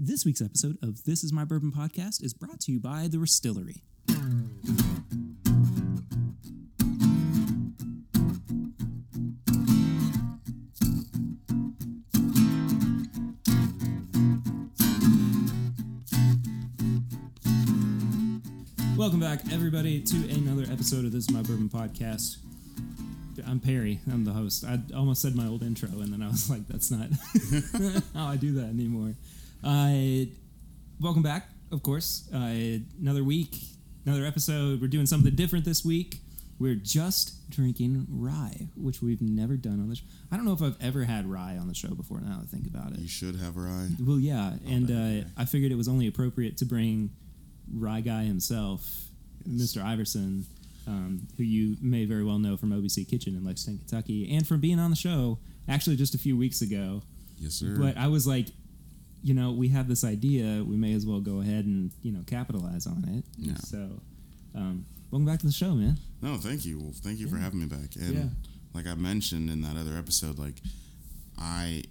This week's episode of This Is My Bourbon podcast is brought to you by The Restillery. Welcome back, everybody, to another episode of This Is My Bourbon podcast. I'm Perry. I'm the host. I almost said my old intro, and then I was like, "That's not how I do that anymore." Uh, welcome back, of course. Uh, another week, another episode. We're doing something different this week. We're just drinking rye, which we've never done on the show. I don't know if I've ever had rye on the show before. Now that I think about it. You should have rye. Well, yeah, and uh, I figured it was only appropriate to bring Rye Guy himself, Yes. Mr. Iverson, um, who you may very well know from OBC Kitchen in Lexington, Kentucky, and from being on the show actually just a few weeks ago. Yes, sir. But I was like, you know, we have this idea, we may as well go ahead and you know capitalize on it. Yeah. So, um, welcome back to the show, man. no, thank you. Well, thank you for having me back. And Yeah. like I mentioned in that other episode, like I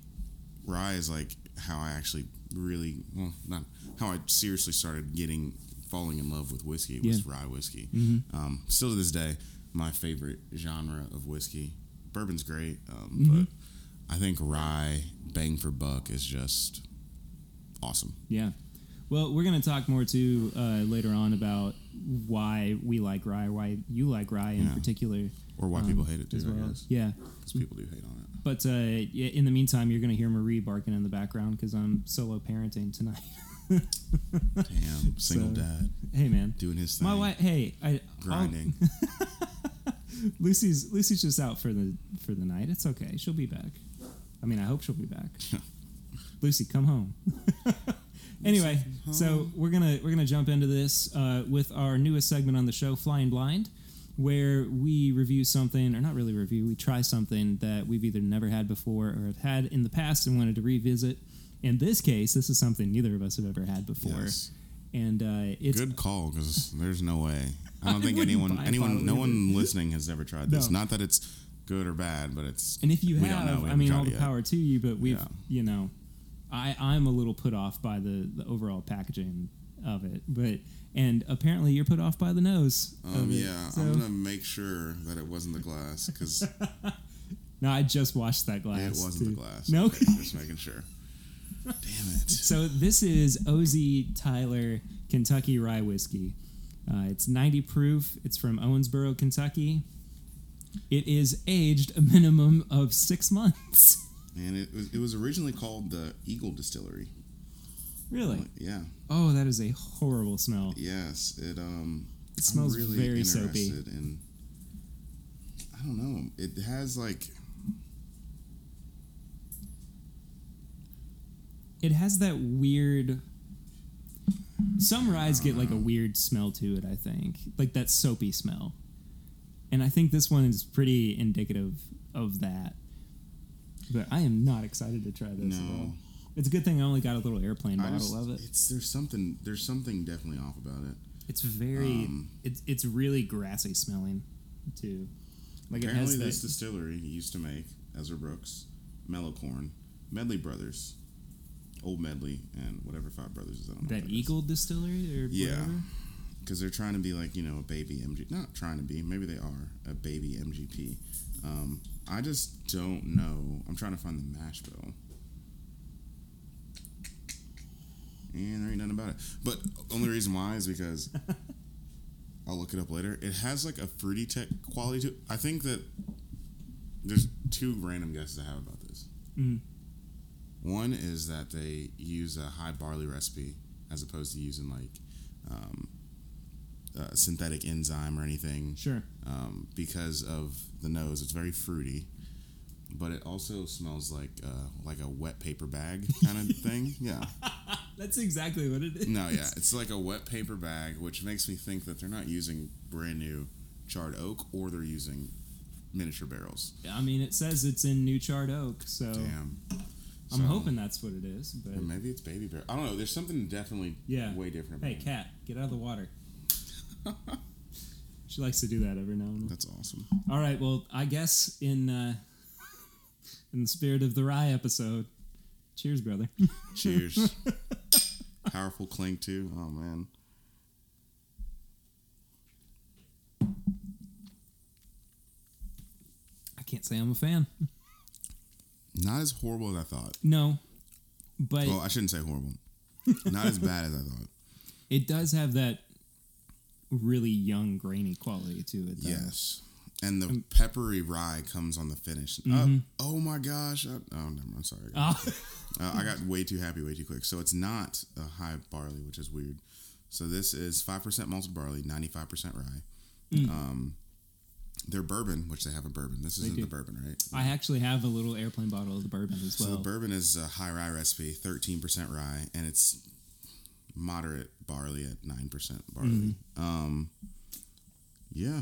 rye is like how I actually really well not how I seriously started getting falling in love with whiskey was Yeah. rye whiskey. Mhm. Um, still to this day, my favorite genre of whiskey. Bourbon's great, um, Mhm. but I think rye bang for buck is just awesome. Yeah. Well, we're going to talk more too uh, later on about why we like rye, why you like rye in Yeah. particular. Or why um, people hate it too, as well. I guess. Yeah. Because people do hate on it. But uh, in the meantime, you're going to hear Marie barking in the background because I'm solo parenting tonight. Damn, single So, dad hey, man. doing his thing. My wife. Hey, I grinding. Lucy's Lucy's just out for the for the night. It's okay. She'll be back. I mean, I hope she'll be back. Lucy, come home. anyway, so we're gonna we're gonna jump into this uh, with our newest segment on the show, Flying Blind, where we review something, or not really review, we try something that we've either never had before or have had in the past and wanted to revisit. In this case, this is something neither of us have ever had before, Yes. and uh, it's Good call, because there's no way. I don't I think anyone, anyone, no of one listening has ever tried this. No. Not that it's good or bad, but it's. And if you We don't know. have, I haven't mean, tried all it the yet. power to you. But we've, Yeah. you know, I I'm a little put off by the the overall packaging of it. But and apparently you're put off by the nose. Um, yeah, So, I'm gonna make sure that it wasn't the glass because no, I just washed that glass. It wasn't too. the glass. No. just making sure. Damn it! so this is OZ Tyler Kentucky Rye Whiskey. Uh, it's 90 proof. It's from Owensboro, Kentucky. It is aged a minimum of six months. And it was, it was originally called the Eagle Distillery. really? Yeah. Oh, that is a horrible smell. Yes. It um. It smells I'm really very soapy. in. I don't know. It has like it has that weird some ryes get like a weird smell to it i think like that soapy smell and i think this one is pretty indicative of that but i am not excited to try this at all. no. it's a good thing i only got a little airplane bottle just, of it It's there's something there's something definitely off about it. it's very Um, it's it's really grassy smelling too like it Apparently, has this distillery used to make Ezra Brooks, Mellowcorn, Medley Brothers, Old Medley, and whatever Five Brothers is. I don't that that is. eagle distillery or Yeah. whatever because they're trying to be like you know a baby MG. Not trying to be. Maybe they are a baby MGP. Um, I just don't know. I'm trying to find the mash bill. And there ain't nothing about it. But only reason why is because I'll look it up later. It has like a fruity tech quality to it. I think that there's two random guesses I have about this. Mhm. One is that they use a high barley recipe as opposed to using like um, a synthetic enzyme or anything sure um, because of the nose. It's very fruity, but it also smells like uh, like a wet paper bag kind of thing. Yeah. that's exactly what it is No, yeah, it's like a wet paper bag, which makes me think that they're not using brand new charred oak or they're using miniature barrels. I mean, it says it's in New Charred Oak, so Damn. I'm So- hoping that's what it is. But maybe it's baby barrel. I don't know. There's something definitely Yeah. way different. About hey, cat, get out of the water. she likes to do that every now and then. That's awesome. All right, well, I guess in uh, in the spirit of the rye episode, cheers, brother. Cheers. powerful clink too. Oh man. I can't say I'm a fan. Not as horrible as I thought. No, but Well, I shouldn't say horrible. Not as bad as I thought. it does have that really young, grainy quality to it. Though. Yes. And Um, the peppery rye comes on the finish. Uh, oh my gosh. I, oh, I'm sorry. Oh, Uh, I got way too happy way too quick. So it's not a high barley, which is weird. So this is 5% malted barley, 95% rye. Mm. Um, their bourbon, which they have a bourbon. This isn't the bourbon, right? I actually have a little airplane bottle of the bourbon as well. So the bourbon is a high rye recipe, 13% rye, and it's moderate barley at 9% barley. Mm-hmm. Um, yeah.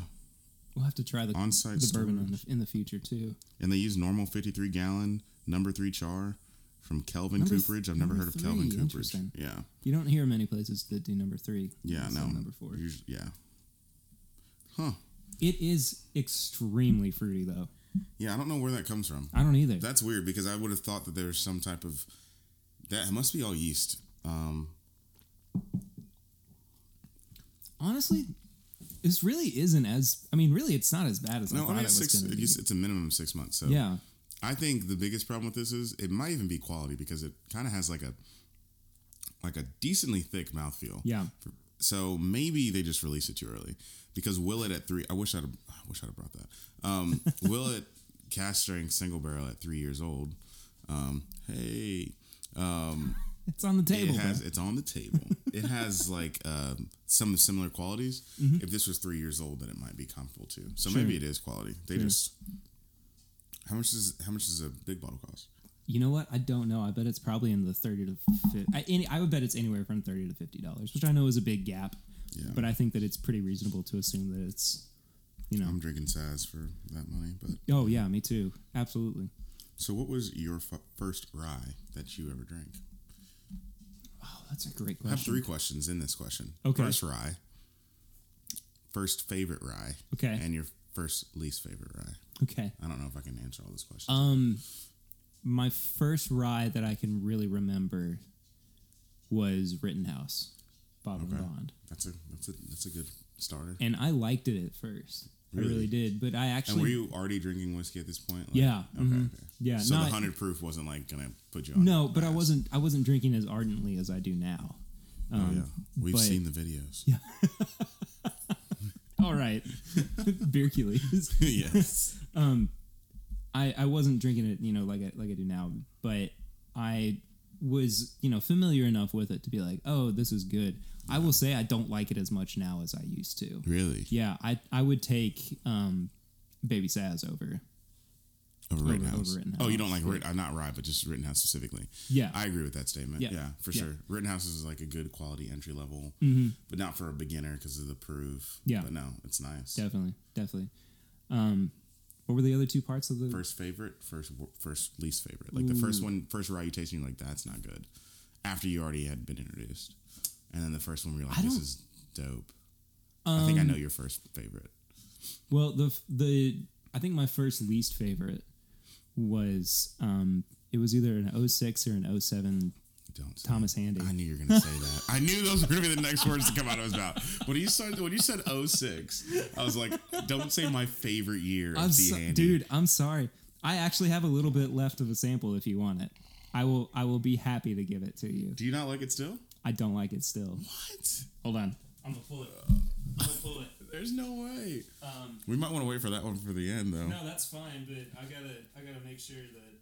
we'll have to try the, On-site the bourbon in storage. the, in the future too. And they use normal 53 gallon, number three char from Kelvin Number Cooperage. I've never heard of Kelvin Cooperage. Yeah. You don't hear many places that do number three. Yeah, no. Number four. Usually, yeah. Huh. It is extremely fruity though. Yeah, I don't know where that comes from. I don't either. That's weird because I would have thought that there's some type of that it must be all yeast. Um, Honestly, this really isn't as. I mean, really, it's not as bad as I thought I mean it was six. going to be. It's, a minimum of six months. So Yeah, I think the biggest problem with this is it might even be quality because it kind of has like a like a decently thick mouthfeel. yeah. So maybe they just released it too early because Willet at three. I wish I'd have, I wish I'd have brought that. Um, Willet cask strength single barrel at three years old. Um, hey, um, It's on the table. it has it's on the table. it has like um, some similar qualities. If this was three years old, then it might be comparable too. So Mm-hmm. Sure. maybe it is quality. They just how much does how much does a big bottle cost? You know what? I don't know. I bet it's probably in the thirty to. 50, I, any, I would bet it's anywhere from thirty to fifty dollars, which I know is a big gap. Yeah. But I think that it's pretty reasonable to assume that it's, you know. I'm drinking Saz for that money. But oh yeah, me too. Absolutely. so, what was your f- first rye that you ever drank? Oh, that's a great question. I have three questions in this question. Okay. First rye, first favorite rye, Okay. and your first least favorite rye. Okay. I don't know if I can answer all those questions. Um, my first rye that I can really remember was Rittenhouse, Bottom Okay. Bond, that's a that's a that's a good starter. and I liked it at first. I Really? really did, but I And actually were you already drinking whiskey at this point? Like- Yeah, Okay. mhm. okay. Yeah, So not- the hundred proof wasn't like gonna put you on. no, but I wasn't I wasn't drinking as ardently as I do now. Oh Um, yeah, we've but- seen the videos. Yeah. All right, beer culies. yes. um, I I wasn't drinking it, you know, like I like I do now, but I was, you know, familiar enough with it to be like, oh, this is good. I will say I don't like it as much now as I used to. Really? Yeah, I I would take um, Baby Saz over. Over Rittenhouse. over Rittenhouse. Oh, you don't like Rit- uh, not rye, but just Rittenhouse specifically. Yeah, I agree with that statement. Yeah. Yeah, for Yeah. sure. Rittenhouse is like a good quality entry level, hmm but not for a beginner because of the proof. Yeah. But no, it's nice. definitely, definitely. Um, what were the other two parts of the? First favorite, first first least favorite. Like the first one, first rye you taste, and you're like, that's not good. After you already had been introduced, and then the first one where you're like, this is dope. I think I Um, know your first favorite. Well, the the I think my first least favorite was um it was either an 06 or an 07 Don't say Thomas it. Handy. I knew you were gonna say that. I knew those were gonna be the next words to come out of his mouth. When you said when you said 06, I was like, don't say my favorite year of I'm T so- Handy. dude, I'm sorry. I actually have a little bit left of a sample if you want it. I will I will be happy to give it to you. Do you not like it still? I don't like it still. What? Hold on. I'm gonna pull it. I'm gonna pull it. There's no way. Um, We might want to wait for that one for the end though. no, that's fine, but I gotta I gotta make sure that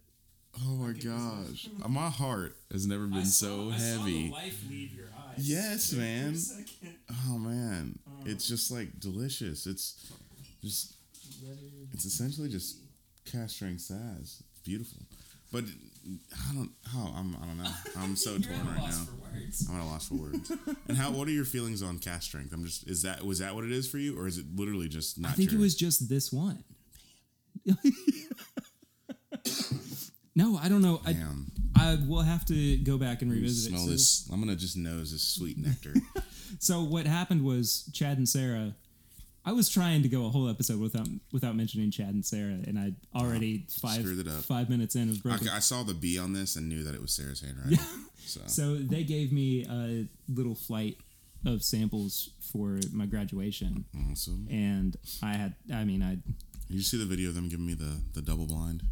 Oh my gosh. My heart has never been so heavy. life leave your eyes. Yes, There for a man. Oh man. Um, it's just like delicious. It's just it's essentially just cask strength Saz. It's beautiful. But I don't how I'm I don't know. I'm so You're torn at a right loss now. for words. I'm at a loss for words. and how what are your feelings on cask strength? I'm just is that was that what it is for you or is it literally just not I think your- it was just this one. no, I don't know. I, Damn. I will have to go back and revisit it. Smell So- this. I'm gonna just nose this sweet nectar. So what happened was Chad and Sarah I was trying to go a whole episode without without mentioning Chad and Sarah, and I already five it minutes in was broken. I, I saw the B on this and knew that it was Sarah's handwriting. So, So they gave me a little flight of samples for my graduation, awesome. and I had. I mean, I. Did you see the video of them giving me the the double blind?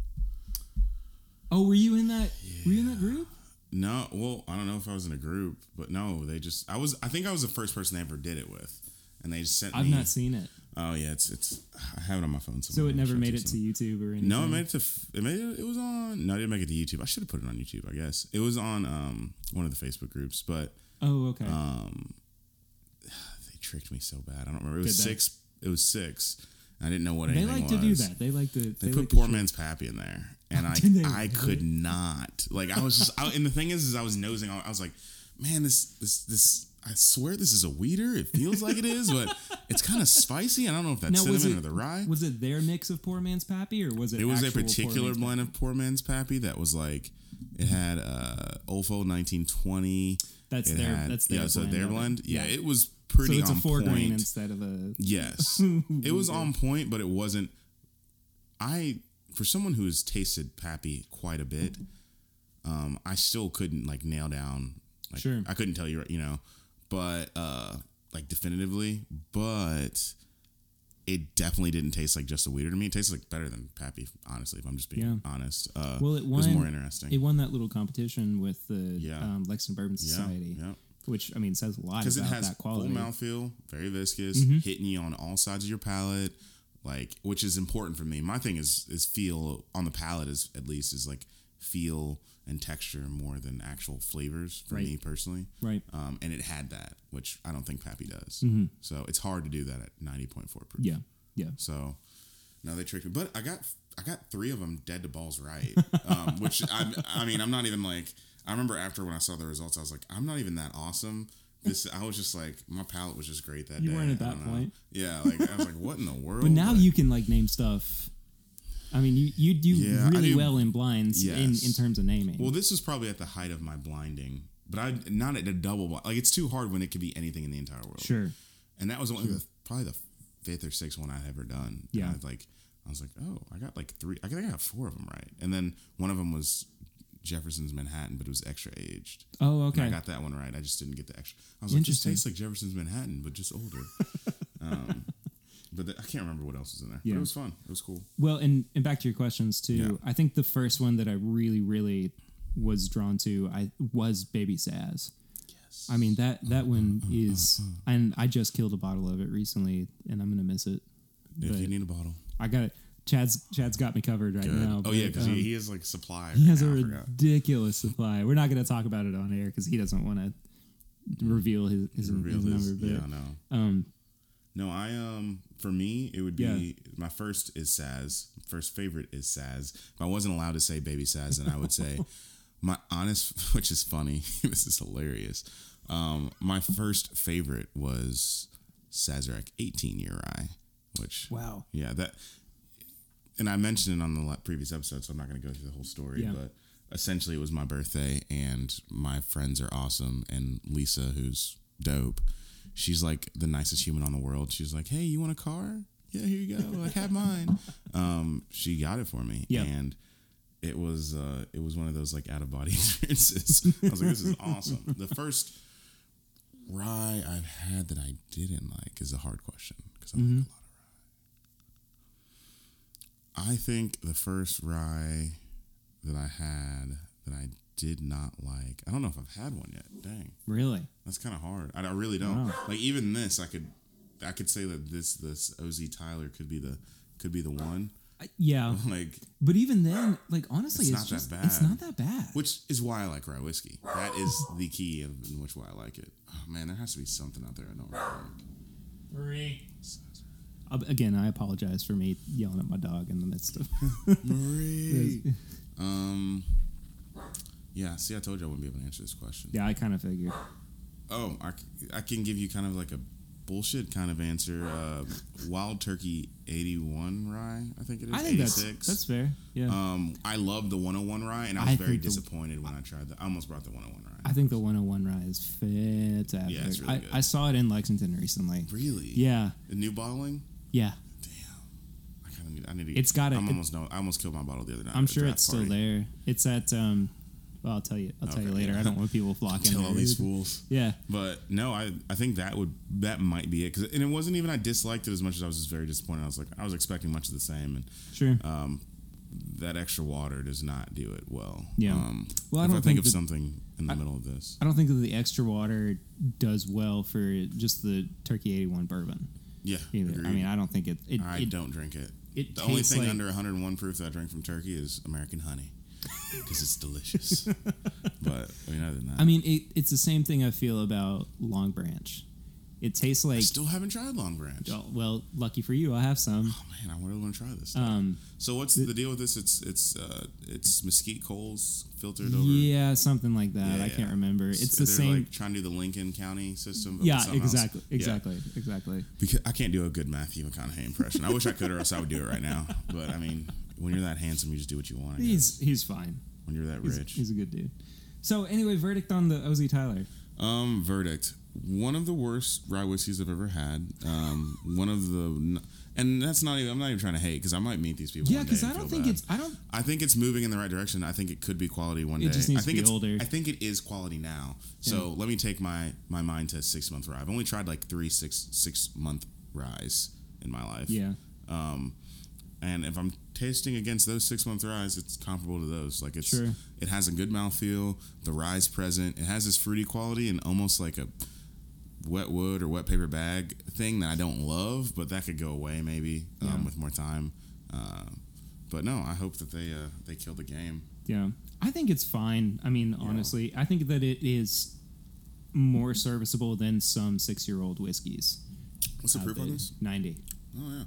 Oh, were you in that? Were you in that group? No, well, I don't know if I was in a group, but no, they just I was I think I was the first person they ever did it with, and they just sent me I've me. not seen it, Oh yeah, it's it's I have it on my phone. so it never made it to. YouTube or anything. No, it made it to it made it, it was on. No, I didn't make it to YouTube. I should have put it on YouTube. I guess it was on um one of the Facebook groups, but Oh, okay. um they tricked me so bad. I don't remember. It was they? six. It was six. I didn't know what they anything like was. to do that. They like to. They, like put to poor man's pappy in there, and I I could not. Like I was just. I, and the thing is, is I was nosing. I was like, man, this this this. I swear this is a wheater. It feels like it is, but it's kind of spicy. I don't know if that's Now, cinnamon it- or the rye. Was it their mix of poor man's pappy, or was it? It was a particular blend of poor man's pappy that was like it had uh Olfo 1920. That's It their- had- that's their yeah, so blend their of it. Yeah, Yeah. it was pretty So it's on a four point. grain instead of a. Yes, it was on point, but it wasn't. I for someone who has tasted Pappy quite a bit, um, I still couldn't like nail down. Like, Sure. I couldn't tell you, you know, but uh, like definitively, but it definitely didn't taste like just a wheater to me. It tastes like better than Pappy, honestly. If I'm just being Yeah. honest, uh, Well, it it was won- more interesting. It won that little competition with the Yeah. um, Lexington Bourbon Society, yeah. which I mean says a lot because it has that full quality. mouthfeel, very viscous, Mm-hmm. hitting you on all sides of your palate, like which is important for me. My thing is is feel on the palate is at least is like feel and texture more than actual flavors for Right. me personally. Right. Um, and it had that, which I don't think Pappy does. Mm-hmm. So it's hard to do that at ninety point four proof. Yeah. Yeah. So no, they tricked me. But I got I got three of them dead to balls right. um, which I I mean I'm not even like I remember after when I saw the results I was like I'm not even that awesome. This I was just like my palate was just great that day. You day. weren't at that don't know. point. Yeah, like I was like what in the world? But now Like, you can like name stuff. I mean, you you do Yeah, really do- well in blinds in, Yes. in terms of naming. Well, this was probably at the height of my blinding, but I not at a double blind. Like it's too hard when it could be anything in the entire world. sure. and that was only the, probably the fifth or sixth one I'd ever done. Yeah. like I was like, oh, I got like three. I think I got four of them right, and then one of them was Jefferson's Manhattan, but it was extra aged. Oh, And okay. I got that one right. I just didn't get the extra. I was like, this tastes like Jefferson's Manhattan, but just older. um, but the, I can't remember what else was in there. Yeah. But it was fun. It was cool. Well, and and back to your questions too. Yeah. I think the first one that I really really was drawn to I was Baby Saz. Yes. I mean that that one is, and I just killed a bottle of it recently, and I'm gonna miss it. if but- you need a bottle, I got it. Chad's Chad's got me covered right good. now. oh yeah, because um, he, he is like a supplier. he has a right now, I forgot. ridiculous supply. We're not gonna talk about it on air because he doesn't want to reveal his his, Reveal his his- number. yeah, But no. um, No, I um for me it would be Yeah. my first is Saz. First favorite is Saz. If I wasn't allowed to say Baby Saz, then I would say my honest, which is funny. this is hilarious. Um, my first favorite was Sazerac 18 year rye, which wow. yeah that, and I mentioned it on the previous episode, so I'm not going to go through the whole story, Yeah. but essentially it was my birthday and my friends are awesome and Lisa who's dope she's like the nicest human on the world. She's like hey you want a car? Yeah here you go. Like have mine. Um she got it for me Yeah. and it was uh it was one of those like out of body experiences. I was like this is awesome. The first rye i've had that i didn't like is a hard question because i like a lot i think the first rye that i had that i did not like i don't know if i've had one yet dang Really? that's kind of hard. I, I really don't Wow. like even this. I could, I could say that this this Oz Tyler could be the could be the one. I, yeah. Like, But even then, like honestly, It's it's, not that bad. it's not that bad. which is why I like rye whiskey. That is the key in, in which why I like it. Oh man, there has to be something out there I don't like. Uh, Again, I apologize for me yelling at my dog in the midst of. Marie. um. Yeah. See, I told you I wouldn't be able to answer this question. yeah, I kind of figured. Oh, I, I can give you kind of like a bullshit kind of answer. Uh, Wild Turkey 81 rye, I think it is. I think 86. that's that's fair. Yeah, Um, I love the 101 rye, and I was I very think the- disappointed when I tried that. I almost brought the 101 rye. I think the 101 rye is fantastic. Yeah, it's really I, good. I saw it in Lexington recently. Really? Yeah, The new bottling. Yeah. Damn. I kind of need. I need to. It's got I'm it- almost no. I almost killed my bottle the other night. I'm sure it's still there. It's at um. Well, I'll tell you. I'll tell you later. yeah. I don't want people flocking. Tell there. all these fools. Yeah. But no, I I think that would that might be it. Cause, and it wasn't even I disliked it as much as I was just very disappointed. I was like I was expecting much of the same, and Sure. um, that extra water does not do it well. Yeah. Um, Well, I if don't I think, think of something in the middle of this. I don't think that the extra water does well for just the Turkey 81 bourbon. Yeah. Either. I mean, I don't think it. It, I it, don't drink it. it The only thing like, under 101 proof that I drink from Turkey is American honey because it's delicious. but I mean, other than that, I mean, it, it's the same thing I feel about Long Branch. It tastes I like. still haven't tried Long Branch. oh, well, lucky for you, I have some. Oh man, I really want to try this. Stuff. Um, so what's the deal with this? It's it's uh, it's mesquite coals filtered over. yeah, something like that. Yeah, I can't remember. It's the same. Like trying to do the Lincoln County system. yeah, something else. exactly, Yeah. exactly, exactly. Because I can't do a good Matthew McConaughey impression. I wish I could, or else I would do it right now. But I mean, when you're that handsome, you just do what you want. I. He's he's fine. when you're that He's, rich. he's a good dude. So anyway, verdict on the OZ Tyler. Um, verdict. One of the worst rye whiskeys I've ever had. Um, one of the, and that's not even. I'm not even trying to hate because I might meet these people. Yeah, because I don't think bad. it's. I don't. I think it's moving in the right direction. I think it could be quality one It day. just needs I think to be it's older. I think it is quality now. So let me take my my mind to six month rye. I've only tried like three six six month ryes in my life. Yeah. Um, and if I'm tasting against those six month ryes, it's comparable to those. Like it's Sure. it has a good mouthfeel. The rye's present. It has this fruity quality and almost like a wet wood or wet paper bag thing that I don't love, but that could go away maybe um, Yeah. with more time. Uh, but no, I hope that they uh, they kill the game. Yeah, I think it's fine. I mean, honestly, I think that it is more serviceable than some six-year-old whiskeys. What's the proof on this? Ninety, Oh yeah,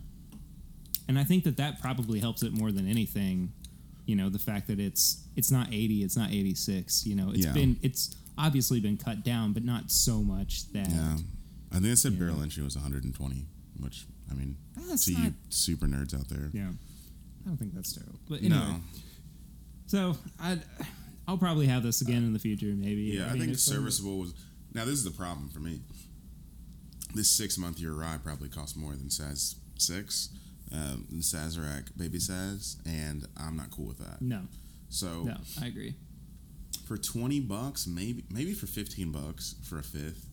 and I think that that probably helps it more than anything. You know, the fact that it's it's not eighty, it's not eighty-six. You know, it's Yeah. been it's obviously been cut down, but not so much that yeah. I think it said barrel entry was 120, which I mean, That's to you super nerds out there, Yeah, I don't think that's terrible. But anyway, no, so I I'll probably have this again in the future, maybe. Yeah, I, mean, think it's fun. serviceable was. Now this is the problem for me. This six month year rye probably costs more than Saz six, um, than Sazerac Baby Saz, and I'm not cool with that. No, So no, I agree. For twenty bucks, maybe maybe for fifteen bucks for a fifth,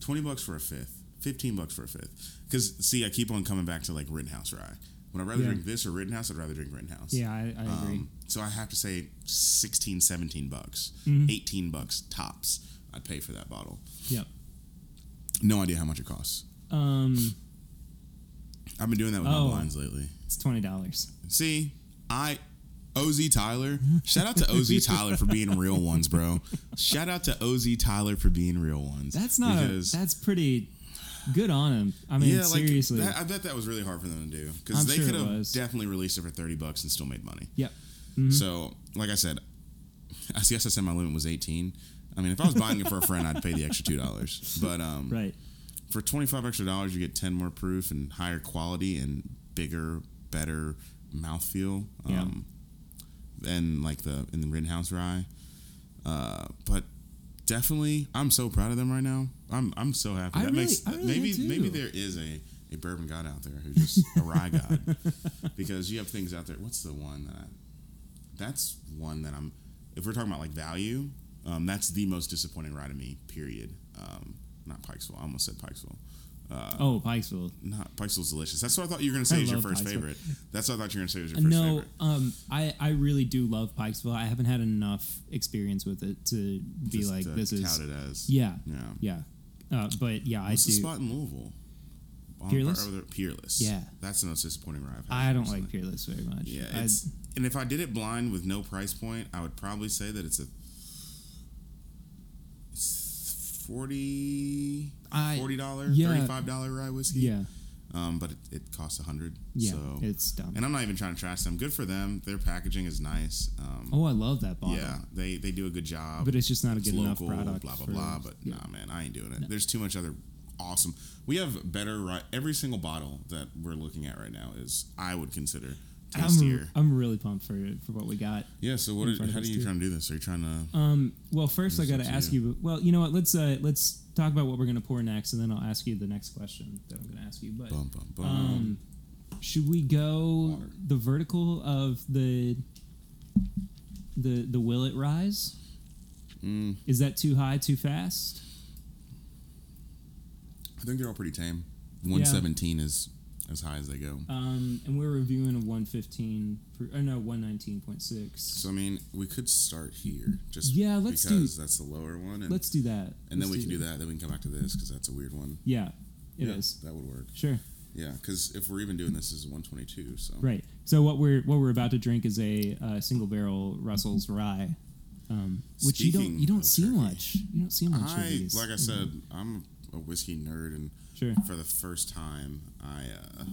twenty bucks for a fifth, fifteen bucks for a fifth. Because see, I keep on coming back to like Rittenhouse rye. When I'd rather Yeah. drink this or Rittenhouse? I'd rather drink Rittenhouse. Yeah, I, I agree. Um, so I have to say 16, 17 bucks, Mhm. 18 bucks tops. I'd pay for that bottle. Yep. No idea how much it costs. Um, I've been doing that with Oh. my blinds lately. it's twenty dollars. See, I OZ Tyler. Shout out to OZ Tyler for being real ones, bro. Shout out to OZ Tyler for being real ones. That's not. Because that's pretty good on him. I mean, yeah, like seriously. that, I bet that was really hard for them to do because they sure could have definitely released it for thirty bucks and still made money. yep. Mhm. So, like I said, I guess I said my limit was eighteen. I mean, if I was buying it for a friend, I'd pay the extra two dollars. But um, Right. for twenty five extra dollars, you get ten more proof and higher quality and bigger, better mouthfeel. Yeah. And like the in the Rittenhouse rye. Uh, but definitely, I'm so proud of them right now. I'm I'm so happy. I that really- makes I really maybe maybe there is a, a bourbon god out there who's just a rye god because you have things out there. What's the one that? I, that's one that I'm. If we're talking about like value, um, that's the most disappointing rye to me. Period. Um, not Pikesville. I almost said Pikesville. Uh, Oh, Pikesville. not Pikesville's delicious. That's what I thought you were gonna say I is your first Pikesville. favorite. That's what I thought you were gonna say was your first No, favorite. No, um, I I really do love Pikesville. I haven't had enough experience with it to be Just like to this is. tout it as Yeah, yeah. yeah. Uh, but yeah, What's I the do. spot in Louisville? Peerless? Peerless. Yeah. that's the most disappointing ride. I've had I don't like Peerless very much. Yeah, and if I did it blind with no price point, I would probably say that it's a it's 40 I- forty dollar, yeah. thirty five dollar rye whiskey. yeah, Um, but it, it costs a hundred. yeah. So it's dumb. and I'm not even trying to trash them. Good for them. Their packaging is nice. Um, oh, I love that bottle. yeah, they they do a good job. but it's just not a good enough local, product. blah blah blah. But yeah. nah, man, I ain't doing it. There's too much other awesome. We have better. ri- Every single bottle that we're looking at right now is I would consider tastier. I'm, I'm really pumped for for what we got. yeah. So what? Are, how do us, you too. trying to do this? Are you trying to? Um, well, first I got to ask you. you. Well, you know what? Let's uh, let's talk about what we're gonna pour next, and then I'll ask you the next question that I'm gonna ask you. But Bum, bum, bum. um, should we go Water. the vertical of the the the Willet ryes? Mm, Is that too high, too fast? I think they're all pretty tame. One seventeen is as high as they go. Um, and we're reviewing a 115, per, or no, 119.6. So I mean, we could start here, just Yeah, let's do- because that's the lower one, and, Let's do that. and then Let's we can do that. Then we can come back to this because that's a weird one. Yeah, it is yeah, That would work. Sure. Yeah, because if we're even doing this one twenty two, so Right. So what we're what we're about to drink is a uh, single barrel Russell's Rye, um, which you don't you don't see turkey, much. You don't see much of I these. like I said, I'm a whiskey nerd, and Sure. for the first time, I uh,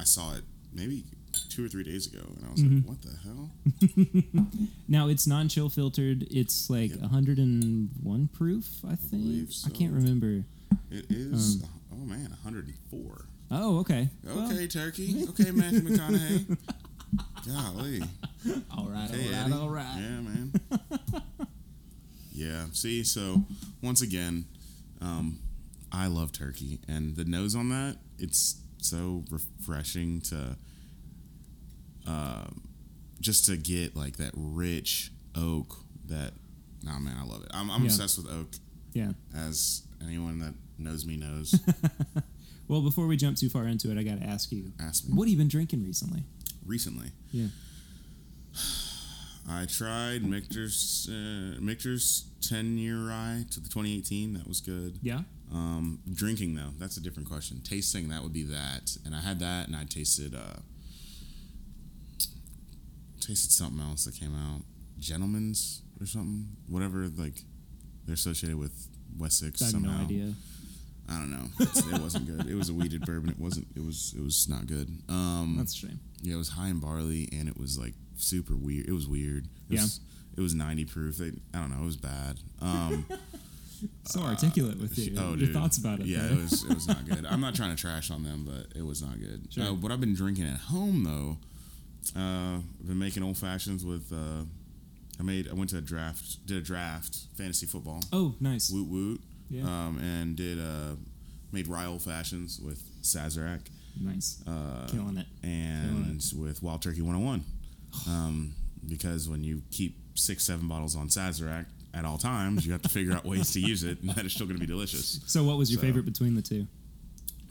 I saw it maybe two or three days ago, and I was Mm-hmm. like, "What the hell?" Now it's non-chill filtered. It's like Yep. 101 proof, I think. believe I can't remember. It is. Um, oh man, 104. Oh, okay. Okay, Turkey. Okay, Matthew McConaughey. Golly. All right, Okay, all right, Eddie. all right. Yeah, man. Yeah. See, so once again, um, I love turkey, and the nose on that, it's so refreshing to, um, just to get like that rich oak. That, nah, man, I love it. I'm, I'm Yeah. obsessed with oak, Yeah. as anyone that knows me knows. Well, before we jump too far into it, I got to ask you, Ask me. what have you been drinking recently? Recently, Yeah. I tried Michter's uh, Michter's 10 year rye to the 2018. That was good. Yeah. Um, drinking though, that's a different question. Tasting that would be that, and I had that, and I tasted uh, tasted something else that came out, Gentleman's or something, whatever. Like they're associated with Wessex I have somehow. no idea. I don't know. It wasn't good. It was a wheated bourbon. It wasn't. It was. It was not good. Um, That's a shame. yeah, it was high in barley, and it was like super weird. It was weird. It Yeah. was, It was 90 proof. They, I don't know. It was bad. Um, So articulate with you, oh, your dude. thoughts about it. Yeah, it was it was not good. I'm not trying to trash on them, but it was not good. Sure. Uh, what I've been drinking at home though, uh, I've been making old fashions with. Uh, I made. I went to a draft. Did a draft fantasy football. Oh, nice. Woot woot. Yeah. Um, and did uh, made rye old fashions with Sazerac. nice. Uh, Killing it. and with Wild Turkey 101. Um, because when you keep six, seven bottles on Sazerac at all times, you have to figure out ways to use it, and that is still going to be delicious. So, what was your So- favorite between the two?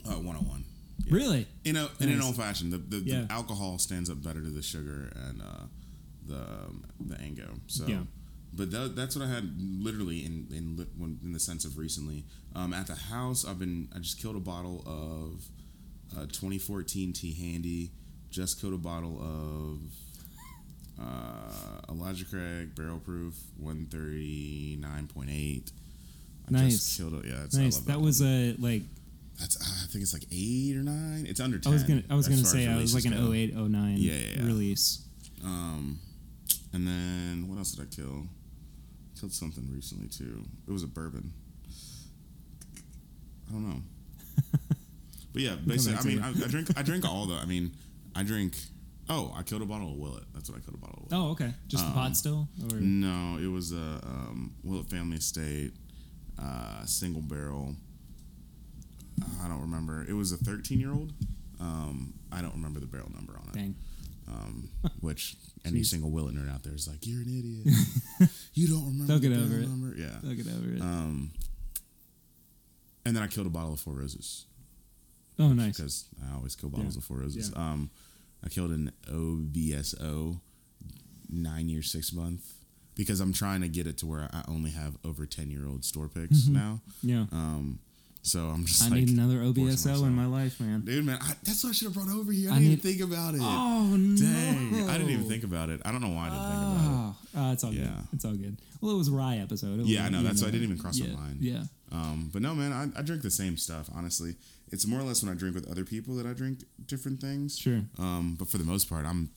Uh, 101. Really? In, a, in an old fashioned, the, the, Yeah. the alcohol stands up better to the sugar and uh, the um, the Ango. So, Yeah. but that, that's what I had literally in in in the sense of recently. Um, at the house, I've been I just killed a bottle of uh, 2014 T Handy. Just killed a bottle of uh, Elijah Craig Barrel Proof 139.8. I Nice. just killed it. Yeah, that's, Nice. That one. was a like. That's uh, I think it's like eight or nine. It's under ten. I was gonna. I was gonna say I was like an go. 08, 09 Yeah, yeah, yeah. release. Um, and then what else did I kill? Killed something recently too. It was a bourbon. I don't know. But yeah, basically, I mean. I, I drink. I drink all the. I mean, I drink. Oh, I killed a bottle of Willet. That's what I killed a bottle of. Willet. Oh, okay. Just the Um, pot still, or No, it was a um, Willet Family Estate, uh, single barrel. I don't remember. It was a 13 year old. Um, I don't remember the barrel number on it. dang. Um, which any single Willet nerd out there is like, you're an idiot. you don't remember They'll the get barrel over it. number. Yeah. I'll get over it. Um, and then I killed a bottle of Four Roses oh, nice. because I always kill bottles Yeah. of Four Roses. Yeah. Um, I killed an OBSO nine year six month because I'm trying to get it to where I only have over ten year old store picks now. Yeah. Um, so I'm just I like, need another OBSO in my life, man. dude, man, I, that's what I should have brought over here. I, I didn't need- even think about it. Oh Dang, no! I didn't even think about it. I don't know why I didn't think about it. Oh, oh, it's all good. It's all good. Well, it was a rye episode. It Yeah, I know. That's why I didn't even cross my mind. Yeah. Um, but no, man, I, I drink the same stuff. Honestly, it's more or less when I drink with other people that I drink different things. Sure. Um, but for the most part, I'm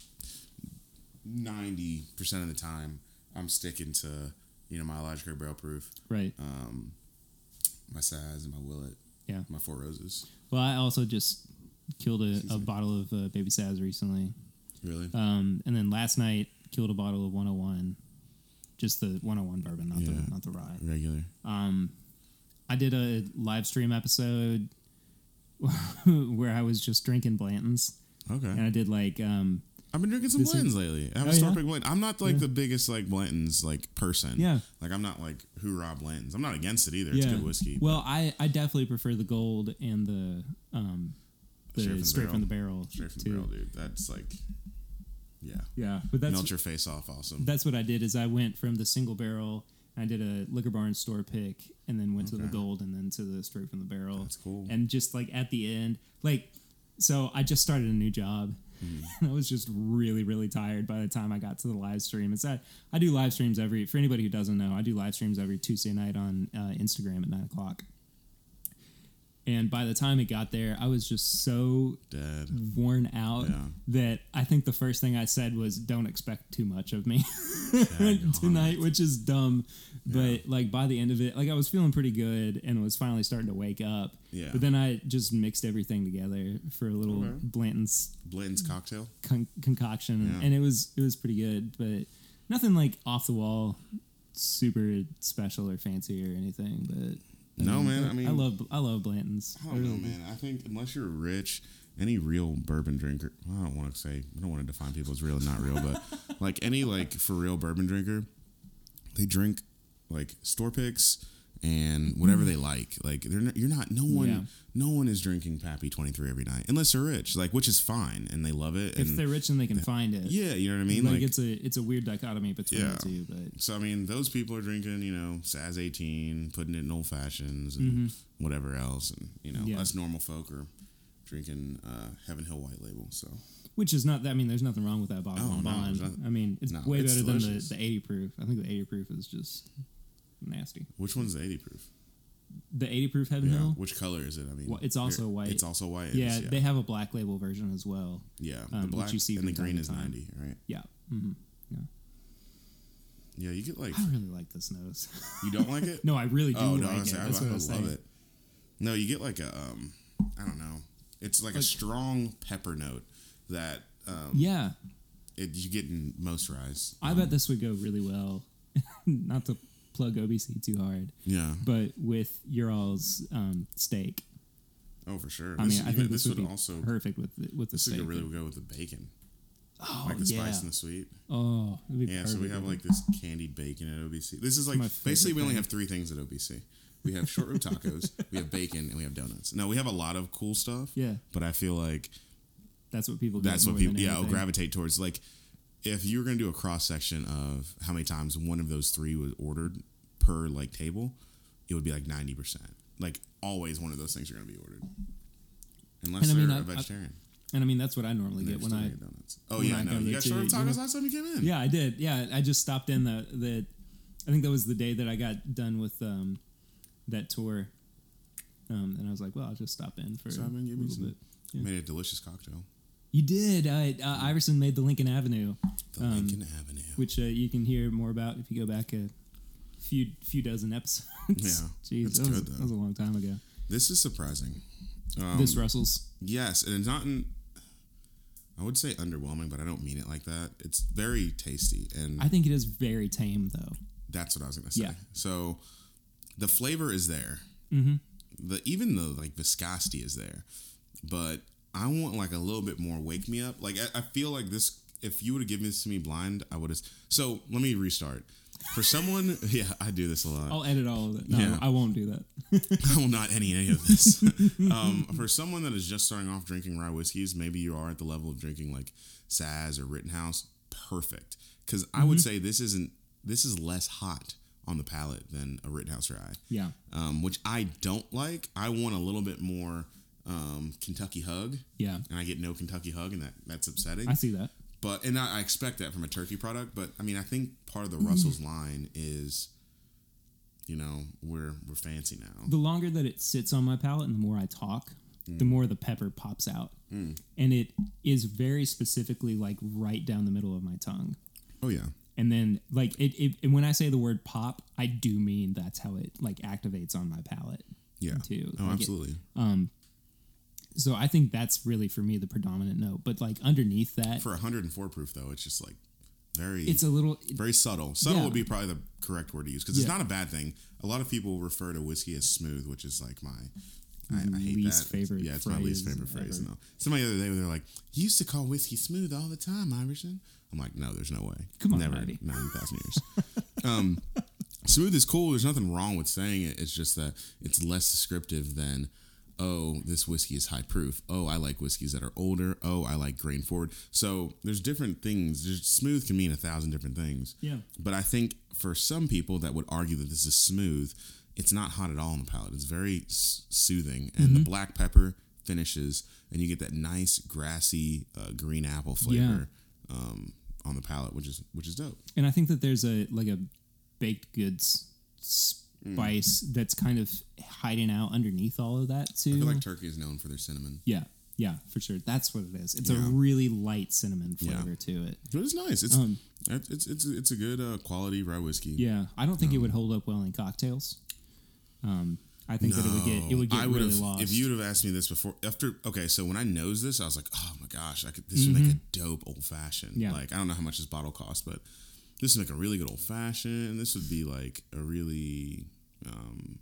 ninety percent of the time I'm sticking to you know my Craig Barrel Proof, Right. um, my Saz and my Willet, Yeah. my Four Roses. Well, I also just killed a, a bottle of uh, Baby Saz recently. Really? Um, and then last night killed a bottle of 101, just the 101 bourbon, not Yeah. the not the rye. Regular. Um, I did a live stream episode where I was just drinking Blanton's, Okay. and I did like um, I've been drinking some This is- Blantons lately. I have Oh, a store yeah? Blanton. I'm not like Yeah. the biggest like Blantons like person. Yeah. Like I'm not like hoorah Blantons. I'm not against it either. It's good whiskey. Well, I I definitely prefer the gold and the um the Straight straight, from from, the the barrel. Straight from too. the barrel, dude. That's like, yeah. Yeah, but that's Melt your face off. Awesome. that's what I did. Is I went from the single barrel. I did a liquor barn store pick, and then went to the gold, and then to the straight from the barrel. That's cool. And just like at the end, like, so I just started a new job, And I was just really, really tired by the time I got to the live stream. It's that I do live streams every. For anybody who doesn't know, I do live streams every Tuesday night on uh, Instagram at nine o'clock. And by the time it got there, I was just so Dead. worn out Yeah. that I think the first thing I said was, "Don't expect too much of me tonight," which is dumb. But like by the end of it, like I was feeling pretty good and was finally starting to wake up. Yeah. But then I just mixed everything together for a little Okay. Blanton's Blanton's cocktail. con- concoction, Yeah. and it was it was pretty good, but nothing like off the wall, super special or fancy or anything. But No, mm-hmm. man, I mean- I love I love Blanton's. I don't know, man. I think unless you're rich, any real bourbon drinker, I don't want to say, I don't want to define people as real and not real, but like any like for real bourbon drinker, they drink like store picks and whatever they like. Like they're not, you're not. No one, Yeah. no one is drinking Pappy Twenty Three every night unless they're rich. Like which is fine and they love it. If they're rich and they can find it, yeah, you know what I mean. like, Like, it's a it's a weird dichotomy between Yeah. the two. But so I mean, those people are drinking, you know, Saz eighteen, putting it in old fashions and whatever else, and you know, Mm-hmm. Yeah. us normal folk are drinking uh, Heaven Hill White Label. So which is not. I mean, there's nothing wrong with that bottle Oh, on no, bond. I mean, it's No, way it's better than the, the 80 proof. I think the 80 proof is just nasty. which one's the eighty proof? The 80 proof Heaven Yeah. Hill. Which color is it? I mean, Well, it's also white. It's also white. Yeah, yeah. they have a black label version as well. yeah. um, the black you see and the green is ninety, right? Yeah. hmm Yeah, you get like I really like this nose. you don't like it. no, I really do oh no, like I, it. say, I, what I I love saying. it. No, you get like a um, I don't know. It's like, a strong pepper note that um, Yeah, it, you get in most ryes. I bet this would go really well. Not to plug OBC too hard, Yeah. but with your all's um, steak. Oh, for sure. I This- mean, I think this, would, be also perfect with the, with the this steak. would really go with the bacon, oh like the yeah. spice and the sweet. Oh, it'd be Yeah, perfect. so we have like this candied bacon at OBC. This is like basically we only thing. have three things at OBC. We have short rib tacos, we have bacon, and we have donuts. Now we have a lot of cool stuff. Yeah. but I feel like that's what people. That's what people yeah will gravitate towards. Like if you were gonna do a cross section of how many times one of those three was ordered per like table, it would be like ninety percent. Like always, one of those things are gonna be ordered, unless and they're mean, a I- I- vegetarian. And I mean, that's what I normally get when I. donuts. Oh when yeah, I no, you got short tacos last time you came in. Yeah, I did. Yeah, I just stopped in the the. I think that was the day that I got done with um, that tour, um, and I was like, well, I'll just stop in for Stop a little some- bit. Yeah. Made a delicious cocktail. You did. Uh, uh, Iverson made the Lincoln Avenue, The Um, Lincoln Avenue. which uh, you can hear more about if you go back a few few dozen episodes. Yeah, Jeez, that, was, good, though. that was a long time ago. This is surprising. Um, this Russell's. yes, and it's not in. I would say underwhelming, but I don't mean it like that. It's very tasty, and I think it is very tame though. that's what I was gonna say. Yeah. So, the flavor is there. Mm-hmm. The even the like viscosity is there, but I want like a little bit more wake me up. Like I, I feel like this. If you would have given this to me blind, I would have. So let me restart. For someone, yeah, I do this a lot. I'll edit all of it. No, Yeah. I won't do that. I will not any any of this. um, for someone that is just starting off drinking rye whiskeys, maybe you are at the level of drinking like Saz or Rittenhouse. Perfect, because I would say this isn't this is less hot on the palate than a Rittenhouse rye, Yeah. um, which I don't like. I want a little bit more um, Kentucky hug, Yeah. and I get no Kentucky hug, and that that's upsetting. I see that. But and I, I expect that from a turkey product. But I mean, I think part of the Russell's line is, you know, we're we're fancy now. the longer that it sits on my palate and the more I talk, the Mm. more the pepper pops out. And it is very specifically like right down the middle of my tongue. Oh yeah. And then like it, it and when I say the word pop, I do mean that's how it like activates on my palate Yeah. too. Oh, Like, it- absolutely. So I think that's really for me the predominant note. But like underneath that, For 104 proof though, it's just like very it's a little very subtle. Subtle Yeah. would be probably the correct word to use because it's Yeah. not a bad thing. A lot of people refer to whiskey as smooth, which is like my I, I hate Least that. favorite Yeah, it's my least favorite phrase. ever. No. Somebody the other day they're like, "You used to call whiskey smooth all the time, Iverson." I'm like, "No, there's no way. Come on, never, Ivy. not in a thousand years." um, smooth is cool. There's nothing wrong with saying it. It's just that it's less descriptive than, oh, this whiskey is high proof. Oh, I like whiskeys that are older. Oh, I like grain forward. So there's different things. There's, smooth can mean a thousand different things. Yeah. But I think for some people that would argue that this is smooth, it's not hot at all on the palate. It's very s- soothing, and Mm-hmm. the black pepper finishes, and you get that nice grassy uh, green apple flavor um, on the palate, which is which is dope. and I think that there's a like a baked goods spice that's kind of hiding out underneath all of that too. I feel like turkey is known for their cinnamon, yeah, yeah, for sure. That's what it is. It's a really light cinnamon Yeah. flavor to it. but it's nice. It's Um, it's it's it's, a good uh, quality rye whiskey. Yeah, I don't think it would hold up well in cocktails. Um, I think that it would get it would get I would really have lost. if you would have asked me this before. After okay, so when I knows this, I was like, oh my gosh, I could this would make a dope old fashioned. Mm-hmm. Yeah. Like I don't know how much this bottle costs, but this would make a really good old fashioned. This would be like a really, um,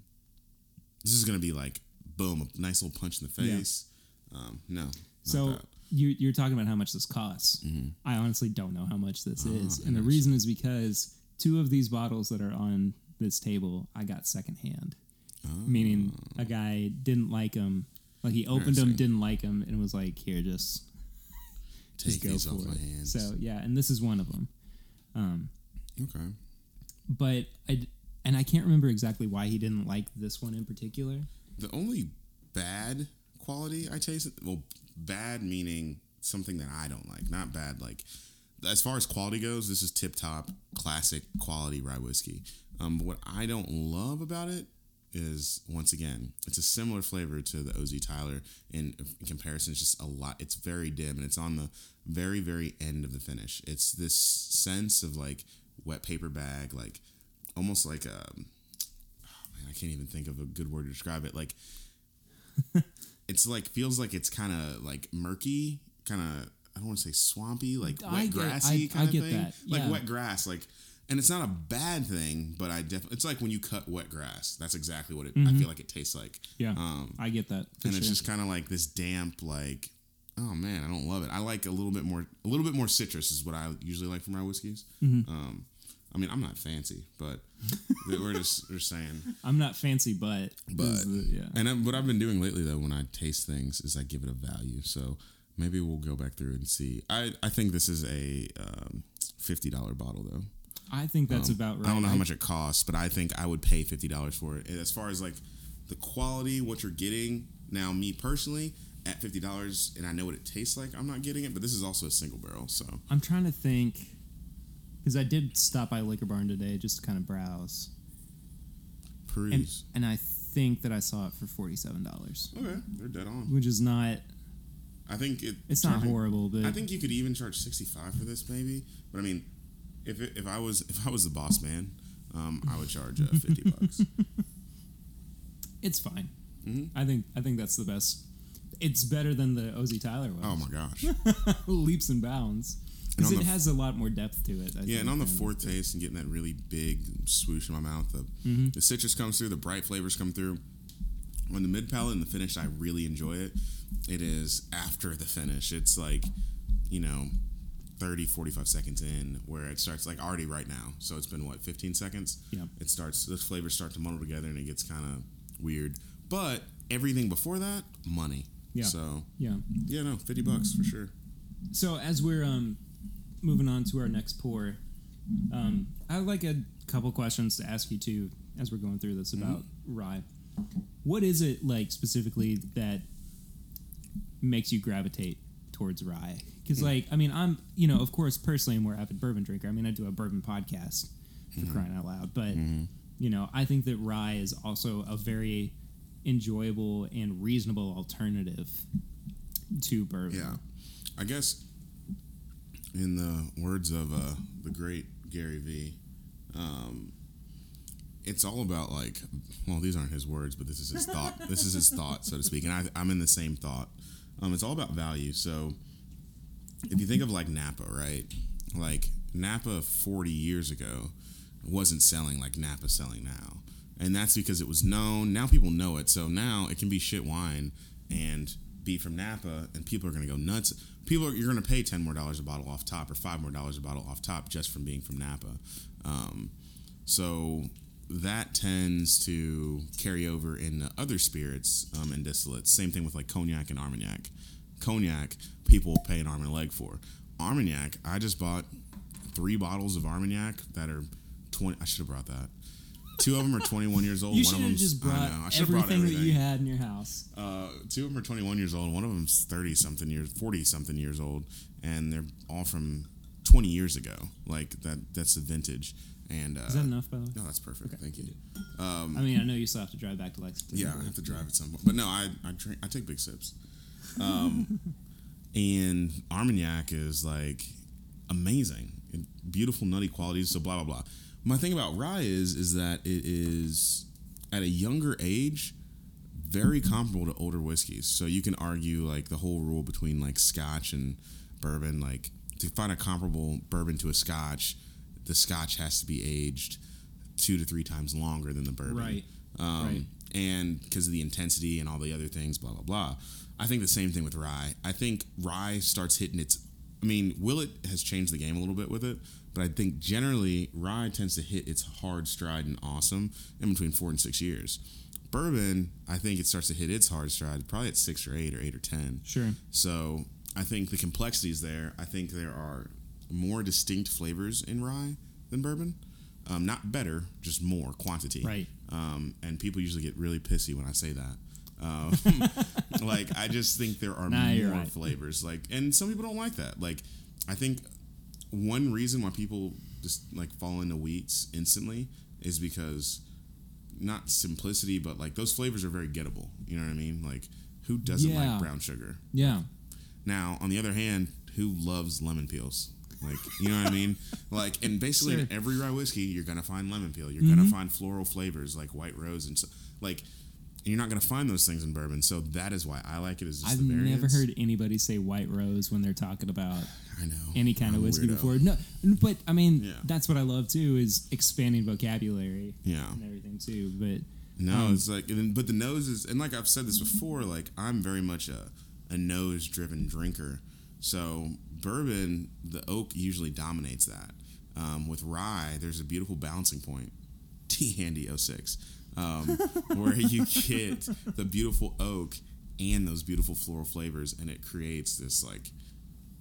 this is gonna be like boom, a nice little punch in the Yeah. face. Um, no, so that. you you're talking about how much this costs. Mm-hmm. I honestly don't know how much this Oh, is, and the reason is because two of these bottles that are on this table I got secondhand, meaning a guy didn't like them. Like he opened them, Oh. Didn't like them, and was like, "Here, just take these off it." my hands. So yeah, and this is one of them. Um, okay, but I and I can't remember exactly why he didn't like this one in particular. the only bad quality I tasted, well, bad meaning something that I don't like, not bad. Like as far as quality goes, this is tip top, classic quality rye whiskey. Um, what I don't love about it is once again, it's a similar flavor to the OZ Tyler. In, in comparison, it's just a lot. It's very dim, and it's on the very, very end of the finish. It's this sense of like wet paper bag, like almost like a man, I can't even think of a good word to describe it. Like it's like feels like it's kind of like murky, kind of I don't want to say swampy, like I wet get- grassy kind of thing. that, Like yeah. wet grass, like and it's not a bad thing, but I definitely it's like when you cut wet grass. That's exactly what it I feel like it tastes like. Mm-hmm. Yeah, Um I get that. And sure. it's just kind of like this damp like oh man, I don't love it. I like a little bit more a little bit more citrus is what I usually like for my whiskeys. Mm-hmm. Um I mean, I'm not fancy, but we're just we're saying. I'm not fancy, but But the- yeah, and I, what I've been doing lately though, when I taste things, is I give it a value. So maybe we'll go back through and see. I I think this is a um, fifty dollar bottle though. I think that's Um, about right. I don't know how much it costs, but I think I would pay fifty dollars for it. And as far as like the quality, what you're getting now, me personally. At fifty dollars, and I know what it tastes like. I'm not getting it, but this is also a single barrel, so I'm trying to think because I did stop by Liquor Barn today just to kind of browse, and peruse. and I think that I saw it for forty seven dollars, okay, they're dead on. which is not I think it. it's not charging- horrible, but I think you could even charge sixty five for this, maybe. But I mean, if it, if I was if I was the boss man, um, I would charge uh, fifty bucks. it's fine. Mhm. I think I think that's the best. It's better than the OZ Tyler one. Oh my gosh! leaps and bounds And because it has a lot more depth to it. I Yeah, and on the fourth taste and getting that really big swoosh in my mouth, the Mm-hmm. the citrus comes through, the bright flavors come through. On the mid palate and the finish, I really enjoy it. It is after the finish. It's like, you know, 30, 45 seconds in where it starts like already right now. So it's been what, 15 seconds? Yeah. It starts, the flavors start to muddle together and it gets kind of weird. But everything before that, money. Yeah. So, Yeah. yeah, no, 50 bucks for sure. So as we're um, moving on to our next pour, um, I would like a couple questions to ask you too as we're going through this mm-hmm. about rye. What is it like specifically that makes you gravitate towards rye? Because mm. like I mean I'm you know of course personally a more avid bourbon drinker. I mean I do a bourbon podcast for mm-hmm. crying out loud, but mm-hmm. you know I think that rye is also a very enjoyable and reasonable alternative to bourbon. Yeah. I guess in the words of uh, the great Gary Vee, um, it's all about like, well, these aren't his words, but this is his thought. this is his thought, so to speak, and I, I'm in the same thought. Um, it's all about value. So if you think of like Napa, right? Like Napa 40 years ago wasn't selling like Napa selling now. And that's because it was known. Now people know it. So now it can be shit wine and be from Napa and people are going to go nuts. People are, you're going to pay 10 more dollars a bottle off top or 5 more dollars a bottle off top just from being from Napa. Um, so that tends to carry over in other spirits um, and distillates. Same thing with like cognac and Armagnac. Cognac, people pay an arm and a leg for. Armagnac, I just bought three bottles of Armagnac that are 20. I should have brought that. Two of them are 21 years old. You one should of have just brought, I know, I should everything, have brought everything that you had in your house. uh, two of them are 21 years old. One of them's 30 something years, 40 something years old, and they're all from 20 years ago. Like that. That's the vintage. And uh, Is that enough, by the way? no, that's perfect. Thank you. Um, I mean, I know you still have to drive back to Lexington. Yeah, I have to drive at some point. But no, I I drink. I take big sips. Um, and Armagnac is like amazing, and beautiful nutty qualities. So blah blah blah. My thing about rye is is that it is at a younger age very comparable to older whiskeys. So you can argue like the whole rule between like Scotch and bourbon. Like to find a comparable bourbon to a Scotch, the Scotch has to be aged two to three times longer than the bourbon Right. um, Right. and because of the intensity and all the other things, blah blah blah. I think the same thing with rye. I think rye starts hitting its. I mean, Willet has changed the game a little bit with it, but I think generally rye tends to hit its hard stride and awesome in between four and six years. Bourbon, I think it starts to hit its hard stride probably at six or eight or eight or ten. Sure. So I think the complexity is there. I think there are more distinct flavors in rye than bourbon. Um, not better, just more quantity. Right. Um, and people usually get really pissy when I say that. Um, like I just think there are Nah, more right. flavors. Like, and some people don't like that. Like, I think one reason why people just like fall into wheats instantly is because not simplicity, but like those flavors are very gettable. You know what I mean? Like, who doesn't Yeah. like brown sugar? Yeah. Now, on the other hand, who loves lemon peels? Like, you know what I mean? Like, and basically in every rye whiskey, you're gonna find lemon peel. You're Mm-hmm. gonna find floral flavors like white rose and so, like. You're not gonna find those things in bourbon, so that is why I like it. Is just I've never heard anybody say white rose when they're talking about I know any kind I'm of whiskey before. No, but I mean, Yeah. that's what I love too is expanding vocabulary Yeah, and everything too. But No, Um, it's like, but the nose is, and like I've said this before, like I'm very much a, a nose driven drinker. So bourbon, the oak usually dominates that. Um, with rye, there's a beautiful balancing point. T Handy 06, um, where you get the beautiful oak and those beautiful floral flavors, and it creates this like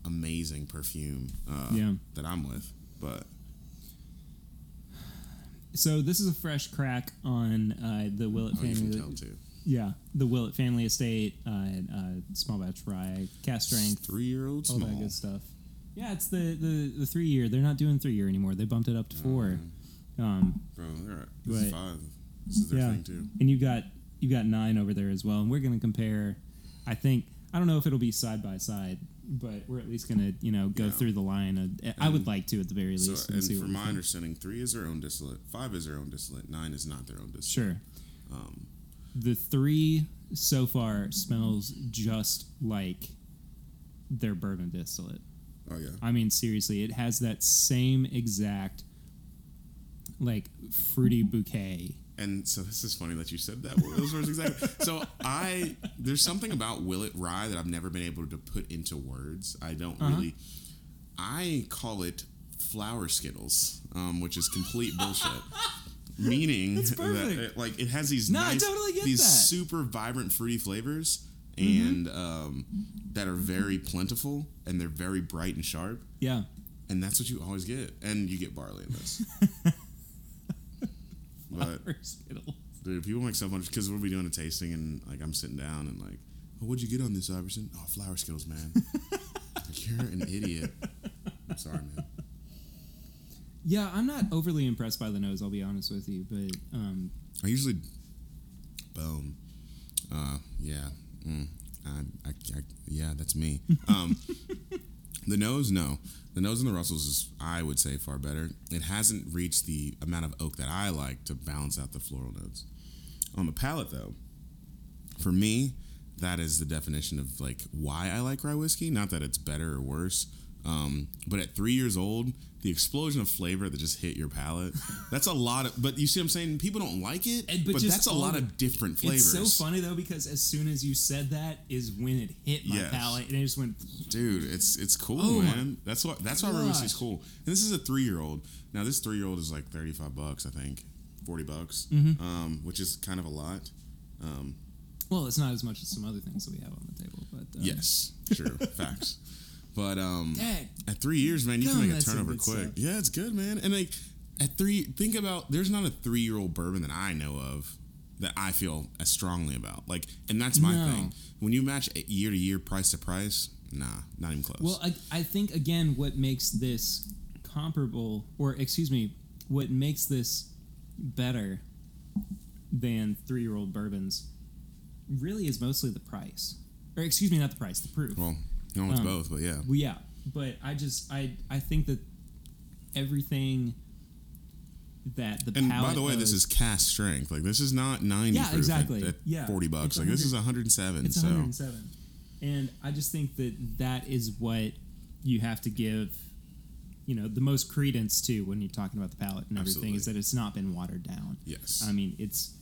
amazing perfume uh, Yeah. that I'm with. But so this is a fresh crack on uh, the Willet oh, you can family. tell too. Yeah, the Willet family estate, uh, uh, small batch rye, cask strength, Three year old all small. that good stuff. Yeah, it's the, the, the three year. They're not doing three year anymore. They bumped it up to four. Um, Bro, they're at, five. This is their yeah, thing too. and you got you got nine over there as well. And we're going to compare. I think I don't know if it'll be side by side, but we're at least going to you know go Yeah. through the line. Of, I would like to at the very So, least. and see from my understanding, three is their own distillate, five is their own distillate, nine is not their own distillate. Sure. Um, The three so far smells just like their bourbon distillate. oh yeah. I mean, seriously, it has that same exact like fruity bouquet. And so this is funny that you said that. Those words exactly. So I there's something about Willet Rye that I've never been able to put into words. I don't Uh-huh. really. I call it flower skittles, um, which is complete bullshit. Meaning that it, like it has these No, nice, totally these that. Mm-hmm. super vibrant fruity flavors and um, that are very plentiful and they're very bright and sharp Yeah. and that's what you always get and you get barley in this. but Skittles. Dude, people make so much because we'll be doing a tasting and like I'm sitting down and like, oh, what'd you get on this, Iverson? Oh, flower skills, man. like, you're an idiot. I'm sorry, man. Yeah, I'm not overly impressed by the nose. I'll be honest with you, but um, I usually, boom, uh, yeah, mm, I, I, I, yeah, that's me. Um, The nose, no. The nose in the Russells is, I would say, far better. It hasn't reached the amount of oak that I like to balance out the floral notes. On the palate, though, for me, that is the definition of like why I like rye whiskey. Not that it's better or worse, um, but at three years old, the explosion of flavor that just hit your palate, that's a lot of. But you see what I'm saying? People don't like it, And- but, but that's a lot the- of different flavors. It's so funny though because as soon as you said that is when it hit my Yes. palate and it just went. Dude, it's it's cool, Oh man. That's what that's why rye is cool. And this is a three year old. Now this three year old is like thirty five bucks, I think, forty bucks, Mm-hmm. um, which is kind of a lot. Um, Well, it's not as much as some other things that we have on the table, but uh, yes, true, facts. But um, Dang. at three years, man, you can make a turnover quick. stuff. Yeah, it's good, man. And like at three, think about there's not a three year old bourbon that I know of that I feel as strongly about. Like, and that's my No. thing. When you match year to year, price to price, nah, not even close. Well, I, I think again, what makes this comparable, or excuse me, what makes this better than three-year-old bourbons, really is mostly the price, or excuse me, not the price, the proof. well, know, it's Um, both, but yeah. Well, yeah, but I just I I think that everything that the And by the way, of- this is cask strength. Like this is not ninety. Yeah, proof at- exactly. At, Yeah. forty bucks. Like this is one hundred and seven. it's So 107, and I just think that that is what you have to give. You know the most credence to when you're talking about the palate and everything is that it's not been watered down. yes. I mean, it's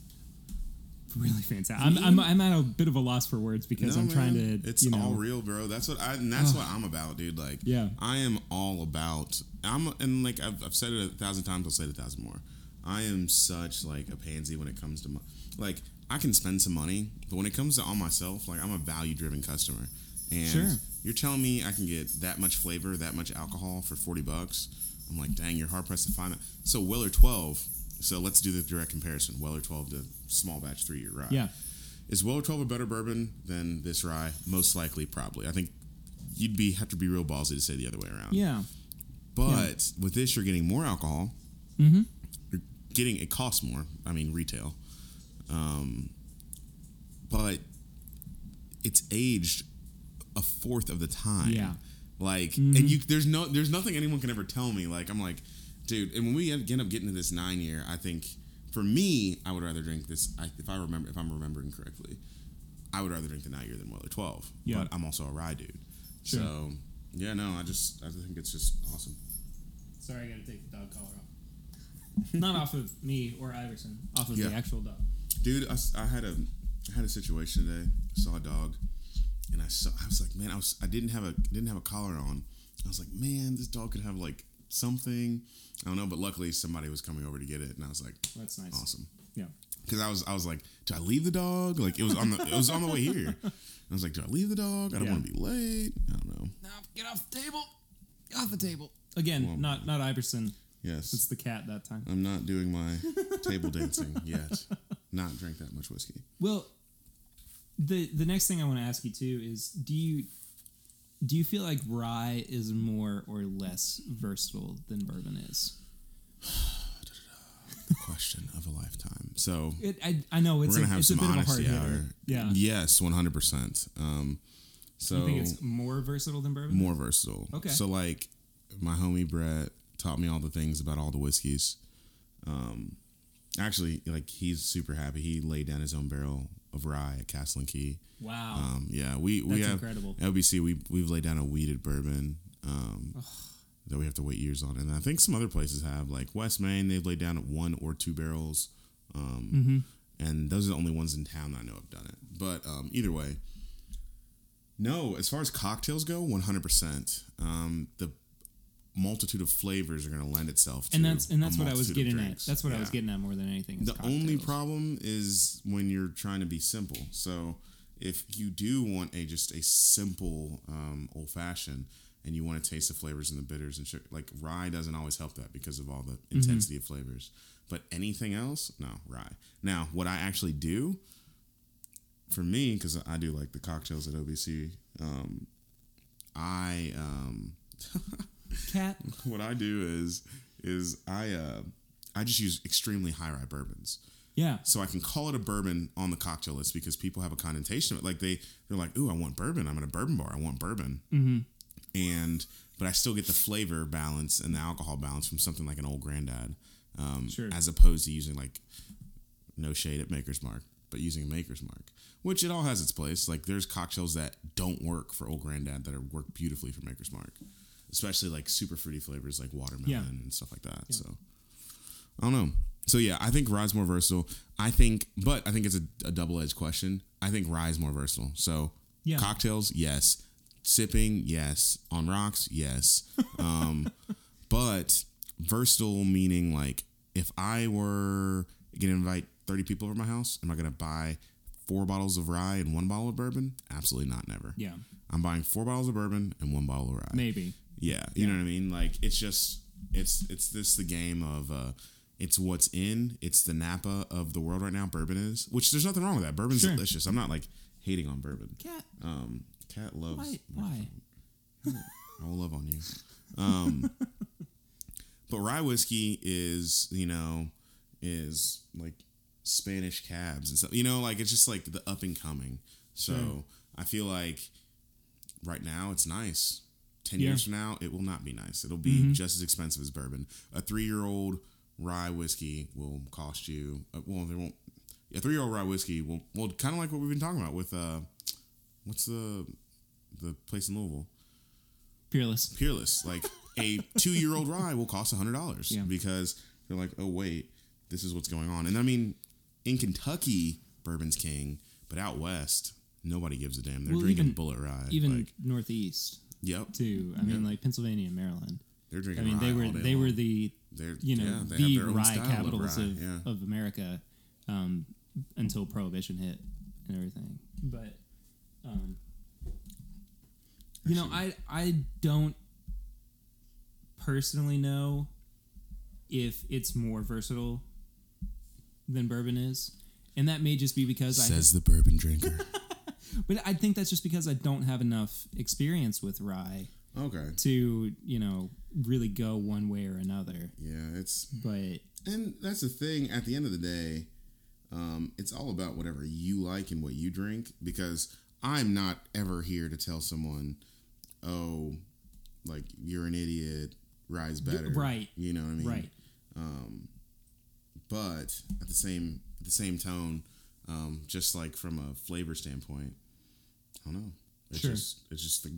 really fantastic. I'm, I'm, I'm at a bit of a loss for words because No, I'm trying to. It's you know, all real, bro. That's what I. And that's what I'm about, dude. Like, Yeah. I am all about. I'm and like I've, I've said it a thousand times. I'll say it a thousand more. I am such like a pansy when it comes to mo- like I can spend some money, but when it comes to on myself, like I'm a value driven customer. And Sure. you're telling me I can get that much flavor, that much alcohol for forty bucks. I'm like, dang, you're hard pressed to find that. So Weller twelve. So let's do the direct comparison. Weller twelve to small batch three year rye. Yeah. Is Weller 12 a better bourbon than this rye? Most likely, probably. I think you'd be have to be real ballsy to say the other way around. Yeah. But with this, you're getting more alcohol. Mm-hmm. You're getting it costs more. I mean, retail. Um, but it's aged a fourth of the time. Yeah. Like, Mm-hmm. and you there's no there's nothing anyone can ever tell me. Like, I'm like, dude. And when we end up getting to this nine year, I think for me, I would rather drink this. I, if I remember, if I'm remembering correctly, I would rather drink the nine year than Weller 12. Yeah. But I'm also a rye dude. Sure. So yeah, no, I just I think it's just awesome. Sorry, I got to take the dog collar off. Not off of me or Iverson, off of Yeah. the actual dog. Dude, I had a I had a situation today. I saw a dog, and I saw I was like, man, I was I didn't have a didn't have a collar on. I was like, man, this dog could have like something. I don't know, but luckily somebody was coming over to get it, and I was like, That's nice. awesome. Yeah. Because I was I was like, do I leave the dog? Like it was on the it was on the way here. I was like, do I leave the dog? I don't Yeah. want to be late. I don't know. Now get off the table. Get off the table. Again, Well- not not Iverson. Yes, It's the cat that time. I'm not doing my table dancing yet. Not drink that much whiskey. Well, the the next thing I want to ask you too is do you do you feel like rye is more or less versatile than bourbon is? The question of a lifetime. So It, I, I know it's we're a, gonna have a some bit of a hard honesty hour. Yeah. Yes, one hundred percent. Um, so you think it's more versatile than bourbon? more versatile. Okay. So like, my homie Brett taught me all the things about all the whiskeys. Um, actually, like he's super happy. He laid down his own barrel of rye at Castle and Key. Wow. Um, yeah, we we That's have incredible. LBC. We we've laid down a wheated bourbon. Um, that we have to wait years on, and I think some other places have, like West Main. They've laid down one or two barrels. Um, Mm-hmm. and those are the only ones in town that I know have done it. But um, either way, no. As far as cocktails go, one hundred percent. Um, The multitude of flavors are going to lend itself to and that's and that's what I was getting at. That's what I was getting at more than anything. The only problem is when you're trying to be simple. So if you do want a just a simple um, old fashioned and you want to taste the flavors and the bitters and sugar, like rye doesn't always help that because of all the Mm-hmm. intensity of flavors. But anything else, no rye. Now, what I actually do for me, because I do like the cocktails at OBC, um, I um, cat. what I do is is I uh, I just use extremely high rye bourbons. Yeah. So I can call it a bourbon on the cocktail list because people have a connotation of it. Like they they're like, "Ooh, I want bourbon. I'm at a bourbon bar. I want bourbon." Mm-hmm. and but I still get the flavor balance and the alcohol balance from something like an old granddad, um, Sure. as opposed to using like no shade at Maker's Mark, but using Maker's Mark, which it all has its place. Like there's cocktails that don't work for old granddad that are work beautifully for Maker's Mark, especially like super fruity flavors like watermelon Yeah. and stuff like that. So I don't know. So yeah, I think rye's more versatile. I think, but I think it's a, a double edged question. I think rye's more versatile. So Yeah. cocktails, yes. Sipping, yes. On rocks, yes. Um, but versatile meaning like if I were gonna invite thirty people over my house, am I gonna buy four bottles of rye and one bottle of bourbon? Absolutely not. Never. Yeah, I'm buying four bottles of bourbon and one bottle of rye. maybe. Yeah, you know what I mean. Like it's just it's it's this the game of uh it's what's in. It's the Napa of the world right now. Bourbon is, which there's nothing wrong with that. Bourbon's Sure. delicious. I'm not like hating on bourbon. Cat, Um, Cat loves. why? Why? I will love on you. Um, but rye whiskey is you know is like Spanish cabs and stuff. You know, like it's just like the up and coming. So Sure. I feel like right now it's nice. Ten Yeah. years from now, it will not be nice. It'll be just as expensive as bourbon. A three-year-old rye whiskey will cost you. Uh, well, they won't. A three-year-old rye whiskey will, well, kind of like what we've been talking about with uh, what's the the place in Louisville? Peerless. Peerless. Like a two-year-old rye will cost hundred dollars Yeah. because they're like, oh wait, this is what's going on. And I mean, in Kentucky, bourbon's king, but out west, nobody gives a damn. They're Well, drinking even- Bulleit Rye. Even like, Northeast yep, too. I mean, like Pennsylvania and Maryland. they're drinking. I mean, they were they were the They're, you know yeah, the rye capitals rye, of, yeah. of America um, until Prohibition hit and everything. But um, you know, I I don't personally know if it's more versatile than bourbon is, and that may just be because I. Says the bourbon drinker. But I think that's just because I don't have enough experience with rye okay. to you know really go one way or another. Yeah, it's But and that's the thing. At the end of the day, um, it's all about whatever you like and what you drink. Because I'm not ever here to tell someone, "Oh, like you're an idiot." Rye's better, right. You know what I mean, right, Um, But at the same at the same tone, um, just like from a flavor standpoint, I don't know. It's Sure. just it's just the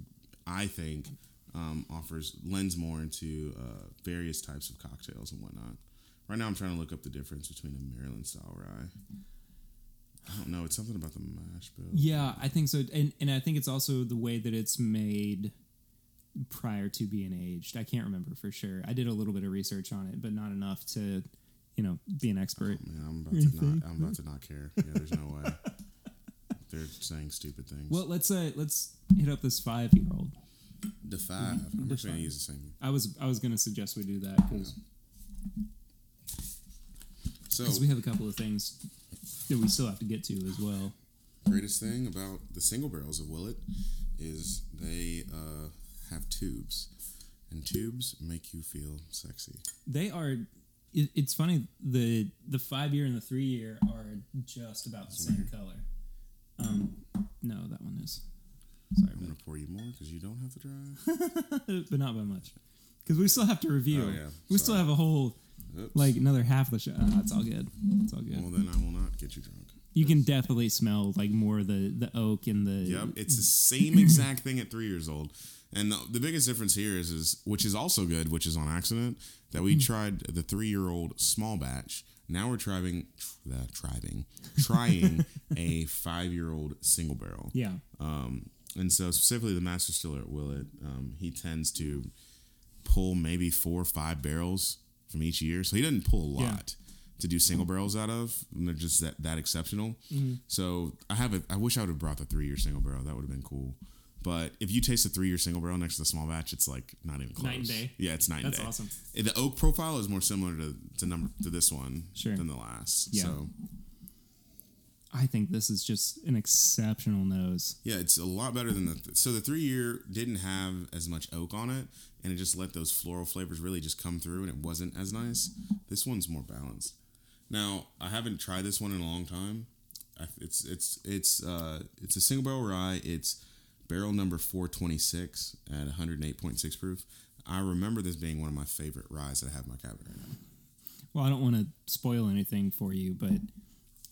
I think um, offers lends more into uh, various types of cocktails and whatnot. Right now, I'm trying to look up the difference between a Maryland style rye. I don't know. It's something about the mash bill. yeah, I think so, and and I think it's also the way that it's made prior to being aged. I can't remember for sure. I did a little bit of research on it, but not enough to, you know, be an expert. Man, I'm about to not. I'm about to not care. Yeah, there's no way. They're saying stupid things. Well, let's uh let's hit up this five year old. the five. I'm actually gonna use the same. I was I was gonna suggest we do that because So we have a couple of things that we still have to get to as well. greatest thing about the single barrels of Willet is they uh, have tubes, and tubes make you feel sexy. They are. It, it's funny the the five year and the three year are just about the same color. Um, no, that one is. Sorry, I'm gonna pour you more because you don't have to drive. but, not by much, because we still have to review. Oh, yeah. We still have a whole Oops. like another half of the show. Ah, it's all good. It's all good. well, then I will not get you drunk. You can definitely smell like more the the oak and the. Yep, it's the same exact thing at three years old. And the, the biggest difference here is, is, which is also good, which is on accident, that we tried the three year old small batch. Now we're trying, that trying, trying a five year old single barrel. Yeah. Um, and so specifically the master distiller at Willet, um, he tends to pull maybe four or five barrels from each year. So he doesn't pull a lot Yeah. to do single barrels out of. And they're just that, that exceptional. Mm-hmm. So I have a, I wish I would have brought the three year single barrel. That would have been cool. But if you taste a three year single barrel next to the small batch, it's like not even close. Night and day. Yeah, it's night That's and day. That's awesome. The oak profile is more similar to, to number to this one Sure. than the last. Yeah. So I think this is just an exceptional nose. Yeah, it's a lot better than the. so the three year didn't have as much oak on it, and it just let those floral flavors really just come through, and it wasn't as nice. This one's more balanced. Now I haven't tried this one in a long time. I, it's it's it's uh it's a single barrel rye. It's barrel number 426 at 108.6 proof. I remember this being one of my favorite ryes that I have in my cabinet right now. Well, I don't want to spoil anything for you, but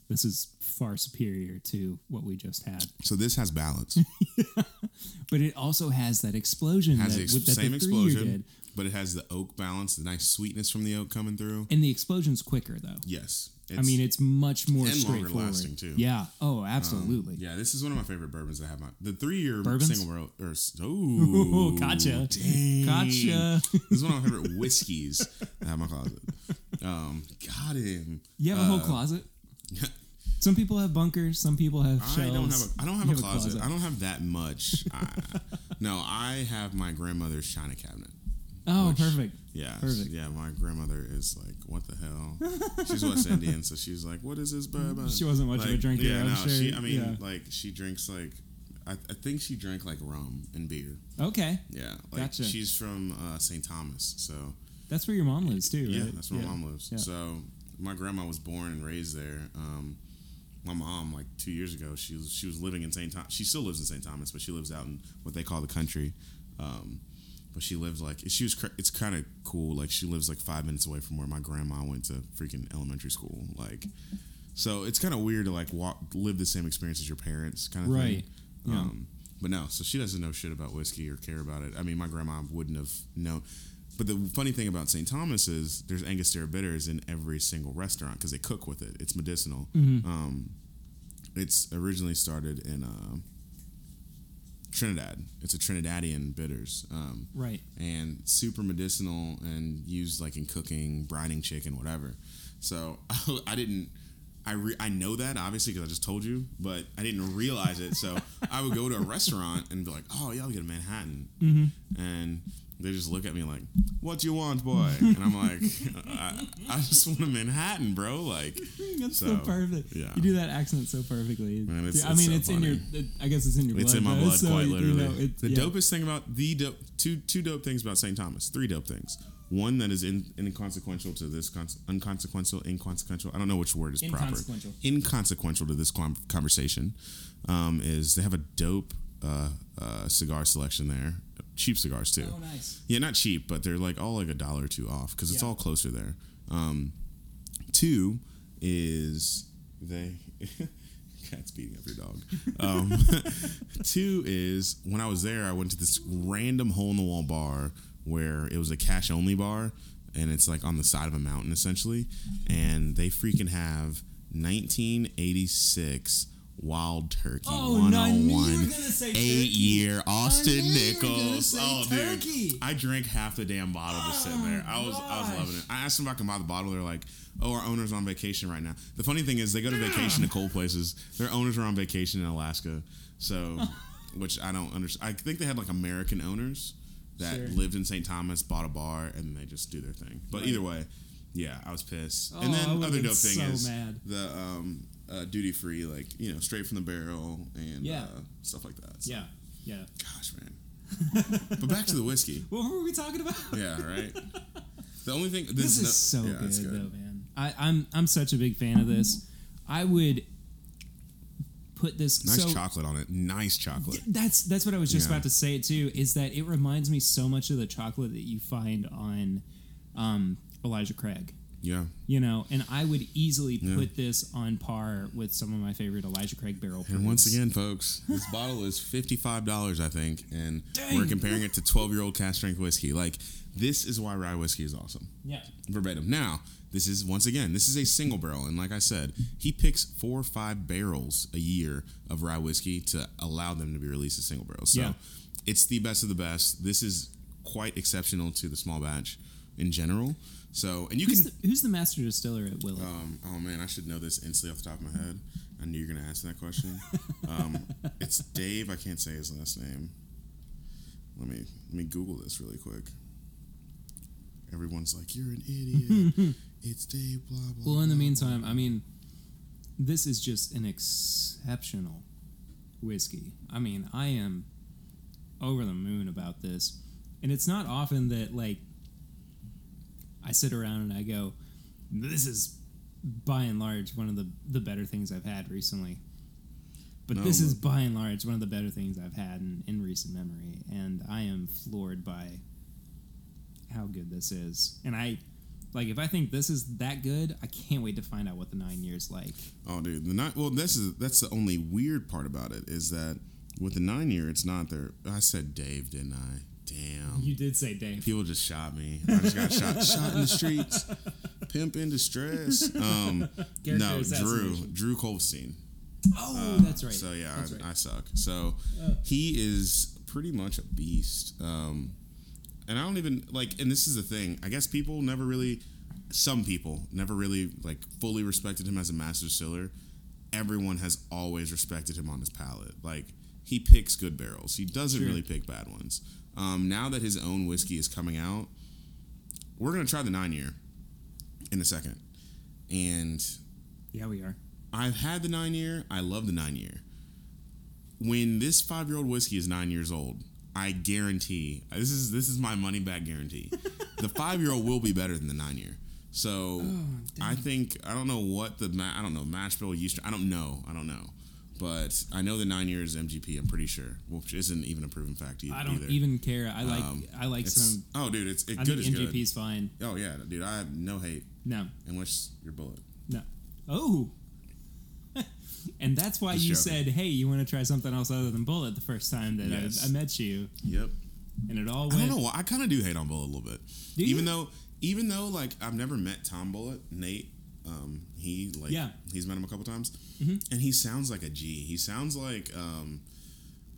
this is far superior to what we just had. So this has balance. But it also has that explosion has that, the ex- with- that same the explosion, did. but it has the oak balance, the nice sweetness from the oak coming through. And the explosion's quicker though. Yes. I mean, it's much more and longer straightforward. lasting, too. Yeah. Oh, absolutely. Yeah, this is one of my favorite bourbons that I have. My, the three year single barrel. Or, ooh, gotcha. Dang. Gotcha. this is one of my favorite whiskeys I have in my closet. Um, got him. You have a whole Uh, closet. Some people have bunkers. Some people have I shelves. don't have a I don't have You a closet. I don't have that much. I, no, I have my grandmother's china cabinet. Oh, which- perfect. Yeah, Perfect. Yeah, my grandmother is like, "What the hell?" She's West Indian, so she's like, "What is this bourbon?" She wasn't much of a drinker, Yeah, I'm no, sure. she. I mean, Yeah. like she drinks like, I, I think she drank like rum and beer. Okay, Yeah, like Gotcha. she's from uh, St. Thomas, so that's where your mom lives too, yeah, right? that's where my mom lives. Yeah. So my grandma was born and raised there. Um, my mom, like two years ago, she was she was living in St. Thomas. She still lives in St. Thomas, but she lives out in what they call the country. Um, but she lives like she was. It's kind of cool. Like she lives like five minutes away from where my grandma went to freaking elementary school. Like, so it's kind of weird to like walk live the same experience as your parents, kind of Right. thing. Yeah. Um, but no, so she doesn't know shit about whiskey or care about it. I mean, my grandma wouldn't have known. But the funny thing about St. Thomas is there's Angostura bitters in every single restaurant because they cook with it. It's medicinal. Mm-hmm. Um, it's originally started in uh, Trinidad. It's a Trinidadian bitters. Um, Right. and super medicinal and used like in cooking, brining chicken, whatever. So I didn't. I re- I know that obviously because I just told you, but I didn't realize it. So I would go to a restaurant and be like, "Oh, yeah, I'll get a Manhattan," and they just look at me like, "What do you want, boy?" And I'm like, "I, I just want a Manhattan, bro." Like, That's so, So, perfect. yeah. You do that accent so perfectly. Man, it's- I it's mean, so it's in your. funny. I guess it's in your blood. it's in my blood, so, quite you literally. know, it- the yeah. dopest thing about the dope, two two dope things about St. Thomas, three dope things. One that is in, inconsequential to this, con- unconsequential, inconsequential. I don't know which word is proper. Inconsequential. Inconsequential to this com- conversation um, is they have a dope uh, uh, cigar selection there. Cheap cigars too. Oh, nice. Yeah, not cheap, but they're like all like a dollar or two off because it's Yeah. all closer there. Um, two is they cat's beating up your dog. Um, two is when I was there, I went to this random hole in the wall bar where it was a cash only bar, and it's like on the side of a mountain essentially, and they freaking have 1986. Wild Turkey Oh, no, I knew you were 101 gonna eight year Austin I knew you were gonna Nichols. Oh, turkey. dude, I drank half the damn bottle just sitting there. I was, I was loving it. I asked them if I can buy the bottle. They're like, "Oh, our owner's on vacation right now." The funny thing is, they go to vacation to cold places. Their owners are on vacation in Alaska, so which I don't understand. I think they had like American owners that Sure. lived in St. Thomas, bought a bar, and they just do their thing. But Right. either way, yeah, I was pissed. Oh, and then other dope thing so is mad. the um, uh, duty free, like you know, straight from the barrel and Yeah. uh, stuff like that. So, Yeah. Yeah. Gosh, man. but back to the whiskey. What were we talking about? Yeah, right. The only thing This is no- so yeah, good, it's though, man. I, I'm I'm such a big fan of this. I would put this Nice so chocolate on it. Nice chocolate. that's that's what I was just Yeah. about to say too. Is that it reminds me so much of the chocolate that you find on um, Elijah Craig. Yeah. You know, and I would easily Yeah. put this on par with some of my favorite Elijah Craig barrel. And once again, folks, this bottle is fifty-five dollars, I think, and Dang. we're comparing it to twelve-year-old cask strength whiskey. Like this is why rye whiskey is awesome. yeah, Verbatim. Now, this is once again, this is a single barrel, and like I said, he picks four or five barrels a year of rye whiskey to allow them to be released as single barrels. So Yeah. it's the best of the best. This is quite exceptional to the small batch in general. So, and you who's can the, who's the master distiller at Willet? Um, oh man, I should know this instantly off the top of my head. I knew you were gonna ask that question. um, it's Dave. I can't say his last name. Let me let me Google this really quick. Everyone's like, "You're an idiot." it's Dave. Blah blah. well, in the blah, meantime, I mean, this is just an exceptional whiskey. I mean, I am over the moon about this, and it's not often that like I sit around and I go, "This is by and large one of the the better things I've had recently." But No, this is by and large one of the better things I've had in, in recent memory, and I am floored by how good this is. And I like if I think this is that good, I can't wait to find out what the nine years like. Oh, dude, the nine. Well, this is that's the only weird part about it is that with the nine year, it's not there. I said Dave, didn't I? Damn. You did say Dave. People just shot me. I just got shot, shot in the streets. Pimp in distress. Um, no, Drew. Drew Kulsveen. Oh, that's right. So yeah, I, right. I suck. So he is pretty much a beast. Um, and I don't even like. And this is the thing. I guess people never really. Some people never really like fully respected him as a master distiller. Everyone has always respected him on his palate. Like he picks good barrels. He doesn't Sure. really pick bad ones. Um, now that his own whiskey is coming out, we're gonna try the nine year in a second. And yeah, we are. I've had the nine year. I love the nine year. When this five year old whiskey is nine years old, I guarantee this is this is my money back guarantee. the five year old will be better than the nine year. So I think I don't know what the I don't know mash bill yeast. I don't know. I don't know. But I know the nine years MGP. I'm pretty sure, which isn't even a proven fact e- I don't either. even care. I like Um, I like some. oh, dude, it's it I good think good. MGP's fine. Oh yeah, dude, I have no hate No, unless your bullet. no. Oh. and that's why Just you joking. said, "Hey, you want to try something else other than Bulleit?" The first time that Yes. I, I met you, Yep. and it all I don't know. I kind of do hate on Bulleit a little bit. Even though, even though, like I've never met Tom Bulleit, Nate. Um, he like Yeah. he's met him a couple times, Mhm. and he sounds like a G. He sounds like um,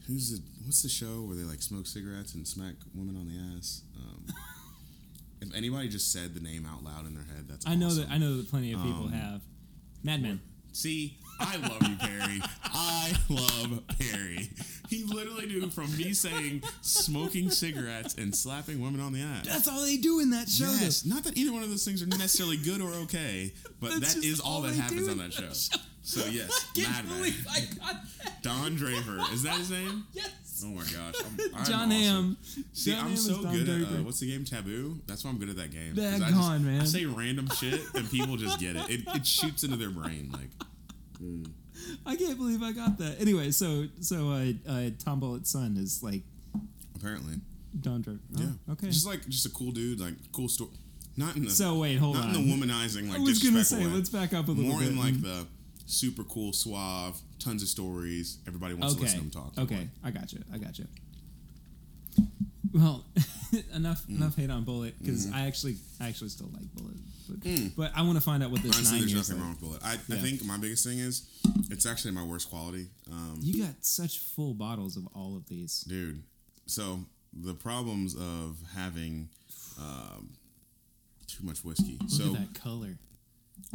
who's the what's the show where they like smoke cigarettes and smack women on the ass? Um, if anybody just said the name out loud in their head, that's I know that I know that plenty of people Um, have. Mad Men. See, I love you, Perry. I love Perry. He literally knew from me saying smoking cigarettes and slapping women on the ass. That's all they do in that show. though. Yes, not that either one of those things are necessarily good or okay, but That's that is all all that happens on that show. that show. So yes, Can't Mad Men. believe I got that. Don Draper is that his name? Yes. Oh my gosh, I'm, I'm Jon awesome. Hamm. See, Jon I'm Hamm so good at uh, what's the game Taboo. That's why I'm good at that game. I Daggone, just- man. I say random shit and people just get it. It, it shoots into their brain like. I can't believe I got that. Anyway, so so uh, uh, Tom Bulleit's son is like Apparently, Don Draper. Oh, yeah. Okay. Just like just a cool dude, like cool story. Not in the so wait, hold not on. in the womanizing like I was gonna say, way. let's back up a little More bit. in like the super cool, suave, tons of stories. Everybody wants to listen to him talk. Okay, I got you. I got you. Well, enough Mm. enough hate on Bulleit because Mm-hmm. I actually I actually still like Bulleit, but, but I want to find out what this Honestly, nine there's years nothing like. wrong with Bulleit. I, I think my biggest thing is it's actually my worst quality. Um, You got such full bottles of all of these. dude. So the problems of having um, too much whiskey. Look so at that color.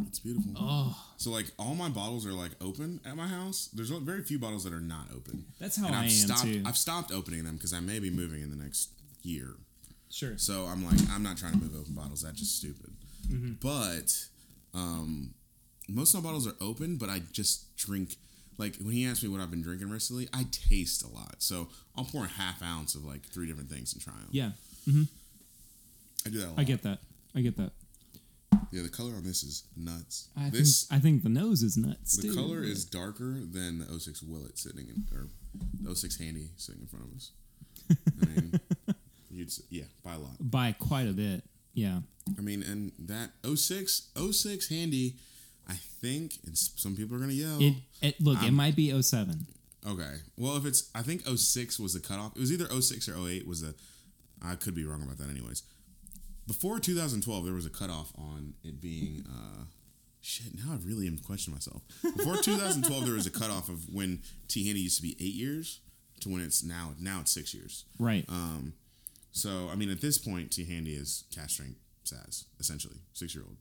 it's beautiful. Oh, So like all my bottles are like open at my house. There's very few bottles that are not open. that's how and I I've am stopped. too. I've stopped opening them because I may be moving in the next year. Sure. So I'm like, I'm not trying to move open bottles. That's just stupid. Mm-hmm. But um, most of my bottles are open, but I just drink. Like when he asked me what I've been drinking recently, I taste a lot. So I'll pour a half ounce of like three different things and try them. Yeah, I do that a lot. I get that. I get that. Yeah, the color on this is nuts. I this think I think the nose is nuts. the too. color is darker than the 06 Willet sitting in, or the 06 Handy sitting in front of us. I mean, you'd s- yeah, by a lot. by quite a bit. Yeah. I mean, and that 06, 06 Handy, I think, and some people are gonna yell. It, it look, it I'm- might be 07. Okay. Well, if it's, I think 06 was the cutoff. It was either 06 or 08 was the, I could be wrong about that anyways. Before 2012, there was a cutoff on it being, uh, shit, now I really am questioning myself. Before 2012, there was a cutoff of when T Handy used to be eight years to when it's now, now it's six years. Right. Um, so, I mean, at this point, T Handy is cask strength Saz, essentially, six year old,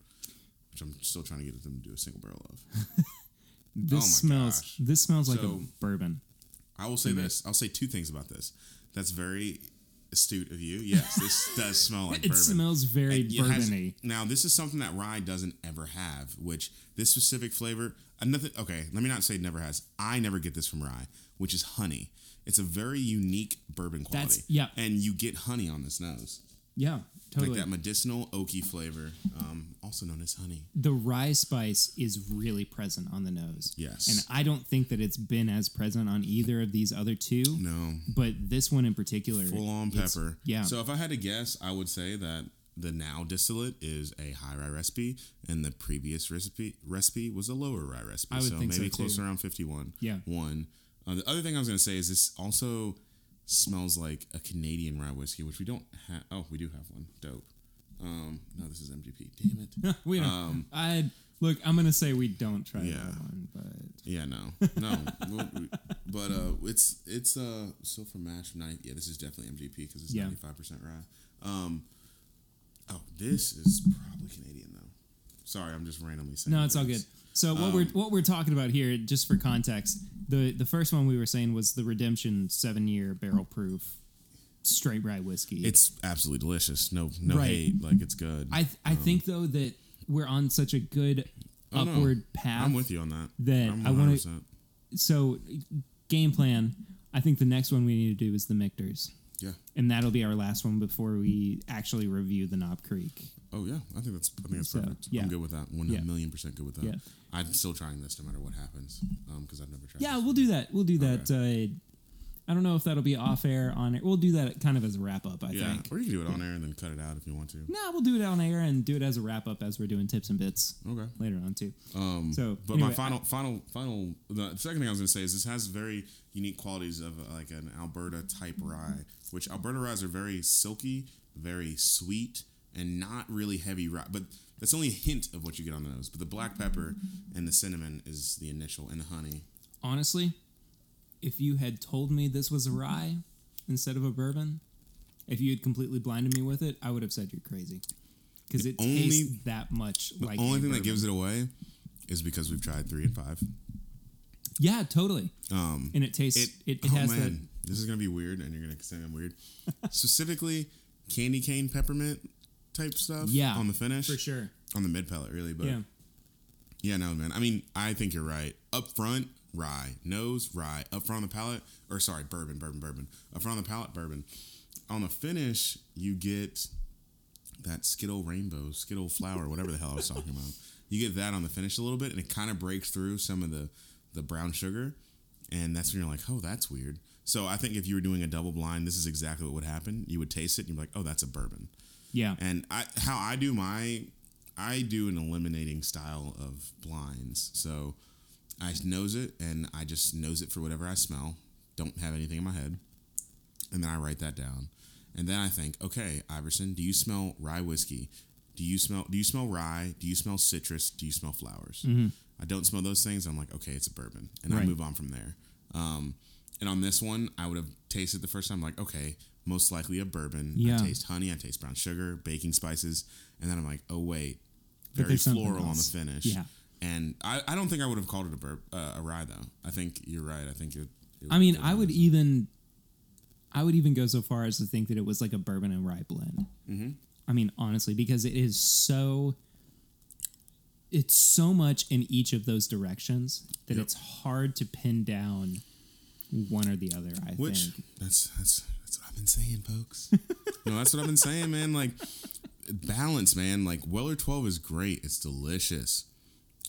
which I'm still trying to get them to do a single barrel of. this oh smells gosh. this smells like So- a bourbon. I will say this. I'll say two things about this. That's very astute of you. Yes, this does smell like It bourbon. It smells very It- it has- bourbony. now, this is something that rye doesn't ever have, which this specific flavor, another, okay, let me not say never has. I never get this from rye, which is honey. It's a very unique bourbon quality. That's- yeah. And you get honey on this nose. Yeah, totally. like that medicinal oaky flavor, um, also known as honey. the rye spice is really present on the nose. Yes. And I don't think that it's been as present on either of these other two. No, But this one in particular, full on pepper. Yeah. So if I had to guess, I would say that the now distillate is a high rye recipe, and the previous recipe recipe was a lower rye recipe. I would so think so, maybe too. close around fifty-one. Yeah. One. Uh, the other thing I was gonna say is this also smells like a Canadian rye whiskey, which we don't have. Oh, we do have one. Dope. Um, no, this is MGP. Damn it. we don't. Um, I look. I'm gonna say we don't try Yeah. that one, but Yeah, no, no. We'll- we- but uh, it's it's uh so for mash night. Yeah, this is definitely MGP because it's ninety five percent rye. Um, oh, this is probably Canadian though. Sorry, I'm just randomly saying. no, it's all good. So what Um, we're what we're talking about here, just for context, the the first one we were saying was the Redemption seven year barrel proof straight rye whiskey. It's absolutely delicious. No, no Right. hate. Like it's good. I I think though that we're on such a good Oh, no. upward path. I'm with you on that. that I'm I wanna- so game plan. I think the next one we need to do is the Michter's. Yeah. And that'll be our last one before we actually review the Knob Creek. Oh yeah, I think that's I think that's So, perfect. yeah. I'm good with that. One Yeah. million percent good with that. Yeah. I'm still trying this no matter what happens. Um, because I've never tried. Yeah, we'll do that. We'll do that. Uh, I don't know if that'll be off air on air. We'll do that kind of as a wrap up. I Yeah. think. Or you can do it on air and then cut it out if you want to. No, we'll do it on air and do it as a wrap up as we're doing tips and bits Okay. later on too. Um, So, but anyway, my final, final, final. The second thing I was going to say is this has very unique qualities of uh, like an Alberta type rye, which Alberta ryes are very silky, very sweet, and not really heavy rye. But that's only a hint of what you get on the nose. But the black pepper and the cinnamon is the initial, and the honey. Honestly, if you had told me this was a rye instead of a bourbon, if you had completely blinded me with it, I would have said you're crazy because it only- tastes that much like. The like. only thing that gives it away is because we've tried three and five. Yeah, totally. Um, And it tastes. it, It, it, oh has man, this is gonna be weird, and you're gonna say I'm weird. Specifically, candy cane peppermint type stuff. Yeah, on the finish for sure. on the mid palate, really. But Yeah. yeah. no, man. I mean, I think you're right. Up front, rye. Nose, rye. Up front on the palate, or sorry, bourbon, bourbon, bourbon. Up front on the palate, bourbon. On the finish, you get that Skittle rainbow, Skittle flower, whatever the hell I was talking about. You get that on the finish a little bit, and it kind of breaks through some of the the brown sugar, and that's when you're like, oh, that's weird. So I think if you were doing a double blind, this is exactly what would happen. You would taste it, and you'd be like, oh, that's a bourbon. Yeah. And I, how I do my, I do an eliminating style of blinds. So I nose it, and I just nose it for whatever I smell. Don't have anything in my head, and then I write that down. And then I think, okay, Iverson, do you smell rye whiskey? Do you smell? Do you smell rye? Do you smell citrus? Do you smell flowers? I don't smell those things. I'm like, okay, it's a bourbon, and I move on from there. Um, and on this one, I would have tasted the first time, like, okay, most likely a bourbon. Yeah. I taste honey. I taste brown sugar, baking spices, and then I'm like, oh wait, very floral on the finish. Yeah. And I, I don't think I would have called it a bur- uh, a rye though. I think you're right. I think it. it I mean, I would even, I would even go so far as to think that it was like a bourbon and rye blend. Mhm. I mean, honestly, because it is so, it's so much in each of those directions that Yep. it's hard to pin down one or the other. I Which think. that's that's that's what I've been saying, folks. no, that's what I've been saying, man. Like balance, man. Like Weller Twelve is great. It's delicious.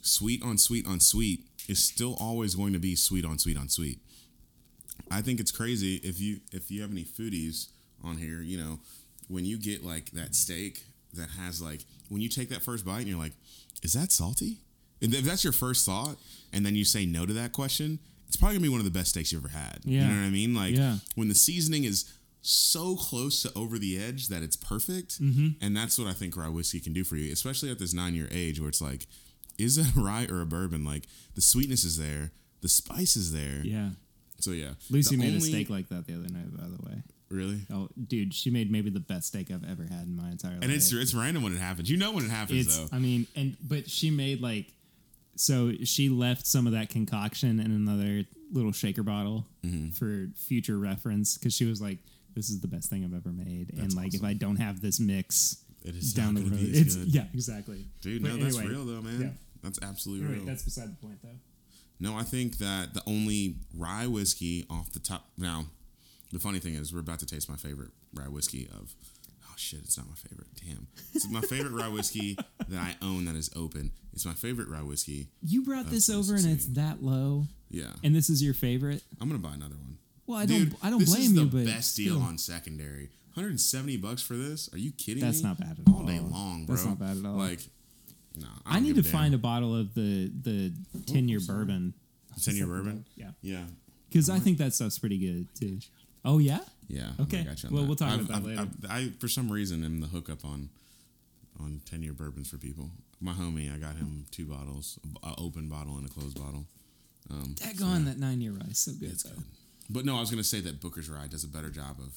Sweet on sweet on sweet is still always going to be sweet on sweet on sweet. I think it's crazy if you if you have any foodies on here, you know, when you get like that steak that has like when you take that first bite and you're like, is that salty? And if that's your first thought, and then you say no to that question, it's probably gonna be one of the best steaks you ever had. You know what I mean? Like Yeah. when the seasoning is so close to over the edge that it's perfect, Mm-hmm. and that's what I think rye whiskey can do for you, especially at this nine year age where it's like, is that a rye or a bourbon? Like the sweetness is there, the spice is there. Yeah. So yeah, Lucy The made a steak like that the other night, by the way. Really? Oh, dude, she made maybe the best steak I've ever had in my entire life. And it's it's random when it happens. You know when it happens it's though. i mean and but she made like so she left some of that concoction in another little shaker bottle Mm-hmm. for future reference because she was like this is the best thing i've ever made and That's like if i don't have this mix It is down the road it's good. yeah exactly Dude, But no, that's real though, man. yeah. That's absolutely Anyway, real. that's beside the point though No, I think that the only rye whiskey off the top. Now, the funny thing is, we're about to taste my favorite rye whiskey of. Oh shit, it's not my favorite. Damn. It's my favorite rye whiskey that I own that is open. It's my favorite rye whiskey. You brought this over and it's that low, Yeah. and this is your favorite. I'm gonna buy another one. Well, I Dude, don't. I don't this blame is the you, but best deal still. on secondary. 170 bucks for this? Are you kidding That's me? not bad at all All day long, bro. That's not bad at all. Like, no, I, need to find a bottle of the the oh, ten year bourbon. ten year bourbon. Yeah, Yeah, because I think that stuff's pretty good too. Oh yeah, yeah. Okay. I got you on Well, that. we'll talk I've- about that I've- I've- I, for some reason, am the hookup on on ten year bourbons for people. My homie, I got him two bottles, an open bottle and a closed bottle. Um, so, daggone yeah. that nine year rye, so good It's though. good. But no, I was gonna say that Booker's Rye does a better job of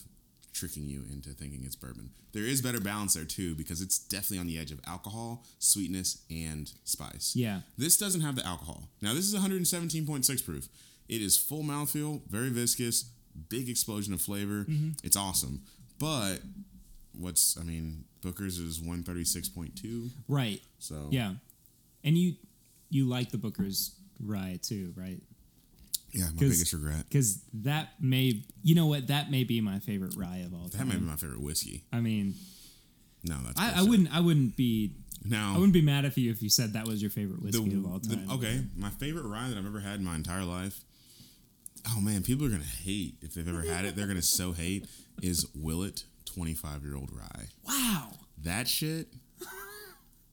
tricking you into thinking it's bourbon. There is better balance there too because it's definitely on the edge of alcohol, sweetness, and spice. Yeah, This doesn't have the alcohol. Now this is 117.6 proof. It is full mouthfeel, very viscous, big explosion of flavor. Mm-hmm. It's awesome. But what's I mean, Booker's is 136.2. right. So Yeah, and you you like the Booker's rye too, right? yeah, my biggest regret. Because that may, you know what, that may be my favorite rye of all time. That may be my favorite whiskey. I mean, No, that's I, I wouldn't, I wouldn't be, now I wouldn't be mad at you if you said that was your favorite the, whiskey of all the- time. okay, my favorite rye that I've ever had in my entire life. Oh man, people are gonna hate if they've ever had it. They're gonna so hate is Willet 25 year old rye. Wow. That shit.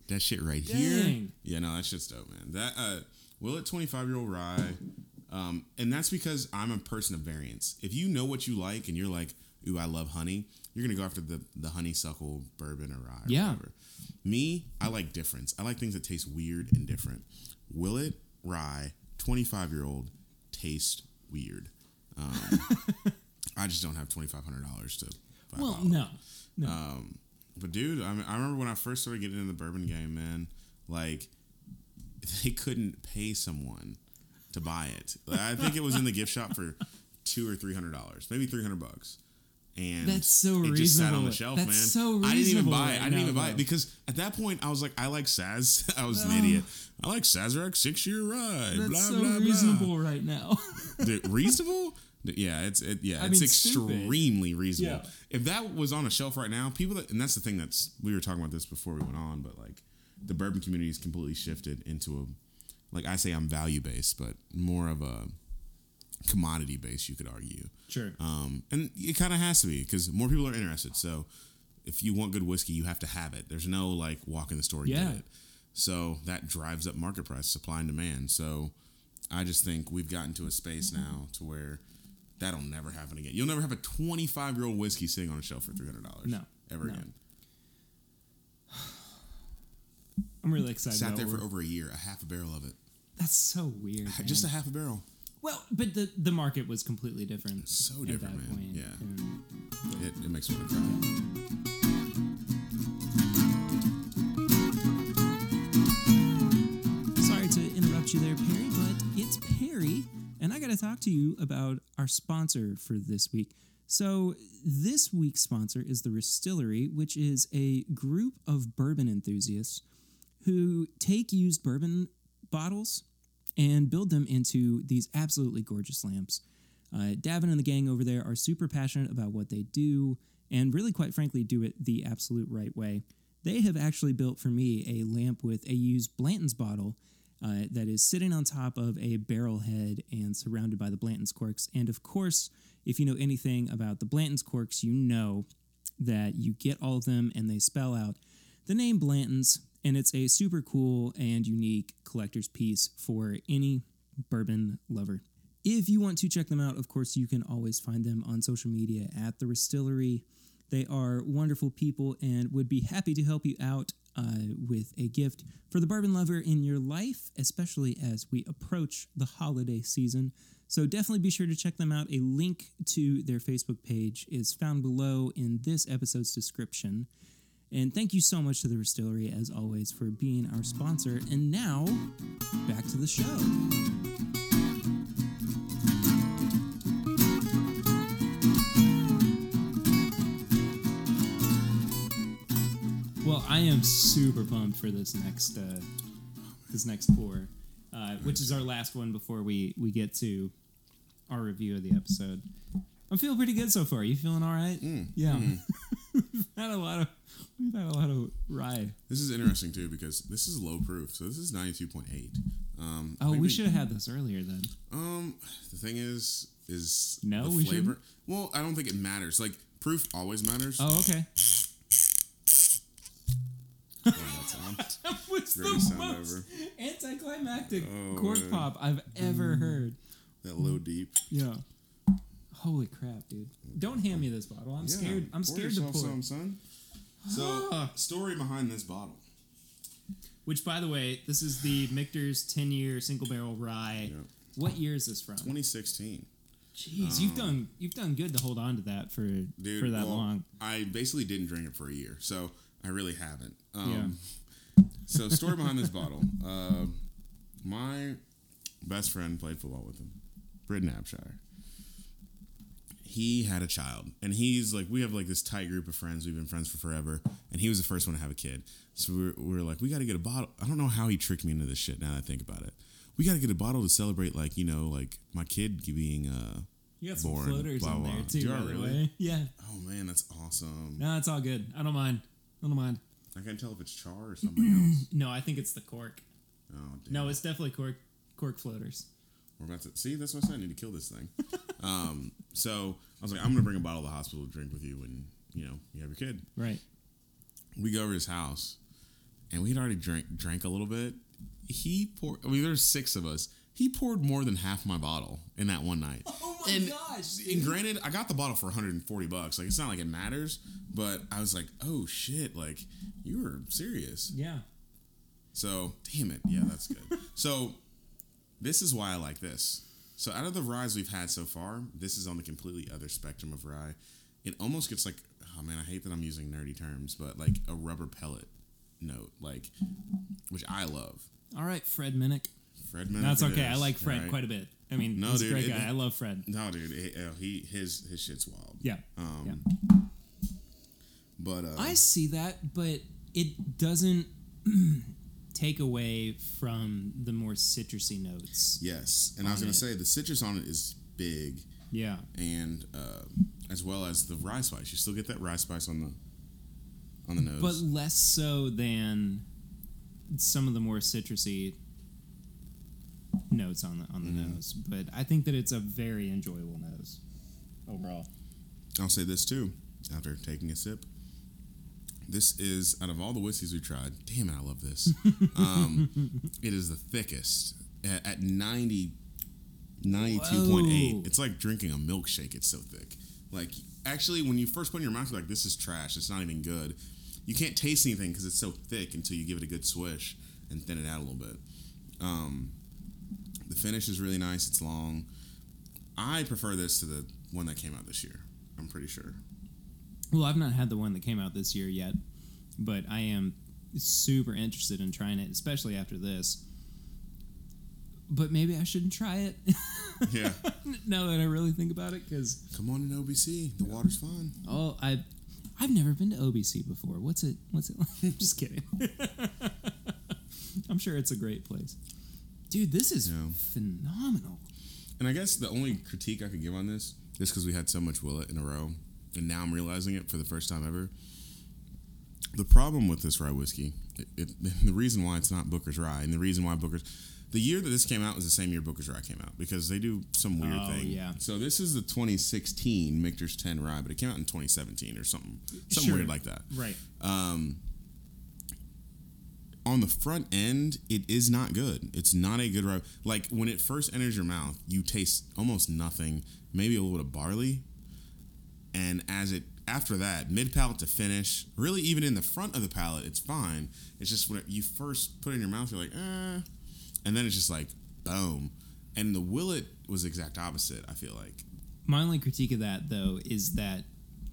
That shit right here. Dang. Yeah, no, that shit's dope, man. That uh, Willet 25 year old rye. Um, and that's because I'm a person of variance. If you know what you like and you're like, ooh, I love honey, you're gonna go after the the honeysuckle bourbon or rye. Or Yeah. Whatever. Me, I like difference. I like things that taste weird and different. Willet rye, 25 year old, taste weird. Um, I just don't have $2,500 to buy Well, no, no. Um, but dude, I, mean, I remember when I first started getting into the bourbon game, man. Like, they couldn't pay someone to buy it. I think it was in the gift shop for two or three hundred dollars, maybe three hundred bucks. And That's so it just sat on reasonable. the shelf, That's man. so I didn't even reasonable buy it. right I didn't even buy though. it because at that point I was like, I like Saz. I was an Oh. idiot. I like Sazerac six year ride. That's blah so blah reasonable right now. blah. Dude, reasonable? Yeah, it's it, yeah, I it's mean, stupid. extremely reasonable. Yeah. If that was on a shelf right now, people that and that's the thing that's we were talking about this before we went on, but like the bourbon community has completely shifted into a like I say I'm value based, but more of a commodity based, you could argue. sure. Um, and it kind of has to be because more people are interested. So if you want good whiskey, you have to have it. There's no like walk in the store and Yeah. get it. So that drives up market price, supply and demand. So I just think we've gotten to a space now to where that'll never happen again. You'll never have a 25 year old whiskey sitting on a shelf for $300. No. Ever No. again. I'm really excited. About. Sat there for over a year, a half a barrel of it. That's so weird. Just a half a barrel. Well, but the the market was completely different. So at different, that man. point. Yeah. And- It, it makes me want to cry. Sorry to interrupt you there, Perry, but it's Perry, and I got to talk to you about our sponsor for this week. So, this week's sponsor is the Restillery, which is a group of bourbon enthusiasts who take used bourbon bottles and build them into these absolutely gorgeous lamps. Uh, Davin and the gang over there are super passionate about what they do and really, quite frankly, do it the absolute right way. They have actually built for me a lamp with a used Blanton's bottle uh, that is sitting on top of a barrel head and surrounded by the Blanton's corks. And of course, if you know anything about the Blanton's corks, you know that you get all of them and they spell out the name Blanton's, and it's a super cool and unique collector's piece for any bourbon lover. If you want to check them out, of course, you can always find them on social media at the Restillery. They are wonderful people and would be happy to help you out uh, with a gift for the bourbon lover in your life, especially as we approach the holiday season. So definitely be sure to check them out. A link to their Facebook page is found below in this episode's description. And thank you so much to the Restillery, as always, for being our sponsor. And now, back to the show. Well, I am super pumped for this next uh, this next pour, uh, which is our last one before we we get to our review of the episode. I'm feeling pretty good so far. Are You feeling all right? Mm, yeah. We've had a lot of we've had a lot of rye. This is interesting too because this is low proof, so this is ninety two point eight. Um, Oh, think we should have had this earlier then. Um, the thing is, is No, the we flavor. shouldn't? Well, I don't think it matters. Like proof always matters. Oh, okay. Oh, that. That was the most ever. anticlimactic Oh, cork man. pop I've ever heard. that low deep. Yeah. Holy crap, dude! Don't hand me this bottle. I'm Yeah, scared. I'm scared to pour. some, son. So, Ah. story behind this bottle. Which, by the way, this is the Michter's 10 year single barrel rye. Yeah. What year is this from? 2016. Jeez, you've done you've done good to hold on to that for Dude, for that well, long. I basically didn't drink it for a year, so I really haven't. Um, Yeah. So, story behind this bottle. Uh, my best friend played football with him, Britton Abshire. He had a child, and he's like, we have like this tight group of friends. We've been friends for forever, and he was the first one to have a kid. So we were, we were like, we got to get a bottle. I don't know how he tricked me into this shit. Now that I think about it, we got to get a bottle to celebrate, like you know, like my kid being. Uh, You got some born, floaters blah, in blah, there too, Do by the really? way. Yeah. oh man, that's awesome. No, it's all good. I don't mind. I don't mind. I can't tell if it's char or something else. No, I think it's the cork. Oh, damn. No, it's definitely cork cork floaters. We're about to see. That's what I said. I need to kill this thing. um, so I was like, I'm gonna bring a bottle to the hospital to drink with you when you know you have your kid. Right. We go over to his house, and we had already drank drank a little bit. He poured. I mean, there's six of us. He poured more than half my bottle in that one night. Oh my and, gosh, And granted, I got the bottle for 140 bucks. Like it's not like it matters, but I was like, oh shit, like you were serious. Yeah. So, damn it. Yeah, that's good. so, this is why I like this. So, out of the ryes we've had so far, this is on the completely other spectrum of rye. It almost gets like, oh man, I hate that I'm using nerdy terms, but like a rubber pellet note, like, which I love. All right, Fred Minnick. Fred Minnick That's it okay. I like Fred right? quite a bit. I mean, No, he's dude, a great it- guy. I love Fred. No, dude, he, uh, he his his shit's wild. Yeah. Um, yeah. But uh, I see that, but it doesn't take away from the more citrusy notes. yes, and I was gonna say the citrus on it is big, Yeah. and uh, as well as the rye spice. You still get that rye spice on the on the nose. But less so than some of the more citrusy notes on the on the Mm-hmm. nose. But I think that it's a very enjoyable nose overall. I'll say this too, after taking a sip. This is out of all the whiskeys we tried. Damn it, I love this. um, it is the thickest at, at 90, 92.8. It's like drinking a milkshake. It's so thick. Like actually, when you first put it in your mouth, you're like, "This is trash. It's not even good." You can't taste anything because it's so thick until you give it a good swish and thin it out a little bit. Um, the finish is really nice. It's long. I prefer this to the one that came out this year. I'm pretty sure. Well, I've not had the one that came out this year yet, but I am super interested in trying it, especially after this. But maybe I shouldn't try it Yeah. now that I really think about it, because Come on in OBC. The water's fine. oh, I I've never been to OBC before. What's it? What's it? like? I'm just kidding. I'm sure it's a great place, dude. This is Yeah. phenomenal. And I guess the only critique I could give on this is because we had so much Willet in a row, and now I'm realizing it for the first time ever. The problem with this rye whiskey, it, it, the reason why it's not Booker's Rye, and the reason why Booker's, the year that this came out was the same year Booker's Rye came out because they do some weird Oh, thing. yeah. So this is the 2016 Michter's 10 Rye, but it came out in 2017 or something, something Sure. weird like that. Right. Um, on the front end, it is not good. It's not a good rye. Like when it first enters your mouth, you taste almost nothing, maybe a little bit of barley, and as it after that, mid palate to finish, really even in the front of the palate, it's fine. It's just when you first put it in your mouth, you're like, eh, and then it's just like boom. And the Willet was the exact opposite. I feel like. My only critique of that though is that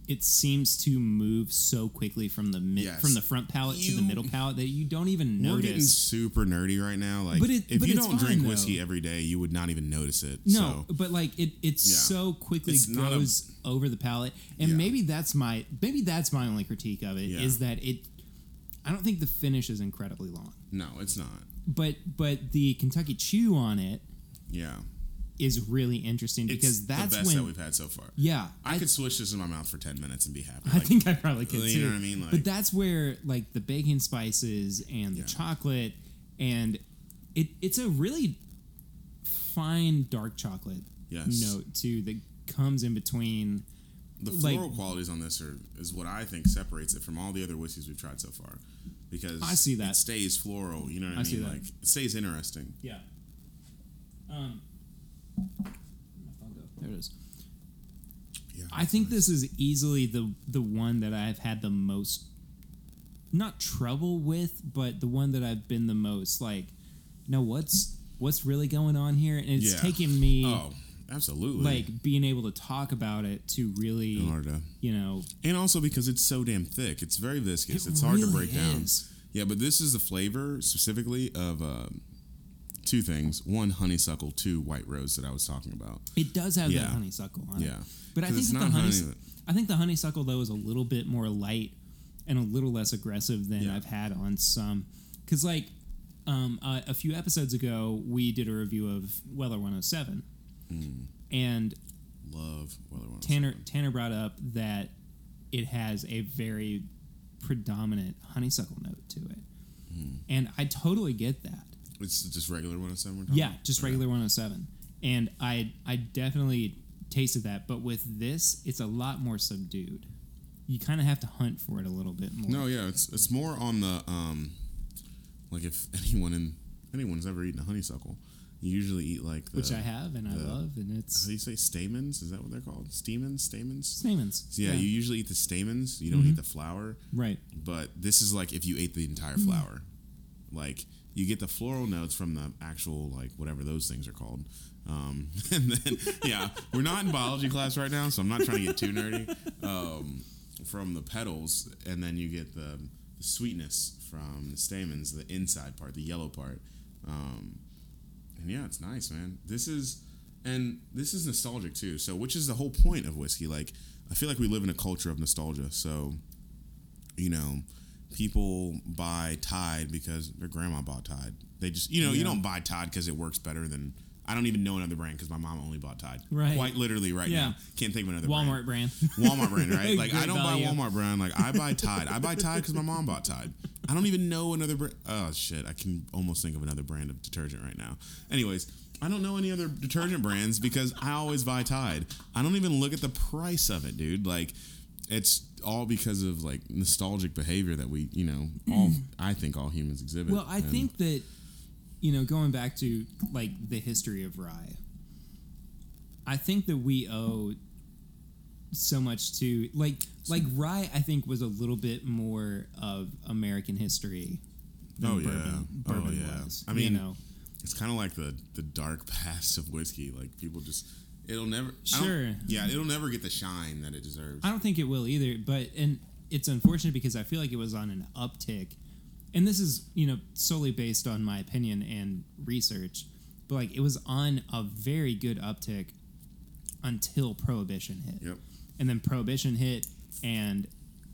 it seems to move so quickly from the mid, Yes. from the front palate to the middle palate that you don't even notice. We're getting super nerdy right now. Like, But it- if but you it's don't drink fine, whiskey every day, you would not even notice it. No, so. but like it, it Yeah. so quickly It's not a- goes over the palate, and Yeah. maybe that's my maybe that's my only critique of it is Yeah. that it. I don't think the finish is incredibly long, No, it's not. but but the Kentucky Chew on it Yeah. Is really interesting It's because that's the best when that we've had so far. yeah I, could swish this in my mouth for ten minutes and be happy. I Like, think I probably could you too. know what I mean? Like- but that's where like the baking spices and the Yeah. chocolate and it it's a really fine dark chocolate Yes. note too that comes in between. the like- floral qualities on this are is what I think separates it from all the other whiskeys we've tried so far. Because I see that. it stays floral. You know what I, I mean? Like it stays interesting. Yeah. Um. There it is. Yeah, I think this is easily the the one that I've had the most not trouble with, but the one that I've been the most like, no, what's what's really going on here? And it's Yeah. taken me Oh, absolutely. like being able to talk about it to really, in order to, you know, and also because it's so damn thick, it's very viscous. It it's hard to really break down. is. Yeah, but this is the flavor specifically of um two things: one, honeysuckle; two, white rose that I was talking about. it does have Yeah. that honeysuckle on it. Yeah, But I think that the honey, honey I think the honeysuckle though is a little bit more light and a little less aggressive than Yeah. I've had on some. Because like um, uh, a few episodes ago, we did a review of Weller 107, Mm. and Love Weller 107. Tanner Tanner brought up that it has a very predominant honeysuckle note to it, Hmm. and I totally get that. It's just regular 107. We're talking Yeah, about? just regular 107. And I I definitely tasted that, but with this, it's a lot more subdued. You kind of have to hunt for it a little bit more. No, yeah, it's it's more on the um, like if anyone in anyone's ever eaten a honeysuckle, you usually eat like the which I have and I the- love, and How it's do you say stamens? Is that what they're called? Stamens, stamens. stamens. So yeah, you usually eat the stamens. You don't Mm-hmm. eat the flower. right. But this is like if you ate the entire flower, like you get the floral notes from the actual like whatever those things are called. Um, and then yeah, we're not in biology class right now, so I'm not trying to get too nerdy. Um, from the petals, and then you get the, the sweetness from the stamens, the inside part, the yellow part. Um, and yeah, it's nice, man. This is and this is nostalgic too. So, which is the whole point of whiskey? Like, I feel like we live in a culture of nostalgia. So, you know, people buy Tide because their grandma bought Tide. They just, you know, you don't buy Tide because it works better than. I don't even know another brand because my mom only bought Tide. Right. Quite literally right Yeah. now. Can't think of another brand. Walmart brand. Walmart brand, right? Like I don't value. buy Walmart brand. Like I buy Tide. I buy Tide because my mom bought Tide. I don't even know another brand. Oh shit! I can almost think of another brand of detergent right now. Anyways, I don't know any other detergent brands because I always buy Tide. I don't even look at the price of it, dude. Like it's all because of like nostalgic behavior that we, you know, all mm. I think all humans exhibit. Well, I And- think that you know, going back to like the history of rye, I think that we owe so much to like like rye. I think was a little bit more of American history. Than Oh, yeah. bourbon, Oh, yeah. was. I mean, you know, It's kind of like the the dark past of whiskey. Like people just it'll never Sure. Yeah, it'll never get the shine that it deserves. I don't think it will either. But and it's unfortunate because I feel like it was on an uptick, and this is you know solely based on my opinion and research. But like it was on a very good uptick until prohibition hit. Yep. And then prohibition hit, and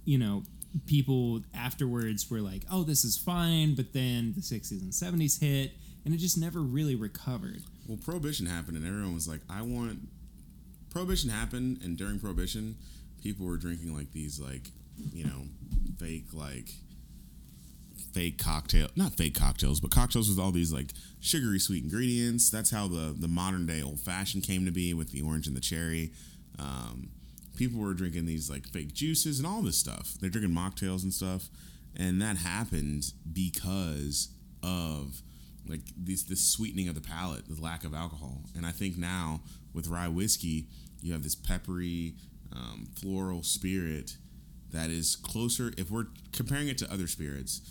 you know people afterwards were like, "Oh, this is fine," but then the '60s and '70s hit, and it just never really recovered. Well, prohibition happened, and everyone was like, "I want." Prohibition happened, and during prohibition, people were drinking like these, like you know, fake like fake cocktail, not fake cocktails, but cocktails with all these like sugary sweet ingredients. That's how the the modern day old fashioned came to be with the orange and the cherry. Um, people were drinking these like fake juices and all this stuff. They're drinking mocktails and stuff, and that happened because of like this this sweetening of the palate, the lack of alcohol. And I think now with rye whiskey, you have this peppery, um, floral spirit that is closer. If we're comparing it to other spirits,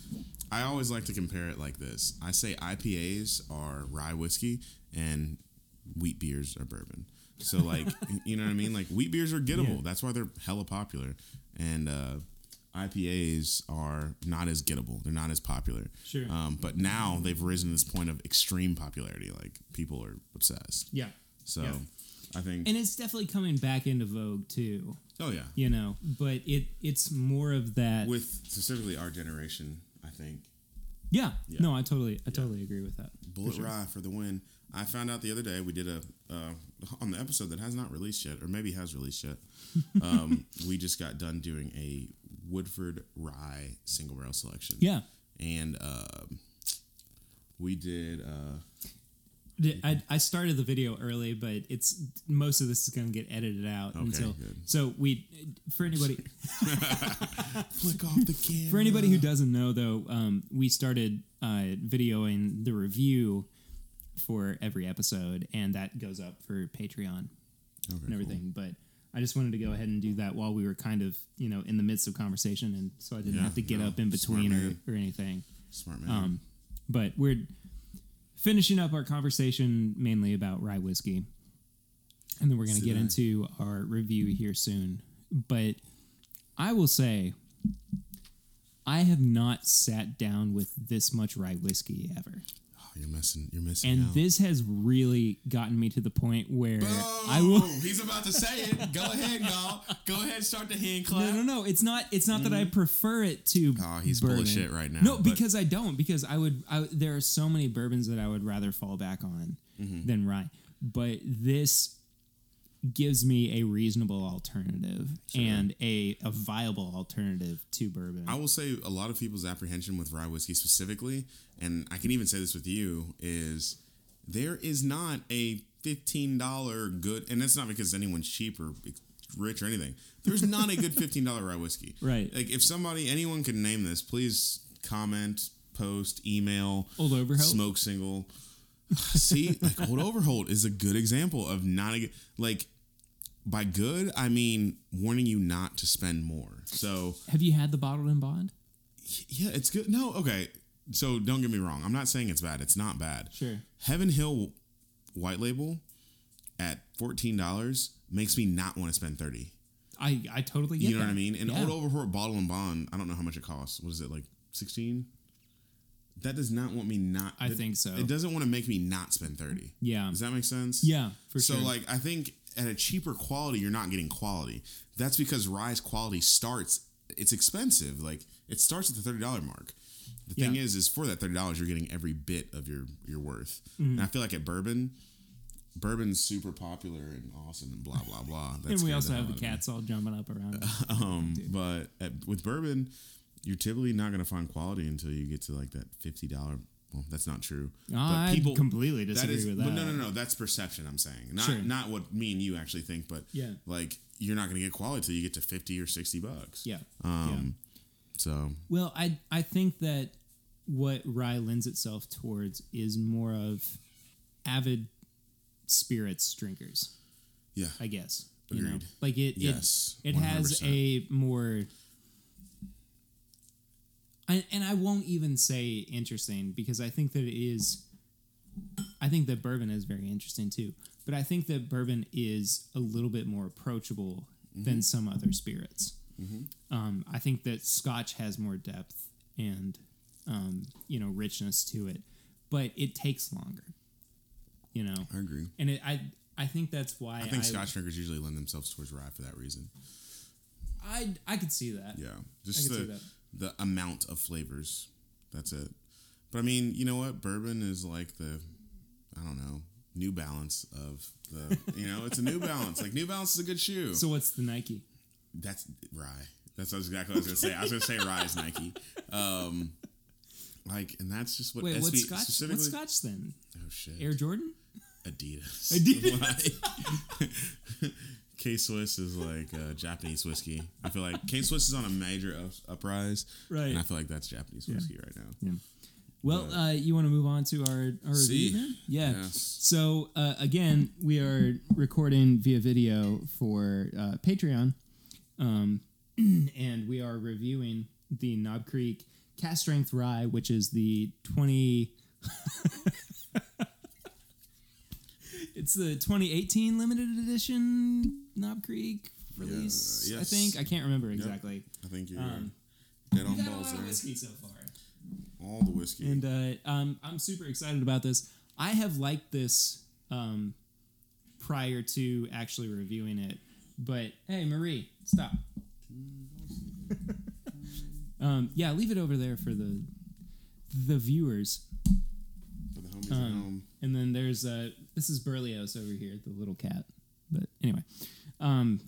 I always like to compare it like this. I say IPAs are rye whiskey and wheat beers are bourbon. So like you know what I mean? Like wheat beers are gettable. Yeah. That's why they're hella popular. And uh, IPAs are not as gettable. They're not as popular. Sure. Um, but now they've risen to this point of extreme popularity. Like people are obsessed. Yeah. So Yeah. I think. And it's definitely coming back into vogue too. oh yeah. You know, but it it's more of that. With specifically our generation, I think yeah. Yeah. No, I totally I totally agree with that. Bulleit For sure. Rye for the win. I found out the other day we did a uh, on the episode that has not released yet, or maybe has released yet. Um, we just got done doing a Woodford Rye single barrel selection. Yeah. and um, we did. Uh, I, I started the video early, but it's most of this is going to get edited out Okay, until. good. So we, for anybody, flick off the camera. for anybody who doesn't know though, um, we started uh, videoing the review for every episode, and that goes up for Patreon Okay, and everything. But I just wanted to go ahead and do that while we were kind of you know in the midst of conversation, and so I didn't Yeah, have to get no, up in between or, or anything. Smart man. Um, but we're finishing up our conversation mainly about rye whiskey, and then we're going to get I. into our review here soon. But I will say, I have not sat down with this much rye whiskey ever, you're missing. You're missing. and out. this has really gotten me to the point where Oh, I will. He's about to say it. Go ahead, y'all. Go ahead. Start the hand clap. No, no, no. It's not. It's not that I prefer it to. Oh, he's full of shit right now, No, but- because I don't. Because I would. I, there are so many bourbons that I would rather fall back on Mm-hmm. than rye. But this gives me a reasonable alternative and a, a viable alternative to bourbon. I will say a lot of people's apprehension with rye whiskey specifically, and I can even say this with you, is there is not a fifteen dollar good, and that's not because anyone's cheap or rich or anything. There's not a good fifteen dollar rye whiskey. Right. Like if somebody, anyone can name this, please comment, post, email. Old Overholt? smoke single. See, like Old Overholt is a good example of not a good, like by good I mean warning you not to spend more. So Have you had the bottled in bond? yeah, it's good. No, okay. So don't get me wrong. I'm not saying it's bad. It's not bad. Sure. Heaven Hill White Label at fourteen dollars makes me not want to spend thirty. I I totally get that. You know what I mean? And Yeah. Old Overholt Bottled in Bond, I don't know how much it costs. What is it like sixteen? That does not want me not. I that- think so. It doesn't want to make me not spend thirty. Yeah. Does that make sense? Yeah, for so sure. like I think at a cheaper quality, you're not getting quality. That's because rye's quality starts. It's expensive. Like it starts at the thirty dollar mark. The thing Yeah. is, is for that thirty dollars, you're getting every bit of your your worth. Mm-hmm. And I feel like at bourbon, bourbon's super popular and awesome and blah blah blah. That and we also have the out of me. cats all jumping up around. Um, but at, with bourbon, you're typically not going to find quality until you get to like that fifty dollar. Well, that's not true. I completely disagree is, with But that. no, no, no. That's perception. I'm saying not Sure. not what me and you actually think, but Yeah. like you're not going to get quality until you get to fifty or sixty bucks. yeah. Um. So Well, I I think that what rye lends itself towards is more of avid spirits drinkers. yeah, I guess you know, Agreed. like it. Yes, it, it has a more. I, and I won't even say interesting because I think that it is. I think that bourbon is very interesting too, but I think that bourbon is a little bit more approachable Mm-hmm. than some other spirits. Um, I think that Scotch has more depth and um, you know richness to it, but it takes longer. You know, I agree. and it, I I think that's why I think Scotch drinkers usually lend themselves towards rye for that reason. I I could see that. Yeah, just could see the that. The amount of flavors. That's it. But I mean, you know what? Bourbon is like the I don't know New Balance of the you know it's a New Balance. Like New Balance is a good shoe. So what's the Nike? That's rye. That's exactly what I was gonna say. I was gonna say rye is Nike. Um, like, and that's just what Wait, SB what's Scotch? specifically. What's Scotch then? Oh shit! Air Jordan? Adidas. Adidas. K Swiss is like uh, Japanese whiskey. I feel like K Swiss is on a major up, uprise, Right. And I feel like that's Japanese whiskey right now. Yeah. Well, uh, you want to move on to our, our review then? Yeah. Yes. So, uh, again, we are recording via video for uh, Patreon. Um, and we are reviewing the Knob Creek Cask Strength Rye, which is the 20. it's the 2018 limited edition Knob Creek release, I yes. think. I can't remember exactly. I think you're Um, dead on balls there. whiskey so far. All the whiskey. And uh, um, I'm super excited about this. I have liked this um, prior to actually reviewing it, but hey, Marie, stop. um, yeah, leave it over there for the the viewers. for the Homies at Um, home. And then there's uh this is Berlioz over here, the little cat. But anyway, um,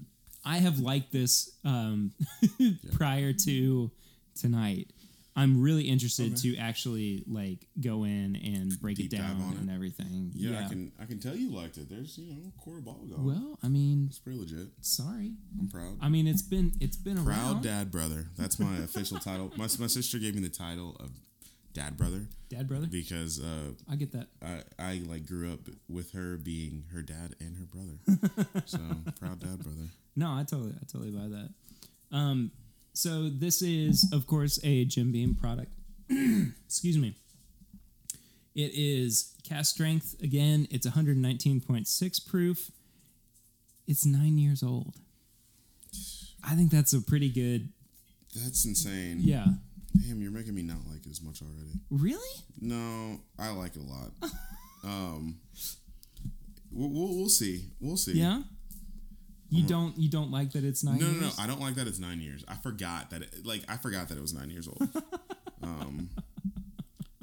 I have liked this um, prior to tonight. I'm really interested Okay. to actually like go in and break Deep it down on it. and everything. Yeah, I can I can tell you liked it. There's you know core ball going. Well, I mean, it's pretty legit. sorry. I'm proud. I mean, it's been it's been a Proud around. dad brother. That's my official title. My, my sister gave me the title of dad brother Dad, brother. because uh, I get that. I I like grew up with her being her dad and her brother. so proud dad brother. No, I totally, I totally buy that. Um, so this is, of course, a Jim Beam product. Excuse me. It is cask strength again. It's 119.6 proof. It's nine years old. I think that's a pretty good. That's insane. Yeah. Damn, you're making me not like it as much already. Really? No, I like it a lot. um, we'll, we'll, we'll see. We'll see. Yeah. You don't. You don't like that it's nine. No, no, no. I don't like that it's nine years. I forgot that. It, like, I forgot that it was nine years old. um,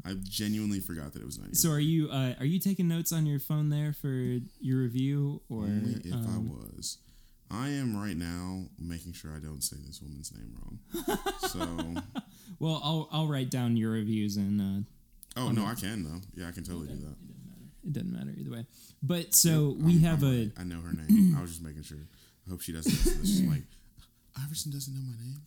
I genuinely forgot that it was nine years. So are you? Uh, are you taking notes on your phone there for your review, or Only if um, I was. I am right now making sure I don't say this woman's name wrong. so, Well, I'll I'll write down your reviews and uh, oh no, I can though. Yeah, I can totally do that. it doesn't matter either way. But so we I'm- have I'm a. I know her name. I was just making sure. I hope she doesn't. listen to this. She's like, Iverson doesn't know my name.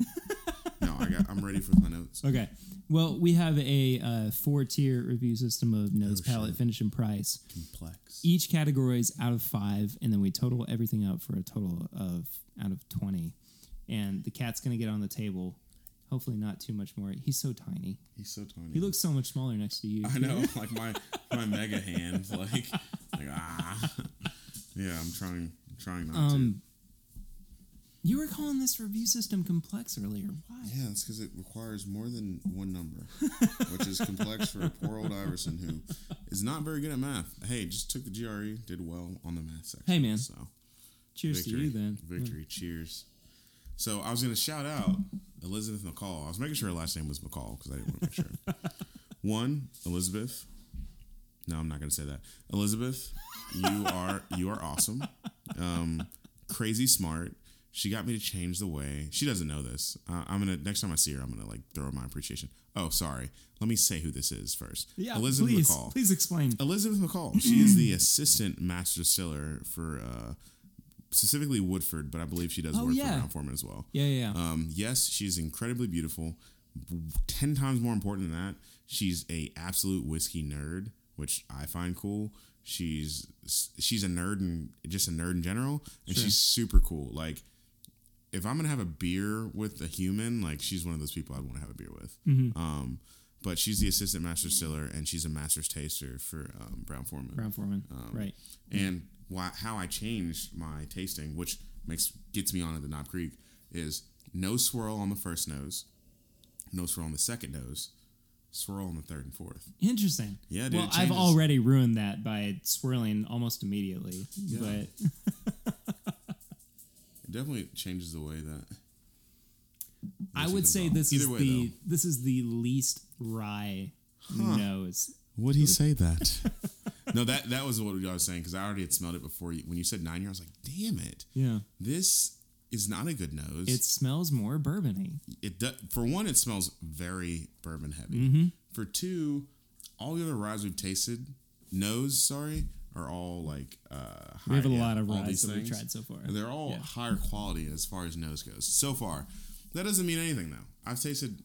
no, I got. I'm ready for my notes. okay. Well, we have a uh, four tier review system of nose, Oh, palate, shit. finish, and price. Complex. Each category is out of five, and then we total everything up for a total of out of twenty. And the cat's gonna get on the table. Hopefully, not too much more. He's so tiny. He's so tiny. He looks so much smaller next to you. I know, like my my mega hand, like like ah. Yeah, I'm trying trying not Um, you were calling this review system complex earlier. Why? to. Yeah, it's because it requires more than one number, which is complex for a poor old Iverson who is not very good at math. Hey, just took the GRE, did well on the math section. Hey, man. So Cheers victory, to you then. victory, cheers. So I was gonna shout out Elizabeth McCall. I was making sure her last name was McCall because I didn't want to make sure. One, Elizabeth. No, I'm not gonna say that. Elizabeth, you are you are awesome. Um, crazy smart. She got me to change the way. She doesn't know this. Uh, I'm gonna next time I see her, I'm gonna like throw my appreciation. Oh, sorry. Let me say who this is first. Yeah, Elizabeth please, McCall. please explain. Elizabeth McCall. She is the assistant master distiller for uh, specifically Woodford, but I believe she does Oh, work yeah. for Brown-Forman as well. Yeah, yeah, yeah. Um, yes, she's incredibly beautiful. Ten times more important than that, she's a absolute whiskey nerd, which I find cool. She's she's a nerd and just a nerd in general, and Sure. she's super cool. Like, if I'm gonna have a beer with a human, like she's one of those people I'd want to have a beer with. Mm-hmm. Um, but she's the assistant master stiller and she's a master's taster for um, Brown-Forman. Brown Foreman. Um, right. And why, how I changed my tasting, which makes gets me on at the Knob Creek, is no swirl on the first nose, no swirl on the second nose, swirl on the third and fourth. Interesting. Yeah, dude, Well, I've already ruined that by swirling almost immediately. Yeah. But It definitely changes the way that. I would say off. this Either is way, the though. this is the least rye Huh. nose. Would he say that? no, that that was what I was saying because I already had smelled it before. You, when you said nine year, I was like, "Damn it, Yeah. this is not a good nose." It smells more bourbony. it do, for one, it smells very bourbon heavy. Mm-hmm. For two, all the other ryes we've tasted, nose, sorry, are all like uh, We have a high- lot of ryes that we've tried so far. They're all Yeah. higher quality as far as nose goes. So far, that doesn't mean anything though. I've tasted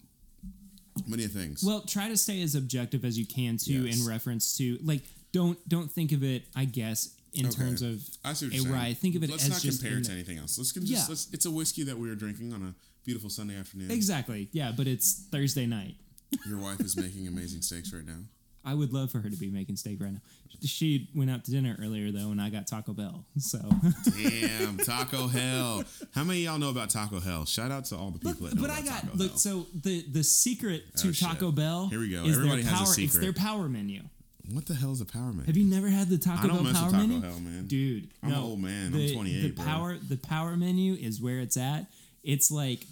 many things. Well, try to stay as objective as you can too Yes. in reference to like don't don't think of it, I guess, in Okay. terms of I see a rye. Think of it let's as not compare it to anything else. Let's just Yeah. let's, it's a whiskey that we are drinking on a beautiful Sunday afternoon. Exactly. Yeah, but it's Thursday night. Your wife is making amazing steaks right now. I would love for her to be making steak right now. She went out to dinner earlier though, and I got Taco Bell. So Damn, Taco Hell. How many of y'all know about Taco Hell? Shout out to all the people that know but I got Taco look. Hell. So the the secret oh, to Oh, shit. Taco Bell Here we go. is Everybody their has a power. It's their power menu. What the hell is a power menu? Have you never had the Taco I don't Bell power Taco menu? Hell, man. Dude, I'm no, an old man. I'm The, 28, The bro. power the power menu is where it's at. It's like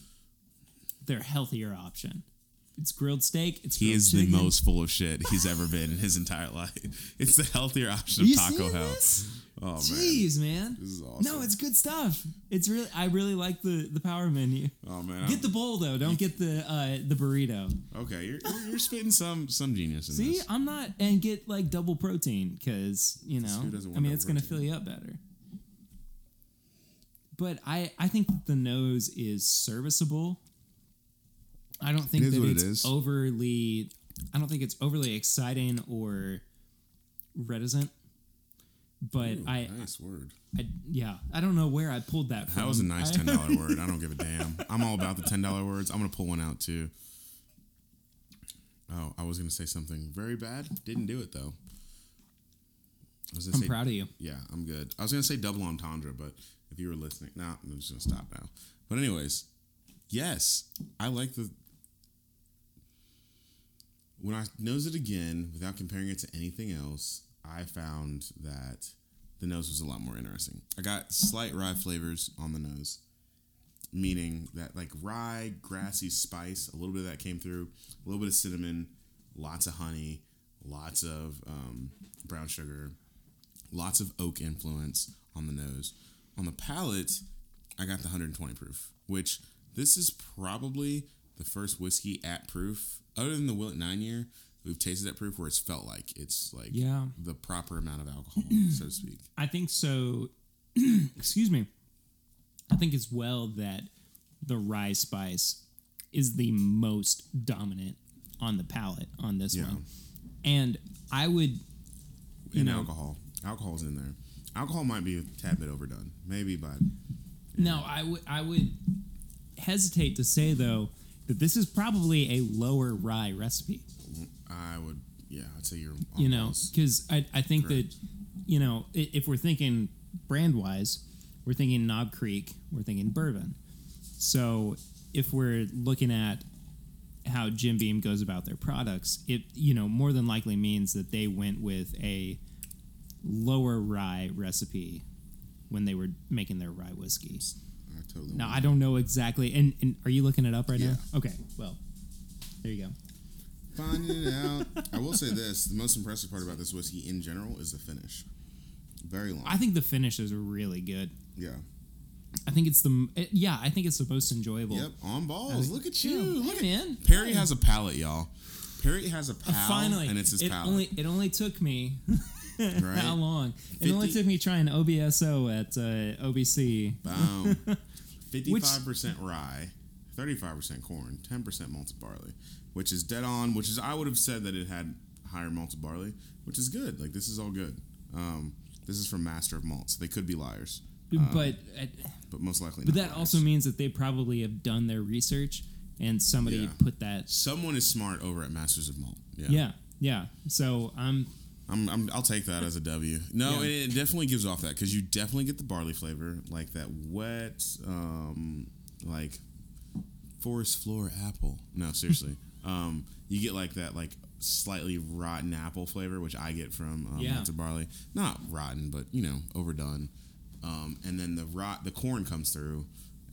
their healthier option. It's grilled steak. It's He is the most full of shit he's ever been in his entire life. It's the healthier option You of Taco Hell. this? Oh man, Jeez, man. This is awesome. No, it's good stuff. It's really. I really like the the power menu. oh man. Get the bowl though. Don't get the uh, the burrito. okay, you're, you're you're spitting some some genius in See, this. I'm not, and get like double protein because you know, I mean, it's gonna fill you up better. But I, I think that the nose is serviceable. I don't think It that it it's overly. I don't think it's overly exciting or reticent. But Ooh, I, nice word. I, yeah, I don't know where I pulled that from. That was a nice ten dollar word. I don't give a damn. I'm all about the ten dollar words. I'm gonna pull one out too. Oh, I was gonna say something very bad. Didn't do it though. I was gonna I'm say, proud of you. Yeah, I'm good. I was gonna say double entendre, but if you were listening, nah, I'm just gonna stop now. But anyways, yes, I like the. When I nose it again, without comparing it to anything else, I found that the nose was a lot more interesting. I got slight rye flavors on the nose, meaning that like rye, grassy spice, a little bit of that came through, a little bit of cinnamon, lots of honey, lots of um, brown sugar, lots of oak influence on the nose. On the palate, I got the 120 proof, which this is probably the first whiskey at proof, other than the Willet Nine Year, we've tasted at proof where it's felt like it's like Yeah. the proper amount of alcohol, so to speak. I think so. excuse me. I think as well that the rye spice is the most dominant on the palate on this Yeah. one, and I would, you And know, alcohol, alcohol's in there. Alcohol might be a tad bit overdone, maybe, but no, I would, I would hesitate to say though that this is probably a lower rye recipe. I would, yeah, I'd say you're. you know because I, I think Correct. that you know if we're thinking brand wise we're thinking knob creek we're thinking bourbon so if we're looking at how jim beam goes about their products it you know more than likely means that they went with a lower rye recipe when they were making their rye whiskeys I totally. now want i don't know exactly and, and are you looking it up right Yeah. now okay well there you go Finding it out. I will say this: the most impressive part about this whiskey in general is the finish. Very long. i think the finish is really good yeah. I think it's the it, yeah. I think it's the most enjoyable. Yep. On balls. think- Look at you. Yeah, Look hey, at man. Perry has a palate, y'all. Perry has a Uh, finally, and it's his it palate. only it only took me Right. how long? It only took me trying OBSO at uh, OBC. Boom. Fifty-five percent rye, thirty-five percent corn, ten percent malted barley, which is dead on. Which is I would have said that it had higher malted barley, which is good. Like this is all good. Um, this is from Master of Malts. They could be liars, but uh, but most likely. but that liars. also means that they probably have done their research and somebody Yeah. put that. someone is smart over at Masters of Malt. Yeah. Yeah, yeah. So I'm I'm, I'm, I'll take that as a W. No, Yeah. it, it definitely gives off that because you definitely get the barley flavor, like that wet, um, like forest floor apple. No, seriously, um, you get like that, like slightly rotten apple flavor, which I get from um, Yeah. barley. Not rotten, but you know, overdone. Um, and then the rot, the corn comes through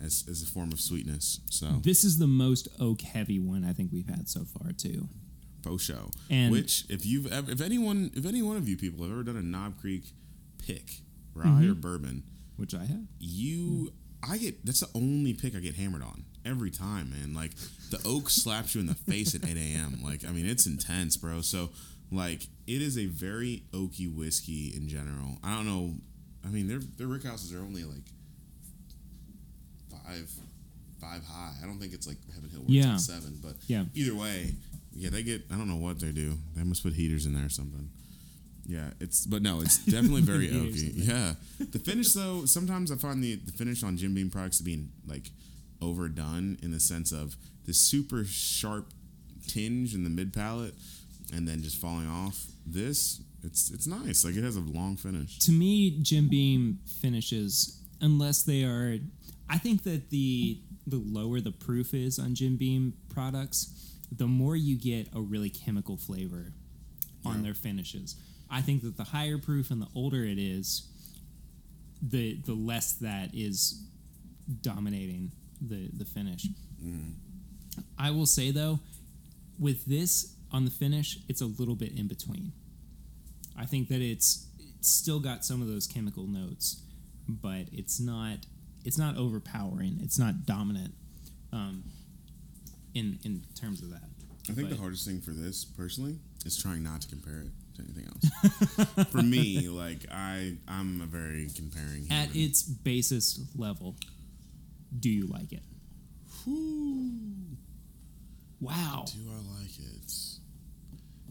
as, as a form of sweetness. So this is the most oak heavy one I think we've had so far too. Faux show. And- Which, if you've ever, if anyone, if any one of you people have ever done a Knob Creek pick, rye Mm-hmm. or bourbon, Which I have. you, I get that's the only pick I get hammered on every time, man. Like the oak slaps you in the face at 8 a.m. Like I mean, it's intense, bro. So like it is a very oaky whiskey in general. I don't know. I mean, their their rick houses are only like five five high. I don't think it's like Heaven Hill where Yeah. it's like seven, but Yeah. either way, yeah, they get. I don't know what they do. They must put heaters in there or something. Yeah, it's but no, it's definitely very oaky. Yeah, the finish though, sometimes I find the the finish on Jim Beam products to be like overdone in the sense of the super sharp tinge in the mid palate and then just falling off. This it's it's nice. Like it has a long finish. to me, Jim Beam finishes unless they are. I think that the the lower the proof is on Jim Beam products, the more you get a really chemical flavor on Yeah. their finishes. I think that the higher proof and the older it is, the the less that is dominating the the finish. I will say though, with this on the finish, it's a little bit in between. I think that it's, it's still got some of those chemical notes, but it's not it's not overpowering. It's not dominant um, in in terms of that. I think the hardest thing for this, personally, is trying not to compare it to anything else. for me, like I, I'm a very comparing. At its basis level, do you like it? Whew. Wow. Do I like it?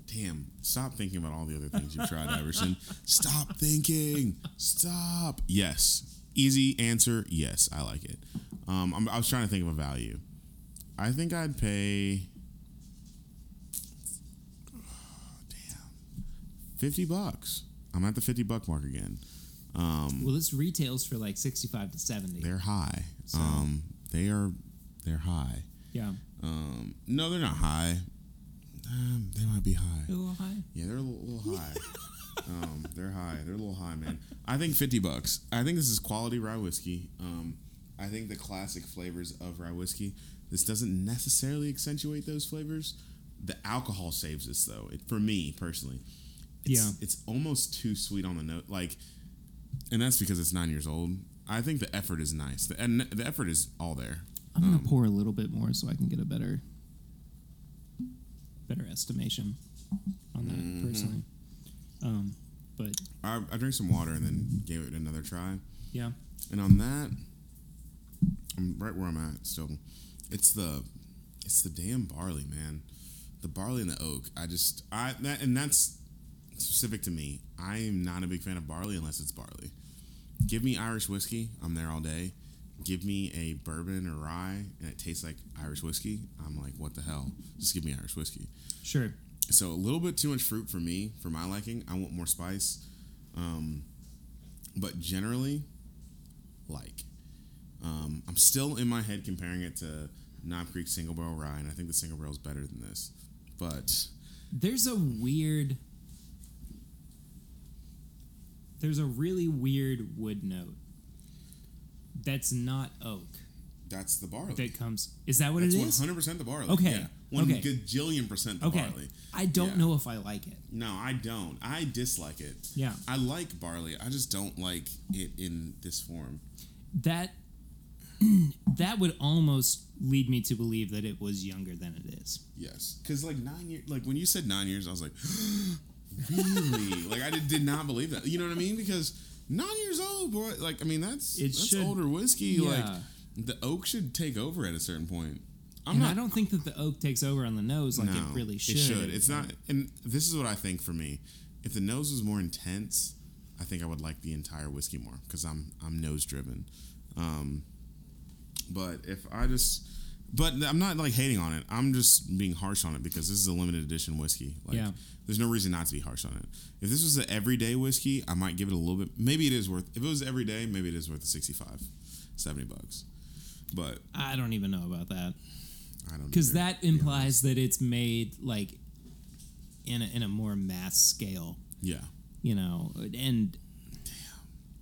Damn! Stop thinking about all the other things you've tried, Iverson. Stop thinking. Stop. Yes. Easy answer. Yes, I like it. Um, I'm, I was trying to think of a value. I think I'd pay. damn. Fifty bucks. I'm at the fifty buck mark again. Um, Well, this retails for like sixty-five to seventy. they're high. So- Um, they are. They're high. yeah, Um, no, they're not high. Um, they might be high. a little high. Yeah, they're a little, little high. um, they're high. They're a little high, man. I think fifty bucks. I think this is quality rye whiskey. Um, I think the classic flavors of rye whiskey. This doesn't necessarily accentuate those flavors. The alcohol saves this, though. It, for me personally, it's, Yeah. it's almost too sweet on the note. Like, and that's because it's nine years old. I think the effort is nice. The, and the effort is all there. I'm gonna pour a little bit more so I can get a better, better estimation on that Mm-hmm. personally. Um, but I, I drank some water and then gave it another try. yeah, And on that, I'm right where I'm at still. It's the it's the damn barley, man. The barley and the oak. I just I that and that's specific to me. I am not a big fan of barley unless it's barley. Give me Irish whiskey, I'm there all day. Give me a bourbon or rye and it tastes like Irish whiskey. I'm like, what the hell? Just give me Irish whiskey. sure. So a little bit too much fruit for me, for my liking. I want more spice. Um, but generally, like, um, I'm still in my head comparing it to Knob Creek Single Barrel Rye, and I think the Single Barrel is better than this. But There's a weird. There's a really weird wood note. That's not oak. that's the barley. That comes. Is that what that's it is? 100% the barley. Okay, Yeah. One okay. gajillion percent the Okay. barley. I don't Yeah. know if I like it. No, I don't. I dislike it. Yeah. I like barley. I just don't like it in this form. That that would almost lead me to believe that it was younger than it is. Yes, because like nine years, like when you said nine years, I was like, really? like I did, did not believe that. You know what I mean? Because nine years old, boy. Like I mean, that's It that's should- older whiskey. Yeah. Like the oak should take over at a certain point. I'm and not. I don't think that the oak takes over on the nose like no, it really should. It should. It's not. And this is what I think for me. If the nose was more intense, I think I would like the entire whiskey more because I'm I'm nose driven. Um, but if I just, but I'm not like hating on it. I'm just being harsh on it because this is a limited edition whiskey. Like, Yeah. There's no reason not to be harsh on it. If this was an everyday whiskey, I might give it a little bit. Maybe it is worth. If it was everyday, maybe it is worth the 65, 70 bucks. But I don't even know about that I don't. because that implies that it's made like in a, in a more mass scale. Yeah. you know, and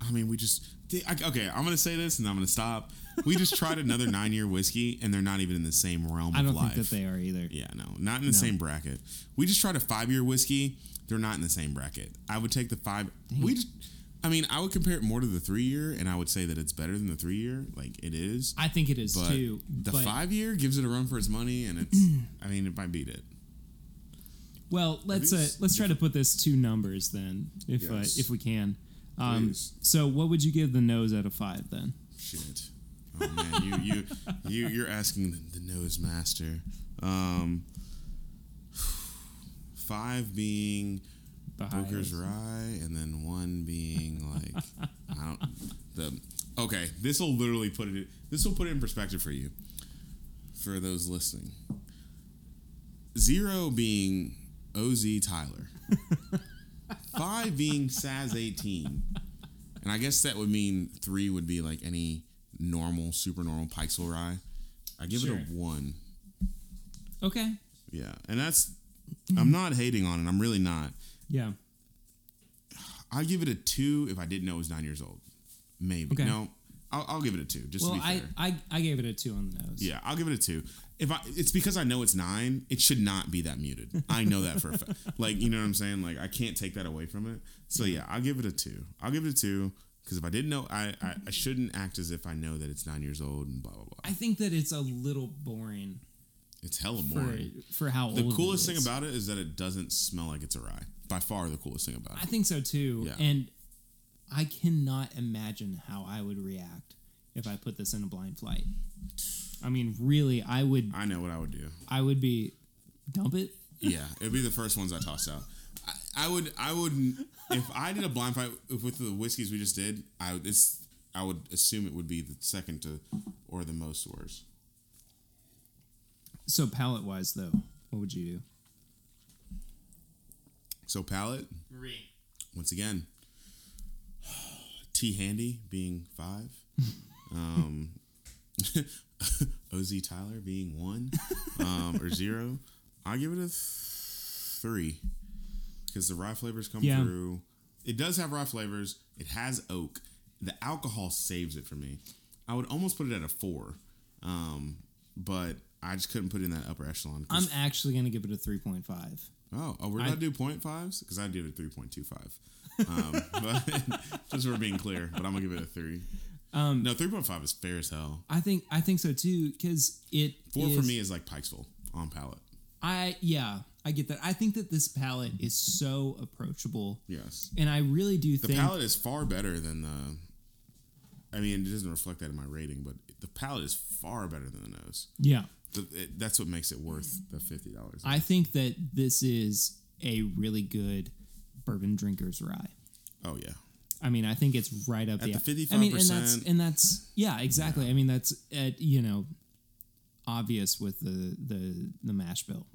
I mean, we just they- I- okay. I'm gonna say this, and I'm gonna stop. We just tried another nine year whiskey, and they're not even in the same realm I of don't life. think that they are either. yeah, no, not in the same bracket. We just tried a five year whiskey. They're not in the same bracket. I would take the five. We just. I mean, I would compare it more to the three year, and I would say that it's better than the three year. Like it is, I think it is but too. the but, five year gives it a run for its money, and it's. I mean, it might beat it. Well, let's uh, let's try to put this two numbers then, if uh, if we can. Um, so, what would you give the nose out of five then? Shit. Oh man, you you you you're asking the, the nose master. Um, five being The Booker's. Rye, and then one being like I don't the. Okay, this will literally put it. This will put it in perspective for you, for those listening. Zero being Oz Tyler, five being Saz eighteen, and I guess that would mean three would be like any normal, super normal Pikesville Rye. I give it a one. Okay. Yeah, and that's. I'm not hating on it. I'm really not. Yeah. I'd give it a two if I didn't know it was nine years old. Maybe. Okay. No, I'll, I'll give it a two. Just Well, to be I. I I gave it a two on the nose. Yeah, I'll give it a two. If I, it's because I know it's nine. It should not be that muted. I know that for a fact. Like, you know what I'm saying? Like, I can't take that away from it. So yeah, I'll give it a two. I'll give it a two because if I didn't know, I, I I shouldn't act as if I know that it's nine years old and blah blah blah. I think that it's a little boring It's hella for boring. for how The old. The coolest thing about it is that it doesn't smell like it's a rye. By far, the coolest thing about it. I think so too. Yeah. And I cannot imagine how I would react if I put this in a blind flight. I mean, really, I would I know what I would do. I would be dump it. Yeah, it'd be the first ones I toss out. I, I would, I would, if I did a blind fight with the whiskeys we just did, I would, it's, I would assume it would be the second to, or the most worst. So palate wise though, what would you do? So palate. Marie. once again, T Handy being five, um, Oz Tyler being one, um, or zero. I give it a th- three because the rye flavors come Yeah. through. It does have rye flavors. It has oak. The alcohol saves it for me. I would almost put it at a four, um, but I just couldn't put it in that upper echelon. I'm actually gonna give it a three point five. Oh, oh, we're I- not do point fives because I did a three point two five. Um, but just for being clear, but I'm gonna give it a three. Um, No, three point five is fair as hell. I think I think so too because it Four for me is like Pikesville on palate. I yeah, I get that. I think that this palate is so approachable, Yes, and I really do think the think palate is far better than the. I mean, it doesn't reflect that in my rating, but the palate is far better than the nose. yeah. The, it, that's what makes it worth the fifty dollars. I think that this is a really good bourbon drinker's rye. Oh yeah, I mean, I think it's right up At the. the I mean, and that's and that's yeah, exactly. I mean, that's at, you know, obvious with the the the mash bill.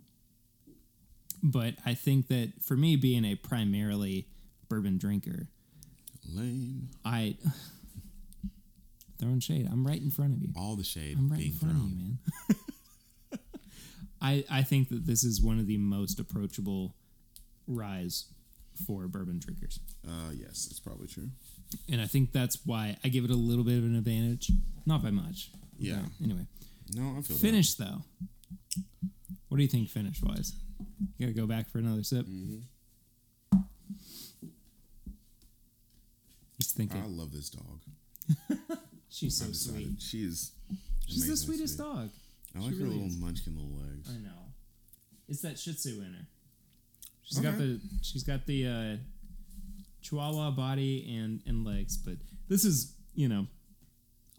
But I think that for me, being a primarily bourbon drinker, lame. I throwing shade. I'm right in front of you. All the shade I'm right being in front thrown. of you, man. I I think that this is one of the most approachable ryes for bourbon drinkers, Uh, yes, that's probably true. and I think that's why I give it a little bit of an advantage, not by much. Yeah. Anyway, No, I feel that. finish though. What do you think finish wise? You gotta go back for another sip. Mm-hmm. He's thinking. I love this dog. She's so sweet. She is. She's the sweetest sweet. dog. I like She her really little is. munchkin little legs. I know. It's that Shih Tzu in her. She's got the she's got the uh, Chihuahua body and and legs, but this is you know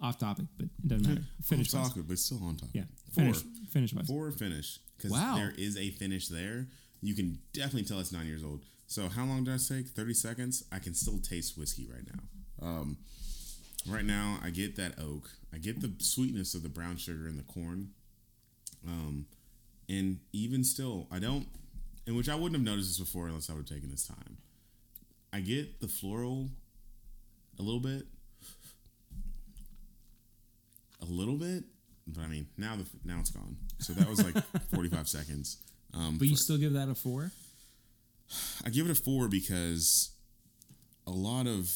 off topic, but it doesn't matter. Finish on wise. topic, but still on topic. Yeah, Four. finish finish wise. Four finish. Because Wow. there is a finish there. You can definitely tell it's nine years old. So how long did I take? 30 seconds? I can still taste whiskey right now. Um, right now, I get that oak. I get the sweetness of the brown sugar and the corn. Um, and even still, I don't, and which I wouldn't have noticed this before unless I would have taken this time. I get the floral a little bit, a little bit, but I mean now the now it's gone. So that was like 45 seconds. Um, But you still give that a four? I give it a four because a lot of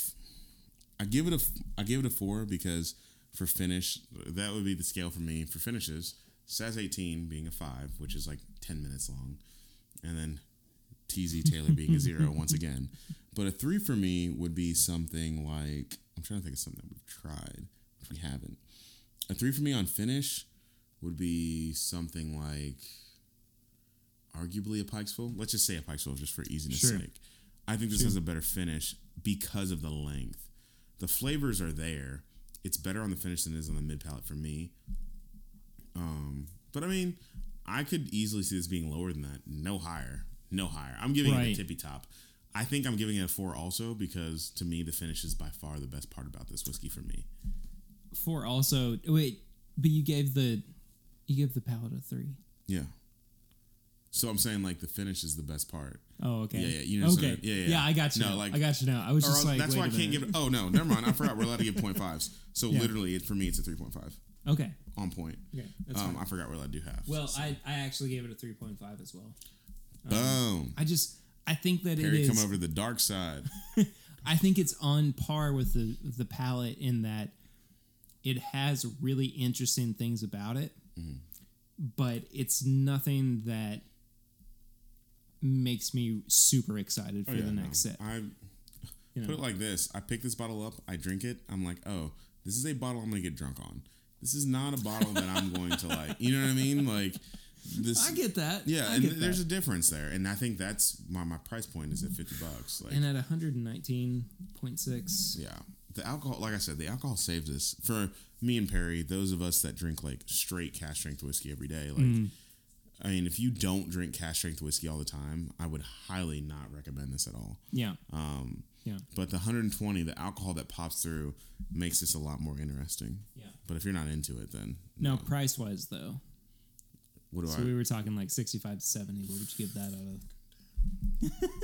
I give it a I give it a four because for finish that would be the scale for me for finishes. Saz 18 being a five, which is like 10 minutes long, and then OZ Tyler being a zero once again. But a three for me would be something like I'm trying to think of something that we've tried, which we haven't. A three for me on finish would be something like arguably a Pikesville. Let's just say a Pikesville just for easiness Sure. sake. I think this has a better finish because of the length. The flavors are there. It's better on the finish than it is on the mid palate for me. Um, but I mean, I could easily see this being lower than that. No higher. No higher. I'm giving it a tippy top. I think I'm giving it a four also because to me the finish is by far the best part about this whiskey for me. Four also. Wait, but you gave the you gave the palate a three. Yeah. So I'm saying like the finish is the best part. Oh, okay. Yeah, yeah, you know what I'm okay. saying? Yeah, yeah. I got you. No, now. like- I got you now. I was just like, that's why I can't minute. give it. Oh no, never mind. I forgot we're allowed to give point fives. So Yeah. literally, it, for me, it's a three point five Okay. on point. Okay. That's Um, fine. I forgot we're do have. Well, so. I, I actually gave it a three point five as well. boom. I just I think that it is. Perry it come over to the dark side. I think it's on par with the the palate in that it has really interesting things about it, Mm-hmm. but it's nothing that makes me super excited for Oh, yeah, the no. next sip. I You put it like this: I pick this bottle up, I drink it. I'm like, oh, this is a bottle I'm gonna get drunk on. This is not a bottle that I'm going to like. You know what I mean? Like this. I get that. Yeah, I and get there's a difference there, and I think that's my my price point is at fifty bucks. Like, and at 119.6, yeah, the alcohol, like I said, the alcohol saves us for me and Perry. Those of us that drink like straight cask strength whiskey every day, like. Mm. I mean, if you don't drink cask strength whiskey all the time, I would highly not recommend this at all. yeah, Um, yeah, but the 120, the alcohol that pops through, makes this a lot more interesting. yeah. But if you're not into it, then No, price wise though. what do So I? we were talking like 65 to 70. What would you give that out of?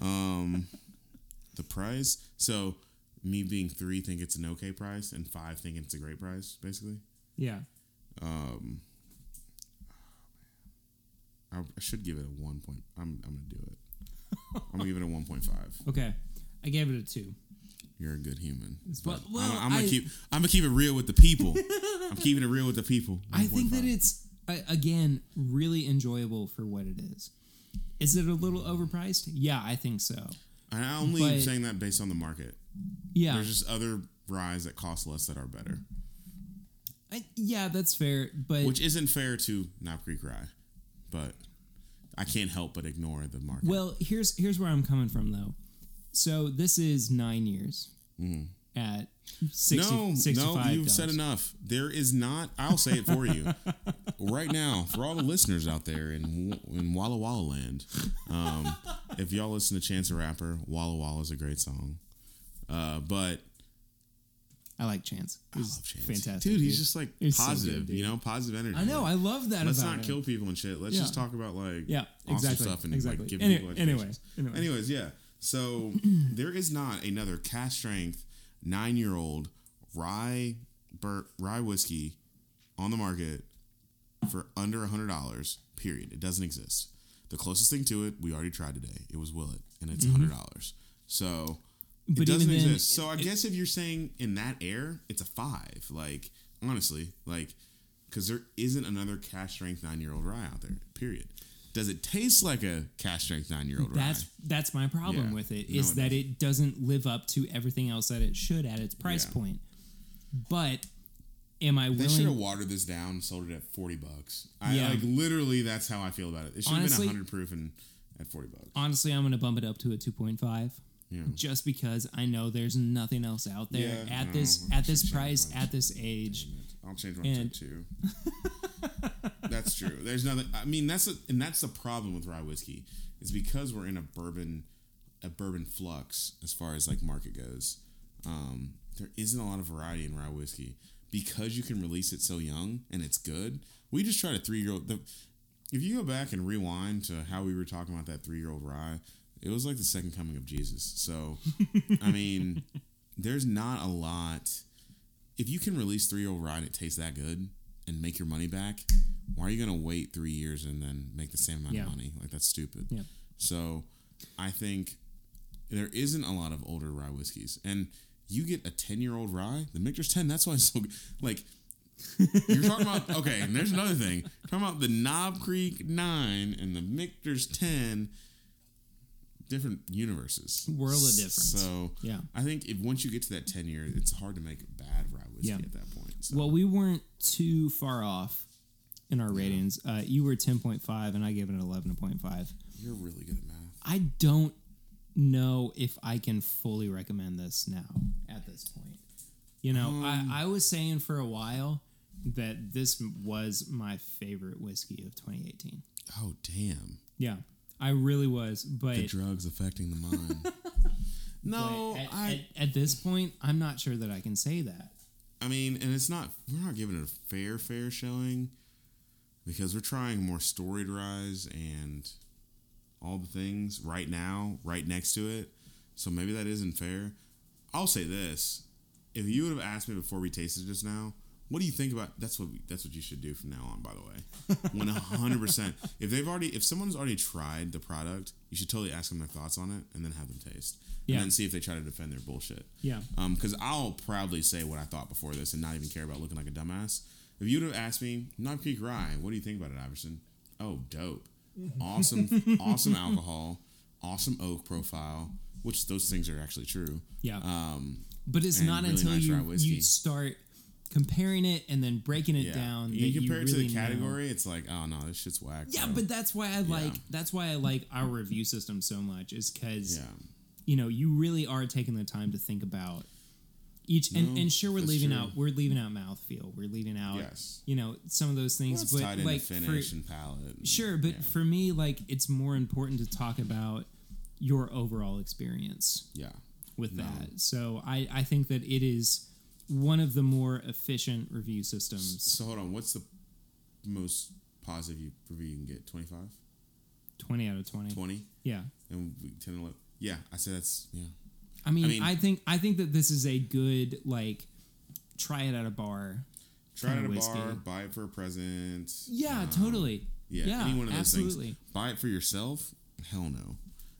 Um, the price. So me being three think it's an okay price, and five think it's a great price, basically. Yeah. Um, I, I should give it a one point. I'm I'm gonna do it. I'm gonna give it a one point five. Okay. I gave it a two. You're a good human. But well, I'm, I'm gonna I- keep I'm gonna keep it real with the people. I'm keeping it real with the people. I think that it's again really enjoyable for what it is. Is it a little overpriced? Yeah, I think so. I only but- saying that based on the market. Yeah, There's just other ryes that cost less that are better, I, yeah, that's fair. But which isn't fair to Knob Creek Rye, but I can't help but ignore the market. well, here's here's where I'm coming from though. So this is nine years at 60, no, 65 no, you've said enough. There is not. I'll say it for you right now for all the listeners out there in in Walla Walla land. Um, if y'all listen to Chance the Rapper, Walla Walla is a great song. Uh, but I like Chance. He's love Chance. fantastic, dude. He's just like He's so positive, good, you know, positive energy. I know. I love that let's about not him. kill people and shit. Let's Yeah. just talk about like Yeah, awesome exactly, stuff and exactly. like give Any- people anyway, educations. anyway. Anyways, yeah. So there is not another cask strength nine year old rye bur- rye whiskey on the market for under a hundred dollars. Period. It doesn't exist. The closest thing to it we already tried today. It was Willet, and it's a hundred dollars. So Mm-hmm. But it doesn't even then, exist. So I guess if you're saying in that air, it's a five. Like honestly, like because there isn't another cask strength nine year old rye out there. Period. Does it taste like a cask strength nine year old rye? That's that's my problem Yeah. with it is No, it that it doesn't live up to everything else that it should at its price Yeah. point. But am I They should have watered this down, and sold it at forty bucks. I Yeah. like literally. That's how I feel about it. It should have been Honestly- hundred proof and at forty bucks. Honestly, I'm going to bump it up to a 2.5 Yeah. just because I know there's nothing else out there at no, this at this price at this age. I'll change my And- tip too. that's true. There's nothing. I mean, that's a, and that's the problem with rye whiskey is because we're in a bourbon, a bourbon flux as far as like market goes. Um, there isn't a lot of variety in rye whiskey because you can release it so young and it's good. We just tried a three year old. If you go back and rewind to how we were talking about that three year old rye, it was like the second coming of Jesus. So, I mean, there's not a lot if you can release three year old rye and it tastes that good and make your money back, why are you gonna wait three years and then make the same amount Yeah. of money? Like that's stupid. Yeah. So I think there isn't a lot of older rye whiskeys. And you get a ten year old rye, the Michter's ten, that's why it's so good. Like you're talking about okay, and there's another thing. talking about the Knob Creek nine and the Michter's ten different universes. World of difference. So Yeah. I think if once you get to that ten year, it's hard to make bad rye whiskey Yeah. at that point. So. Well, we weren't too far off in our ratings. Uh, you were 10.5 and I gave it an 11.5. You're really good at math. I don't know if I can fully recommend this now at this point. You know, Um, I, I was saying for a while that this was my favorite whiskey of 2018. Oh damn! Yeah, I really was. But, The drugs affecting the mind. no, at, I. at, at this point, I'm not sure that I can say that. I mean, and it's not. We're not giving it a fair, fair showing because we're trying more storied rise and all the things right now, right next to it. So maybe that isn't fair. I'll say this: if you would have asked me before we tasted just now, What do you think about? That's what we, that's what you should do from now on. By the way, one hundred percent. If they've already, if someone's already tried the product, you should totally ask them their thoughts on it, and then have them taste, Yeah. and then see if they try to defend their bullshit. Yeah. Um, because I'll proudly say what I thought before this, and not even care about looking like a dumbass. If you'd have asked me, Knob Creek Rye, what do you think about it, Iverson? Oh, dope, awesome, awesome alcohol, awesome oak profile, which those things are actually true. Yeah. Um, but it's not really until nice you you start comparing it and then breaking it yeah. down You that compare you it to really the know. category, it's like, oh no, this shit's whack. Yeah, bro. but that's why I like that's why I like our review system so much is because yeah, you know you really are taking the time to think about each and, No, and sure we're leaving true. out we're leaving out mouthfeel we're leaving out yes. you know some of those Well, things it's but like finish for, and palate. and- sure but yeah. for me like it's more important to talk about your overall experience yeah, with No. that so I I think that it is one of the more efficient review systems So hold on, what's the most positive you, review you can get? 25? 20 out of 20 20? yeah And we 10 11? Yeah, I say that's, yeah. I mean, I mean- think I think that this is a good like try it at a bar. Try it at a whiskey. bar, buy it for a present. Yeah, um, totally. Yeah, Yeah, any one of those absolutely. things. Buy it for yourself? Hell no.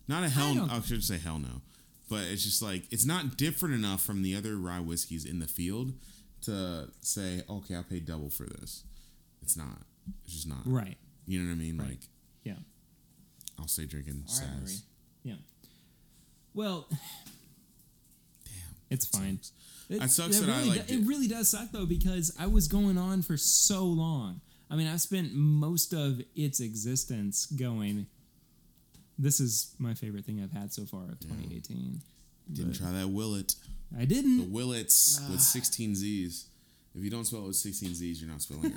Not a hell. don't- I should say hell no. But it's just like it's not different enough from the other rye whiskeys in the field to say, okay, I'll pay double for this. It's not. It's just not. Right. You know what I mean? Right. Like Yeah. I'll stay drinking All right, Yeah. Well. It's fine. It, That sucks that I really liked do- it. it really does suck though because I was going on for so long. I mean, I spent most of its existence going. This is my favorite thing I've had so far of 2018. Didn't But try that Willet. I didn't. The Willets Ah. with 16 Z's. If you don't spell it with 16 Z's, you're not spelling it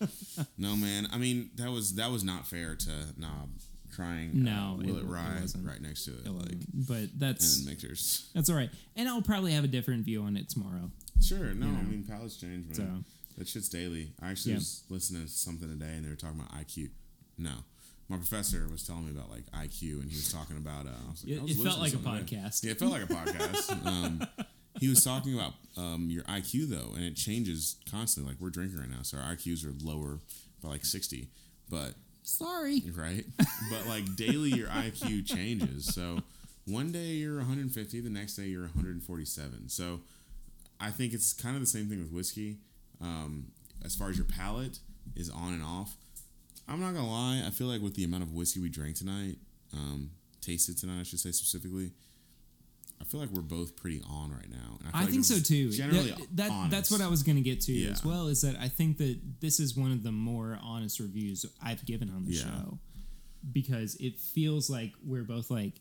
right. no, man. I mean, that was that was not fair to Knob trying No, uh, it Willet wa- it right next to it. It like, but that's then mixers. that's all right. And I'll probably have a different view on it tomorrow. Sure, no, You I mean, palates change, man. So That shit's daily. I actually Yeah. was listening to something today, and they were talking about IQ. No, my professor was telling me about like IQ, and he was talking about. Uh, I was like, it, was it felt like a podcast. Yeah, it felt like a podcast. um, he was talking about um, your IQ though, and it changes constantly. Like we're drinking right now, so our IQs are lower by like sixty, but Sorry. right, but like daily your IQ changes. So one day you're 150, the next day you're 147. So I think it's kind of the same thing with whiskey. Um, as far as your palate is on and off, I'm not gonna lie. I feel like with the amount of whiskey we drank tonight, um, tasted tonight, I should say specifically. I feel like we're both pretty on right now. And feel I like think so too. Generally, that, that- that's what I was going to get to Yeah. as well. Is that I think that this is one of the more honest reviews I've given on the Yeah. show because it feels like we're both like,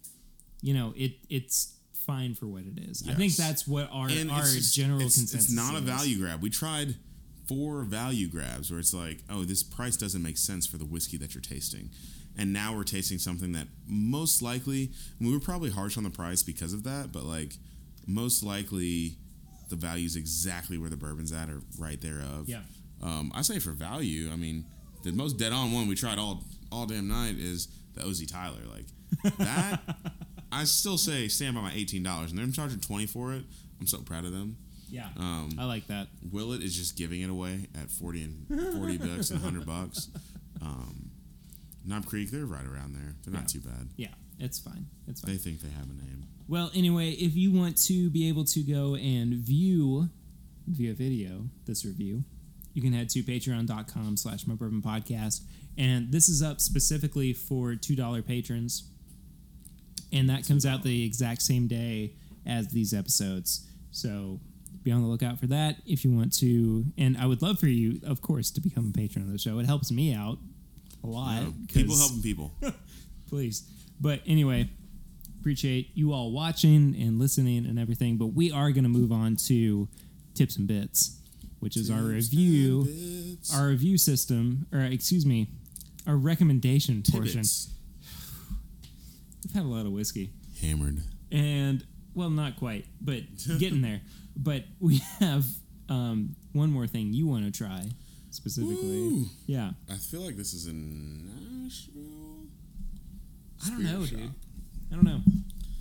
you know, it it's fine for what it is. I think that's what our and our just- general it's, consensus. It's not a value grab. We tried four value grabs where it's like, oh, this price doesn't make sense for the whiskey that you're tasting. And now we're tasting something that most likely, we were probably harsh on the price because of that, but like most likely the value is exactly where the bourbon's at or right there of. Yeah. Um, I say for value, I mean, the most dead on one we tried all all damn night is the OZ Tyler. Like that, I still say stand by my eighteen dollars, and they're charging twenty for it. I'm so proud of them. Yeah, Um, I like that. Willet is just giving it away at forty and forty bucks and hundred bucks. Um, Knob Creek, they're right around there. They're not Yeah. too bad. Yeah, it's fine. It's fine. They think they have a name. Well, anyway, if you want to be able to go and view via video this review, you can head to patreon.com slash my bourbon podcast. And this is up specifically for $2 patrons. And that comes out the exact same day as these episodes. So be on the lookout for that if you want to. And I would love for you, of course, to become a patron of the show. It helps me out a lot. Know, people helping people. please. But anyway, appreciate you all watching and listening and everything. But we are going to move on to tips and bits, which is our review, our review system, or excuse me, our recommendation portion. We've had a lot of whiskey, Hammered. and well, not quite, but getting there. But we have um, one more thing you want to try specifically. Ooh. Yeah, I feel like this is in Nashville. I don't know, Spirit dude. I don't know.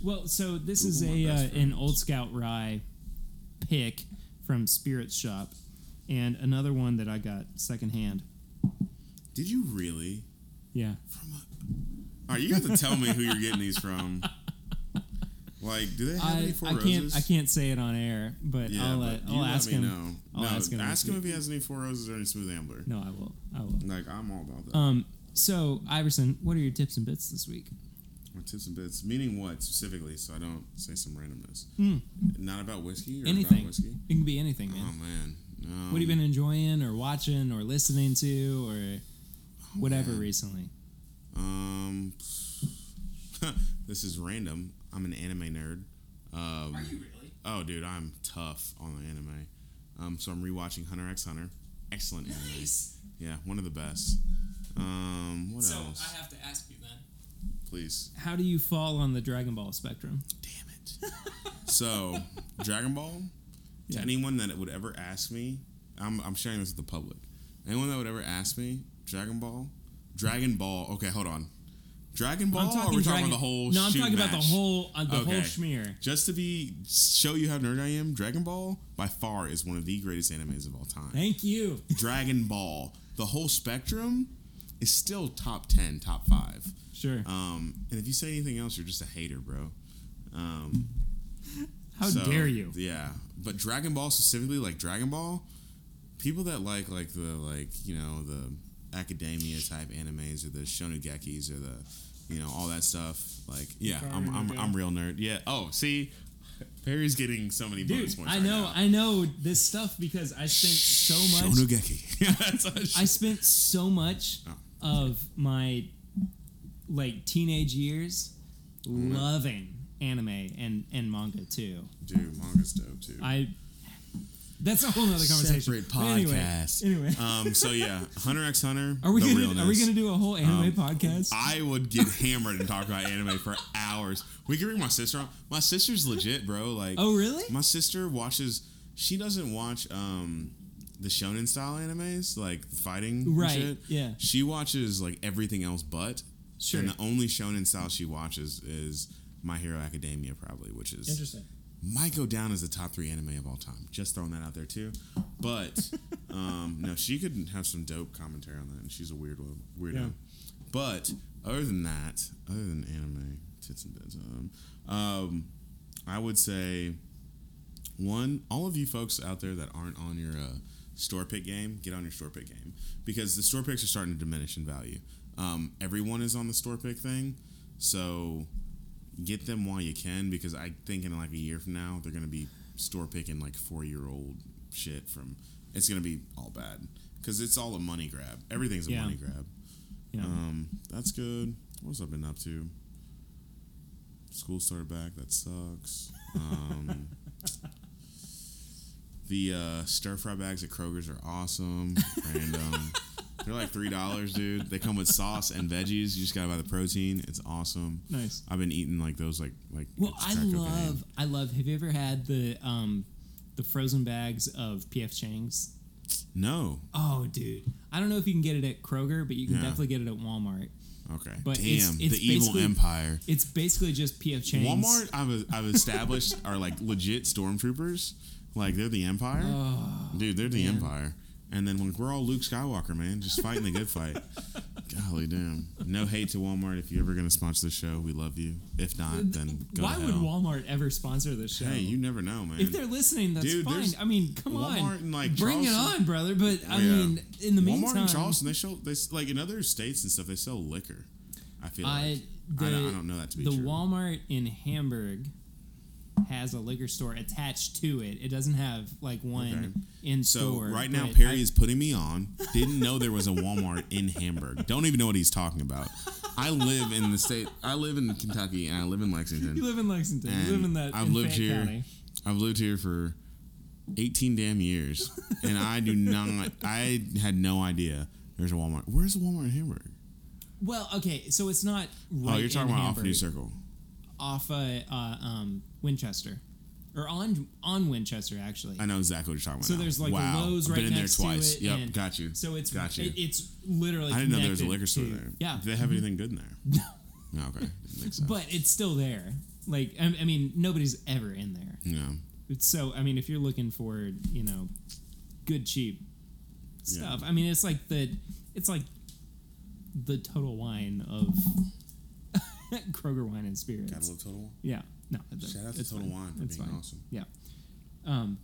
Well, so this is Google my a uh, an. Old Scout rye pick from Spirit Shop, and another one that I got secondhand. Did you really? Yeah. From a, all right, you have to tell me who you're getting these from. Like, do they have any I, Four I can't Roses? I can't say it on air, but Yeah, I'll but let, I'll ask him. know. I'll no, ask him Ask him if he has any Four Roses or any Smooth Ambler. No, I will. I will. Like, I'm all about that. Um. So Iverson, what are your tips and bits this week? My tips and bits, meaning what specifically, so I don't say some randomness. Hmm. Not about whiskey or Anything. about whiskey. It can be anything, man. Oh man, no. what have you been enjoying or watching or listening to or whatever man. recently? Um, this is random. I'm an anime nerd. Um, really? Oh, dude, I'm tough on the anime. Um, so I'm rewatching Hunter x Hunter. Excellent anime. Yeah, one of the best. Um, what else? So I have to ask you then. Please. How do you fall on the Dragon Ball spectrum? Damn it. so, Dragon Ball. To Yeah. anyone that would ever ask me, I'm, I'm sharing this with the public. Anyone that would ever ask me, Dragon Ball, Dragon Ball. Okay, hold on. Dragon Ball. I'm or talking we're Dragon. talking about the whole. no, I'm talking about the whole uh, the whole Okay. schmear. Just to be show you how nerd I am, Dragon Ball by far is one of the greatest animes of all time. Thank you. Dragon Ball, the whole spectrum, is still top ten, top five. Sure. Um, and if you say anything else, you're just a hater, bro. Um, How so, dare you? Yeah, but Dragon Ball specifically, like Dragon Ball, people that like like the like you know the academia type animes or the Shokugekis or the you know all that stuff. Like yeah, I'm I'm, I'm real nerd. Yeah. Oh, see, Perry's getting so many bonus Dude, points. I right know, now. I know this stuff because I spent so much. Shokugeki. Yeah, I spent so much Oh. of my like teenage years mm-hmm. loving anime and and manga too. Dude, manga's dope too. I that's a whole other conversation. Separate But anyway. Anyway, um. So yeah, Hunter x Hunter. are we gonna realness. are we gonna do a whole anime Um, podcast? I would get hammered and talk about anime for hours. We could bring my sister on. My sister's legit, bro. Like, oh really? my sister watches. She doesn't watch um the shonen style animes, like the fighting Right, yeah. She watches like everything else but. Sure. And the only shonen style she watches is My Hero Academia, probably, which is Interesting. Might go down as the top three anime of all time. Just throwing that out there too. But um, no, she could have some dope commentary on that, and she's a weird one, weirdo. Yeah. But other than that, other than anime, tits and beds, um, um, I would say one, all of you folks out there that aren't on your uh, store pick game, get on your store pick game because the store picks are starting to diminish in value. Um, everyone is on the store pick thing, so get them while you can because I think in like a year from now they're gonna be store picking like four year old shit from. It's gonna be all bad because it's all a money grab. Everything's a Yeah. money grab. Yeah. Um, that's good. What's I been up to? School started back. That sucks. Um, the uh, stir fry bags at Kroger's are awesome. Random. They're like three dollars, dude. They come with sauce and veggies. You just gotta buy the protein. It's awesome. nice. I've been eating like those, like like. Well, I crack cocaine. love I love. Have you ever had the um the frozen bags of PF Chang's? No. Oh, dude. I don't know if you can get it at Kroger, but you can Yeah. definitely get it at Walmart. Okay. But Damn, it's- it's the evil empire. It's basically just PF Chang's. Walmart, I've, I've established are like legit stormtroopers. Like they're the empire, Oh, dude. They're the man. empire. And then when we're all Luke Skywalker, man, just fighting the good fight. Golly damn. No hate to Walmart. If you're ever gonna sponsor the show, we love you. If not, then go Why would. Walmart ever sponsor the show? Hey, you never know, man. if they're listening, that's Dude, fine. I mean, come Walmart on, and, like, bring it on, brother. But I Yeah. mean, in the Walmart meantime, Walmart and Charleston, they show they like in other states and stuff. They sell liquor. I feel I like the, I, don't, I don't know that to be true. the true. Walmart in Hamburg has a liquor store attached to it. It doesn't have like one Okay. in So store. right now, Perry I- is putting me on. Didn't know there was a Walmart in Hamburg. Don't even know what he's talking about. I live in the state. I live in Kentucky and I live in Lexington. You live in Lexington. you live in that. I've in lived Fayette here- County. I've lived here for 18 damn years, and I do not. I had no idea there's a Walmart. Where's the Walmart in Hamburg? Well, okay, so it's not. Right oh, you're talking in about off Hamburg, New Circle. Off uh, uh, um, Winchester, or on on Winchester actually. I know exactly what you're talking about. So now. there's like wow. a Lowe's I've right been in there twice. it. Yep, got you. So it's got you. it- it's literally. I didn't know there was a liquor store to- there. Yeah, Do they have anything good in there? No. Okay, makes sense. but it's still there. Like I, I mean, nobody's ever in there. yeah. It's so I mean, if you're looking for you know good cheap Yeah. stuff. I mean, it's like the it's like the total wine of Kroger wine and spirits. Gotta love Total Wine. Yeah. No. it- Shout out to Total fine. Wine for It's being fine. awesome. Yeah. Um,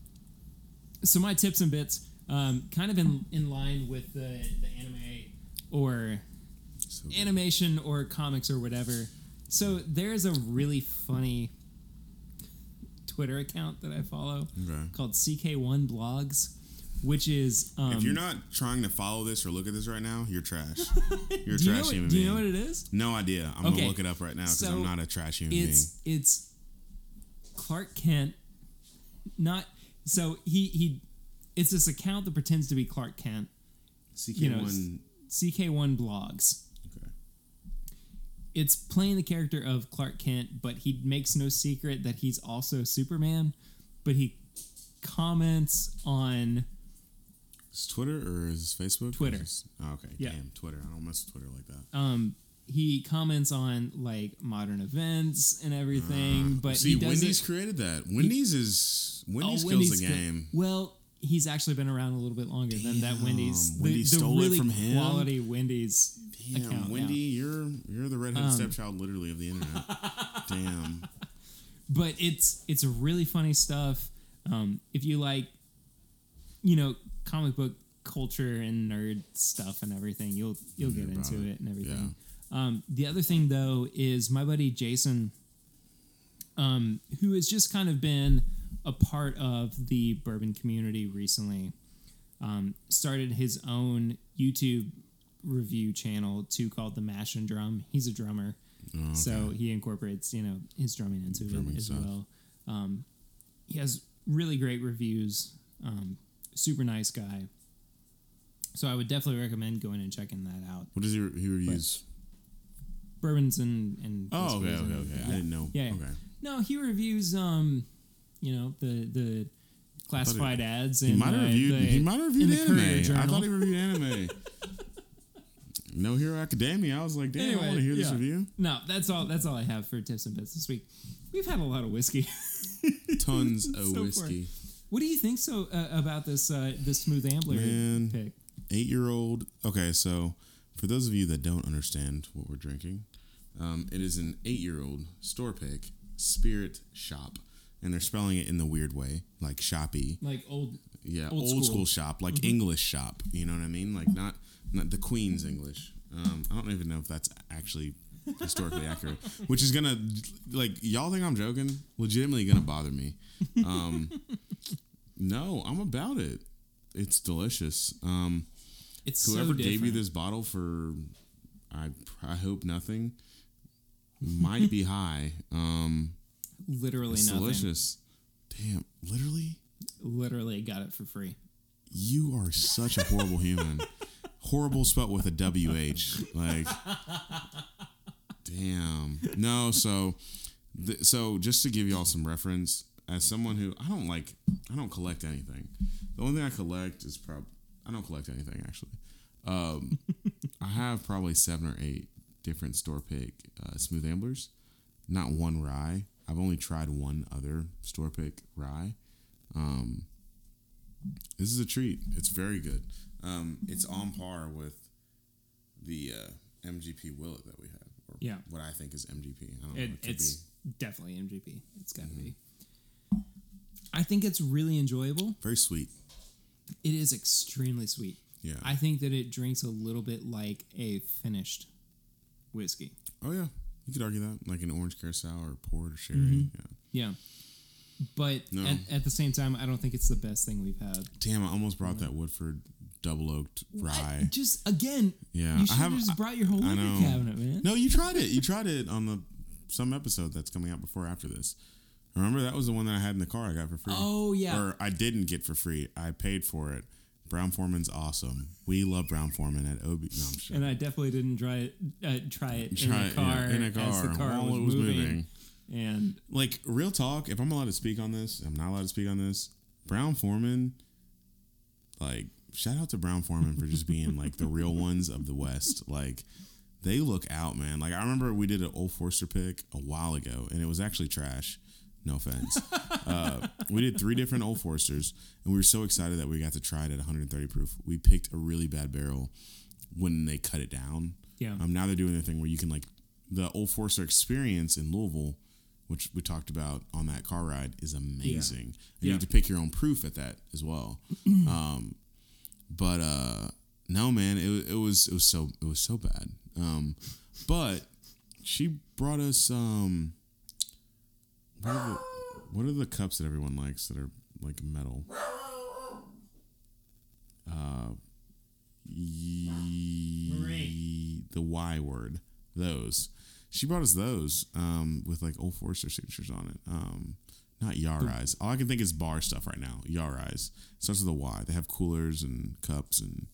so my tips and bits, um, kind of in in line with the the anime or So animation or comics or whatever. So there's a really funny Twitter account that I follow Okay. called CK1 Blogs, which is um, if you're not trying to follow this or look at this right now, you're trash. You're a do you know trash what, human do you know what it is? no idea. I'm Okay. gonna look it up right now because So, I'm not a trash human being. It's it's Clark Kent, not so he he. It's this account that pretends to be Clark Kent. CK1. you know, CK1 Blogs. okay. it's playing the character of Clark Kent, but he makes no secret that he's also Superman. But he comments on Is Twitter or is this Facebook? Twitter. is oh, okay. Yeah. Damn, Twitter. I don't mess with Twitter like that. um he comments on like modern events and everything. but Uh, See, he does Wendy's created that. Wendy's is Wendy's Oh, kills Wendy's the game. Well, he's actually been around a little bit longer than that Damn, Wendy's. The, Wendy's the stole it from him? quality Wendy's Damn, account. Wendy, yeah. you're you're the redheaded Um, stepchild, literally of the internet. Damn. but it's it's really funny stuff. Um, if you like, you know, comic book culture and nerd stuff and everything, you'll you'll get into it. it and everything. Um, the other thing though is my buddy Jason, um, who has just kind of been a part of the bourbon community recently, um, started his own YouTube review channel too called the Mash and Drum. He's a drummer. Oh, So he incorporates, you know, his drumming into Drumming it as stuff. well. Um, he has really great reviews. Um, super nice guy. So I would definitely recommend going and checking that out. What does he, he reviews? Bourbons and and Oh, okay, okay, and- okay. I didn't know. Yeah, yeah. Okay. No, he reviews um, you know, the the classified ads He and might have uh, reviewed. the, he might have reviewed in the Courier anime. I thought he reviewed anime. no Hero Academia. I was like, damn, I Anyway, want to hear this review. No, that's all. That's all I have for tips and bits this week. We've had a lot of whiskey. Tons So of far. whiskey. What do you think so uh, about this uh, this smooth ambler Man. pick? Eight year old. Okay, so for those of you that don't understand what we're drinking, um, it is an eight year old store pick spirit shop. And they're spelling it in the weird way, like shoppy. Like old Yeah, Old old, school. school. shop, like English shop. You know what I mean? Like not not the Queen's English. Um, I don't even know if that's actually historically accurate. Which is gonna like y'all think I'm joking? Legitimately gonna bother me. Um, no, I'm about it. It's delicious. Um, It's whoever so gave you this bottle for, I I hope nothing, might be high. Um, literally it's nothing. delicious. Damn, literally. Literally got it for free. You are such a horrible human. horrible spelled with a WH. Like, damn. No, so, th- so just to give y'all some reference, as someone who I don't like, I don't collect anything. The only thing I collect is prob. I don't collect anything actually. Um, I have probably seven or eight different store pick uh, smooth amblers. Not one rye. I've only tried one other store pick rye. Um, this is a treat. It's very good. Um, it's on par with the uh, MGP Willet that we had. Or Yeah. What I think is MGP. I don't know. It, It could it's definitely MGP. It's got to Mm-hmm. be. I think it's really enjoyable. very sweet. It is extremely sweet. Yeah. I think that it drinks a little bit like a finished whiskey. oh yeah. You could argue that, like an orange curacao or port or sherry. Mm-hmm. Yeah. Yeah. But No. at, at the same time, I don't think it's the best thing we've had. Damn, I almost brought that Woodford double oaked rye. I- just again, Yeah, you should have- have just brought your whole liquor cabinet, man. No, you tried it. You tried it on the some episode that's coming out before or after this. Remember that was the one that I had in the car I got for free. Oh yeah, Or I didn't get for free. I paid for it. Brown-Forman's awesome. We love Brown-Forman at OB. No, and I definitely didn't try it. Uh, try it Try in a car, yeah, in a car as the car while was, it was moving. moving. And like real talk. If I'm allowed to speak on this, I'm not allowed to speak on this. Brown-Forman, like shout out to Brown-Forman for just being like the real ones of the West. Like they look out, man. Like I remember we did an Old Forester pick a while ago, and it was actually trash. No offense. uh, we did three different Old Foresters, and we were so excited that we got to try it at 130 proof. We picked a really bad barrel when they cut it down. Yeah. Um, now they're doing the thing where you can like the Old Forester experience in Louisville, which we talked about on that car ride, is amazing. And you have to pick your own proof at that as well. um, but uh, no, man, it, it was it was so it was so bad. Um, but she brought us um, what are, the, what are the cups that everyone likes that are like metal? Uh, ye- the Y word. Those. She brought us those um, with like Old Forester signatures on it. Um, not Yarais. All I can think is bar stuff right now. Yarais. Starts with a Y. They have coolers and cups and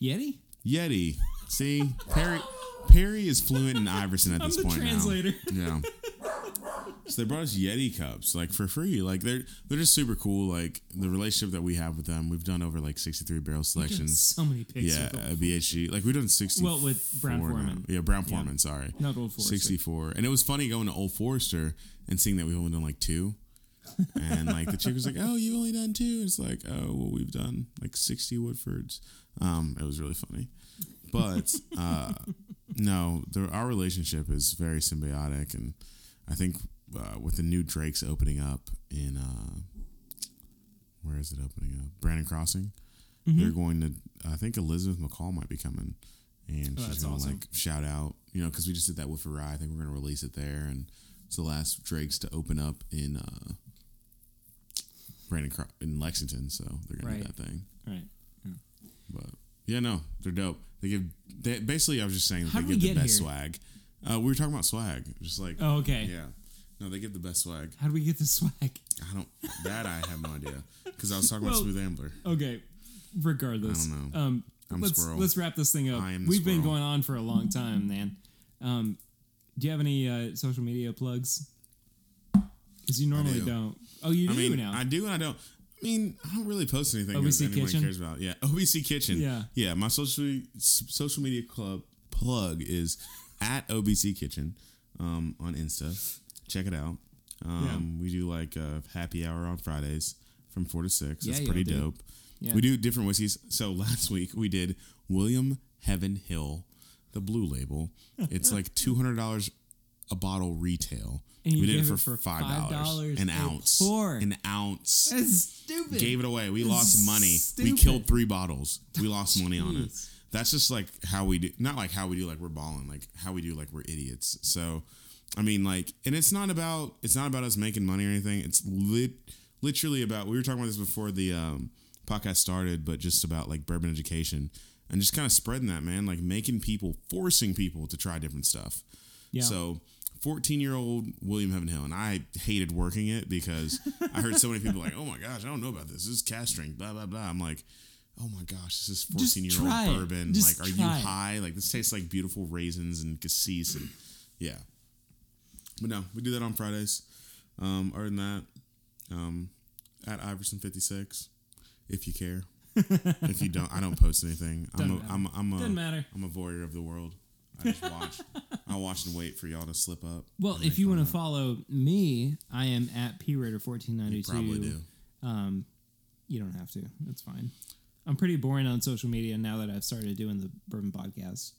Yeti. Yeti. See, Perry. Perry is fluent in Iverson at I'm this point translator. now. Yeah. So they brought us Yeti cups, like for free. Like they're they're just super cool. Like the relationship that we have with them, we've done over like sixty three barrel selections. So many picks. Yeah, a BHG. Like we've done sixty. Well, with Brown-Forman. Yeah, Brown-Forman. Sorry, Not Old Forester. sixty four. And it was funny going to Old Forester and seeing that we've only done like two. and like the chick was like, "Oh, you've only done two. It's like, "Oh, well, we've done like sixty Woodfords." Um, it was really funny, but uh, no, the, our relationship is very symbiotic, and I think uh, with the new Drakes opening up in uh, where is it opening up? Brannon Crossing. Mm-hmm. They're going to. I think Elizabeth McCall might be coming, and Oh, she's gonna awesome. like shout out. You know, because we just did that with Rye. I think we're gonna release it there, and it's the last Drakes to open up in uh, Brannon Cro- in Lexington. So they're gonna Right. do that thing. Right. But yeah, no, they're dope. They give they, basically. I was just saying that How they give the best here? swag. Uh, we were talking about swag, just like Oh, okay. yeah. No, they get the best swag. How do we get the swag? I don't. That I have no idea because I was talking Well, about Smooth Ambler. Okay. Regardless, I don't know. Um, I'm let's squirrel. let's wrap this thing up. We've been going on for a long time, man. Um, do you have any uh, social media plugs? Because you normally do. not Oh, you I do mean, now. I do and I don't. I mean, I don't really post anything that OBC anyone Kitchen? cares about. Yeah, OBC Kitchen. Yeah. yeah. My social social media club plug is at OBC Kitchen um, on Insta. Check it out. Um, We do like a happy hour on Fridays from four to six. Yeah, That's pretty do. dope. Yeah. We do different whiskeys. So last week we did William Heavenhill, the blue label. It's like two hundred dollars a bottle retail. And we did it for, it for five dollars an ounce. pour. An ounce. That's stupid. Gave it away. We That's lost money. We killed three bottles. We lost money on it. That's just like how we do. Not like how we do. Like we're balling. Like how we do. Like we're idiots. So, I mean, like, and it's not about. It's not about us making money or anything. It's lit, literally about. We were talking about this before the um, podcast started, but just about like bourbon education and just kind of spreading that man. Like making people, forcing people to try different stuff. Yeah. So. 14 year old William Heavenhill, and I hated working it because I heard so many people like, oh my gosh, I don't know about this. This is cask strength, blah, blah, blah. I'm like, oh my gosh, this is 14 year old bourbon. Just like, are you try it. high? Like, this tastes like beautiful raisins and cassis. And yeah. But no, we do that on Fridays. Um, other than that, um, at Iverson56, if you care. if you don't, I don't post anything. I'm a, I'm, a, I'm a, Doesn't matter. I'm a voyeur of the world. I just watch. I watch and wait for y'all to slip up. Well, if you want to follow me, I am at prater1492. You probably do. Um, you don't have to. That's fine. I'm pretty boring on social media now that I've started doing the bourbon podcast.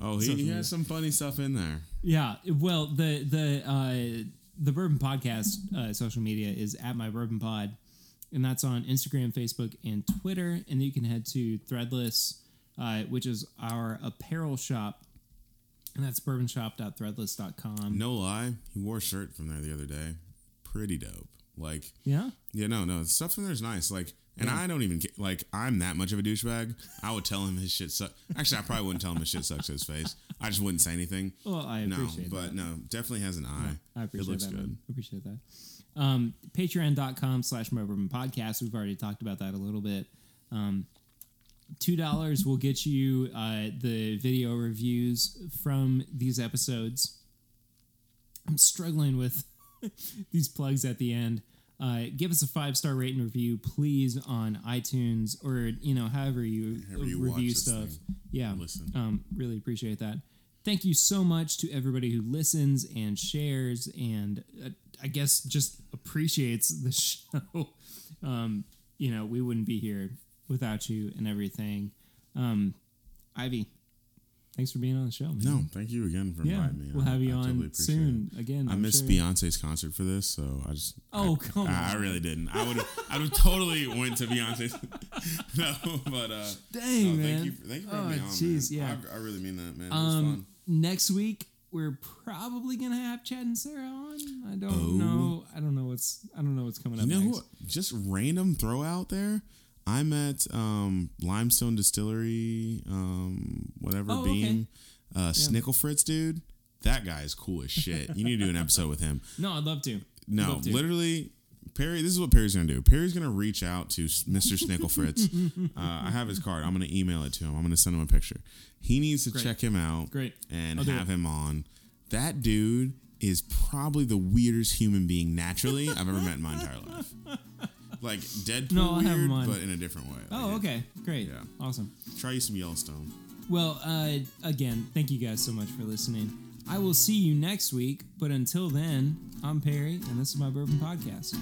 Oh, he, he has some funny stuff in there. Yeah. Well, the the uh, the bourbon podcast uh, social media is at my bourbon pod, and that's on Instagram, Facebook, and Twitter. And you can head to Threadless, uh, which is our apparel shop, and that's bourbonshop.threadless.com. No lie, he wore a shirt from there the other day. Pretty dope. Like, Yeah. yeah, no, no, stuff from there's nice. Like, and I don't even get, like, I'm that much of a douchebag. I would tell him his shit sucks. Actually, I probably wouldn't tell him his shit sucks to his face. I just wouldn't say anything. Well, I No, appreciate but that. no, definitely has an eye. I appreciate it looks that. good. Man. I appreciate that. Um, Patreon.com slash Bourbon Podcast. We've already talked about that a little bit. Um, $2 will get you uh, the video reviews from these episodes. I'm struggling with these plugs at the end. Uh, give us a five star rating review, please, on iTunes or you know however you However you review stuff. Yeah, Listen. um, really appreciate that. thank you so much to everybody who listens and shares and uh, I guess just appreciates the show. um, you know, we wouldn't be here without you and everything. Um, Ivy, thanks for being on the show. Man. No, thank you again for yeah, inviting me. we'll I- have you I on totally soon it. again. I I'm missed sure. Beyonce's concert for this, so I just. Oh, I, come I, I really didn't. I would have. I would totally went to Beyonce's. no, but uh, Dang, no, man. Thank you. For, thank you for Oh, having me on, jeez, yeah. I, I really mean that, man. It was Um, fun. next week we're probably gonna have Chad and Sarah on. I don't Oh. know. I don't know what's. I don't know what's coming You up know next. Just random throw out there. I'm at um, Limestone Distillery, um, whatever Oh, okay. Beam, uh, Snickle Fritz, dude. That guy is cool as shit. You need to do an episode with him. No, I'd love to. No, Love to. literally, Perry. This is what Perry's gonna do. Perry's gonna reach out to Mr. Snickle Fritz. uh, I have his card. I'm gonna email it to him. I'm gonna send him a picture. He needs to Great. check him out. Great. And have it. him on. That dude is probably the weirdest human being naturally I've ever met in my entire life. Like Deadpool No, I'll have weird, but in a different way. Oh, Like, okay, great, Yeah. awesome. Try you some Yellowstone. Well, uh, again, thank you guys so much for listening. I will see you next week, but until then, I'm Perry, and this is my Bourbon Podcast.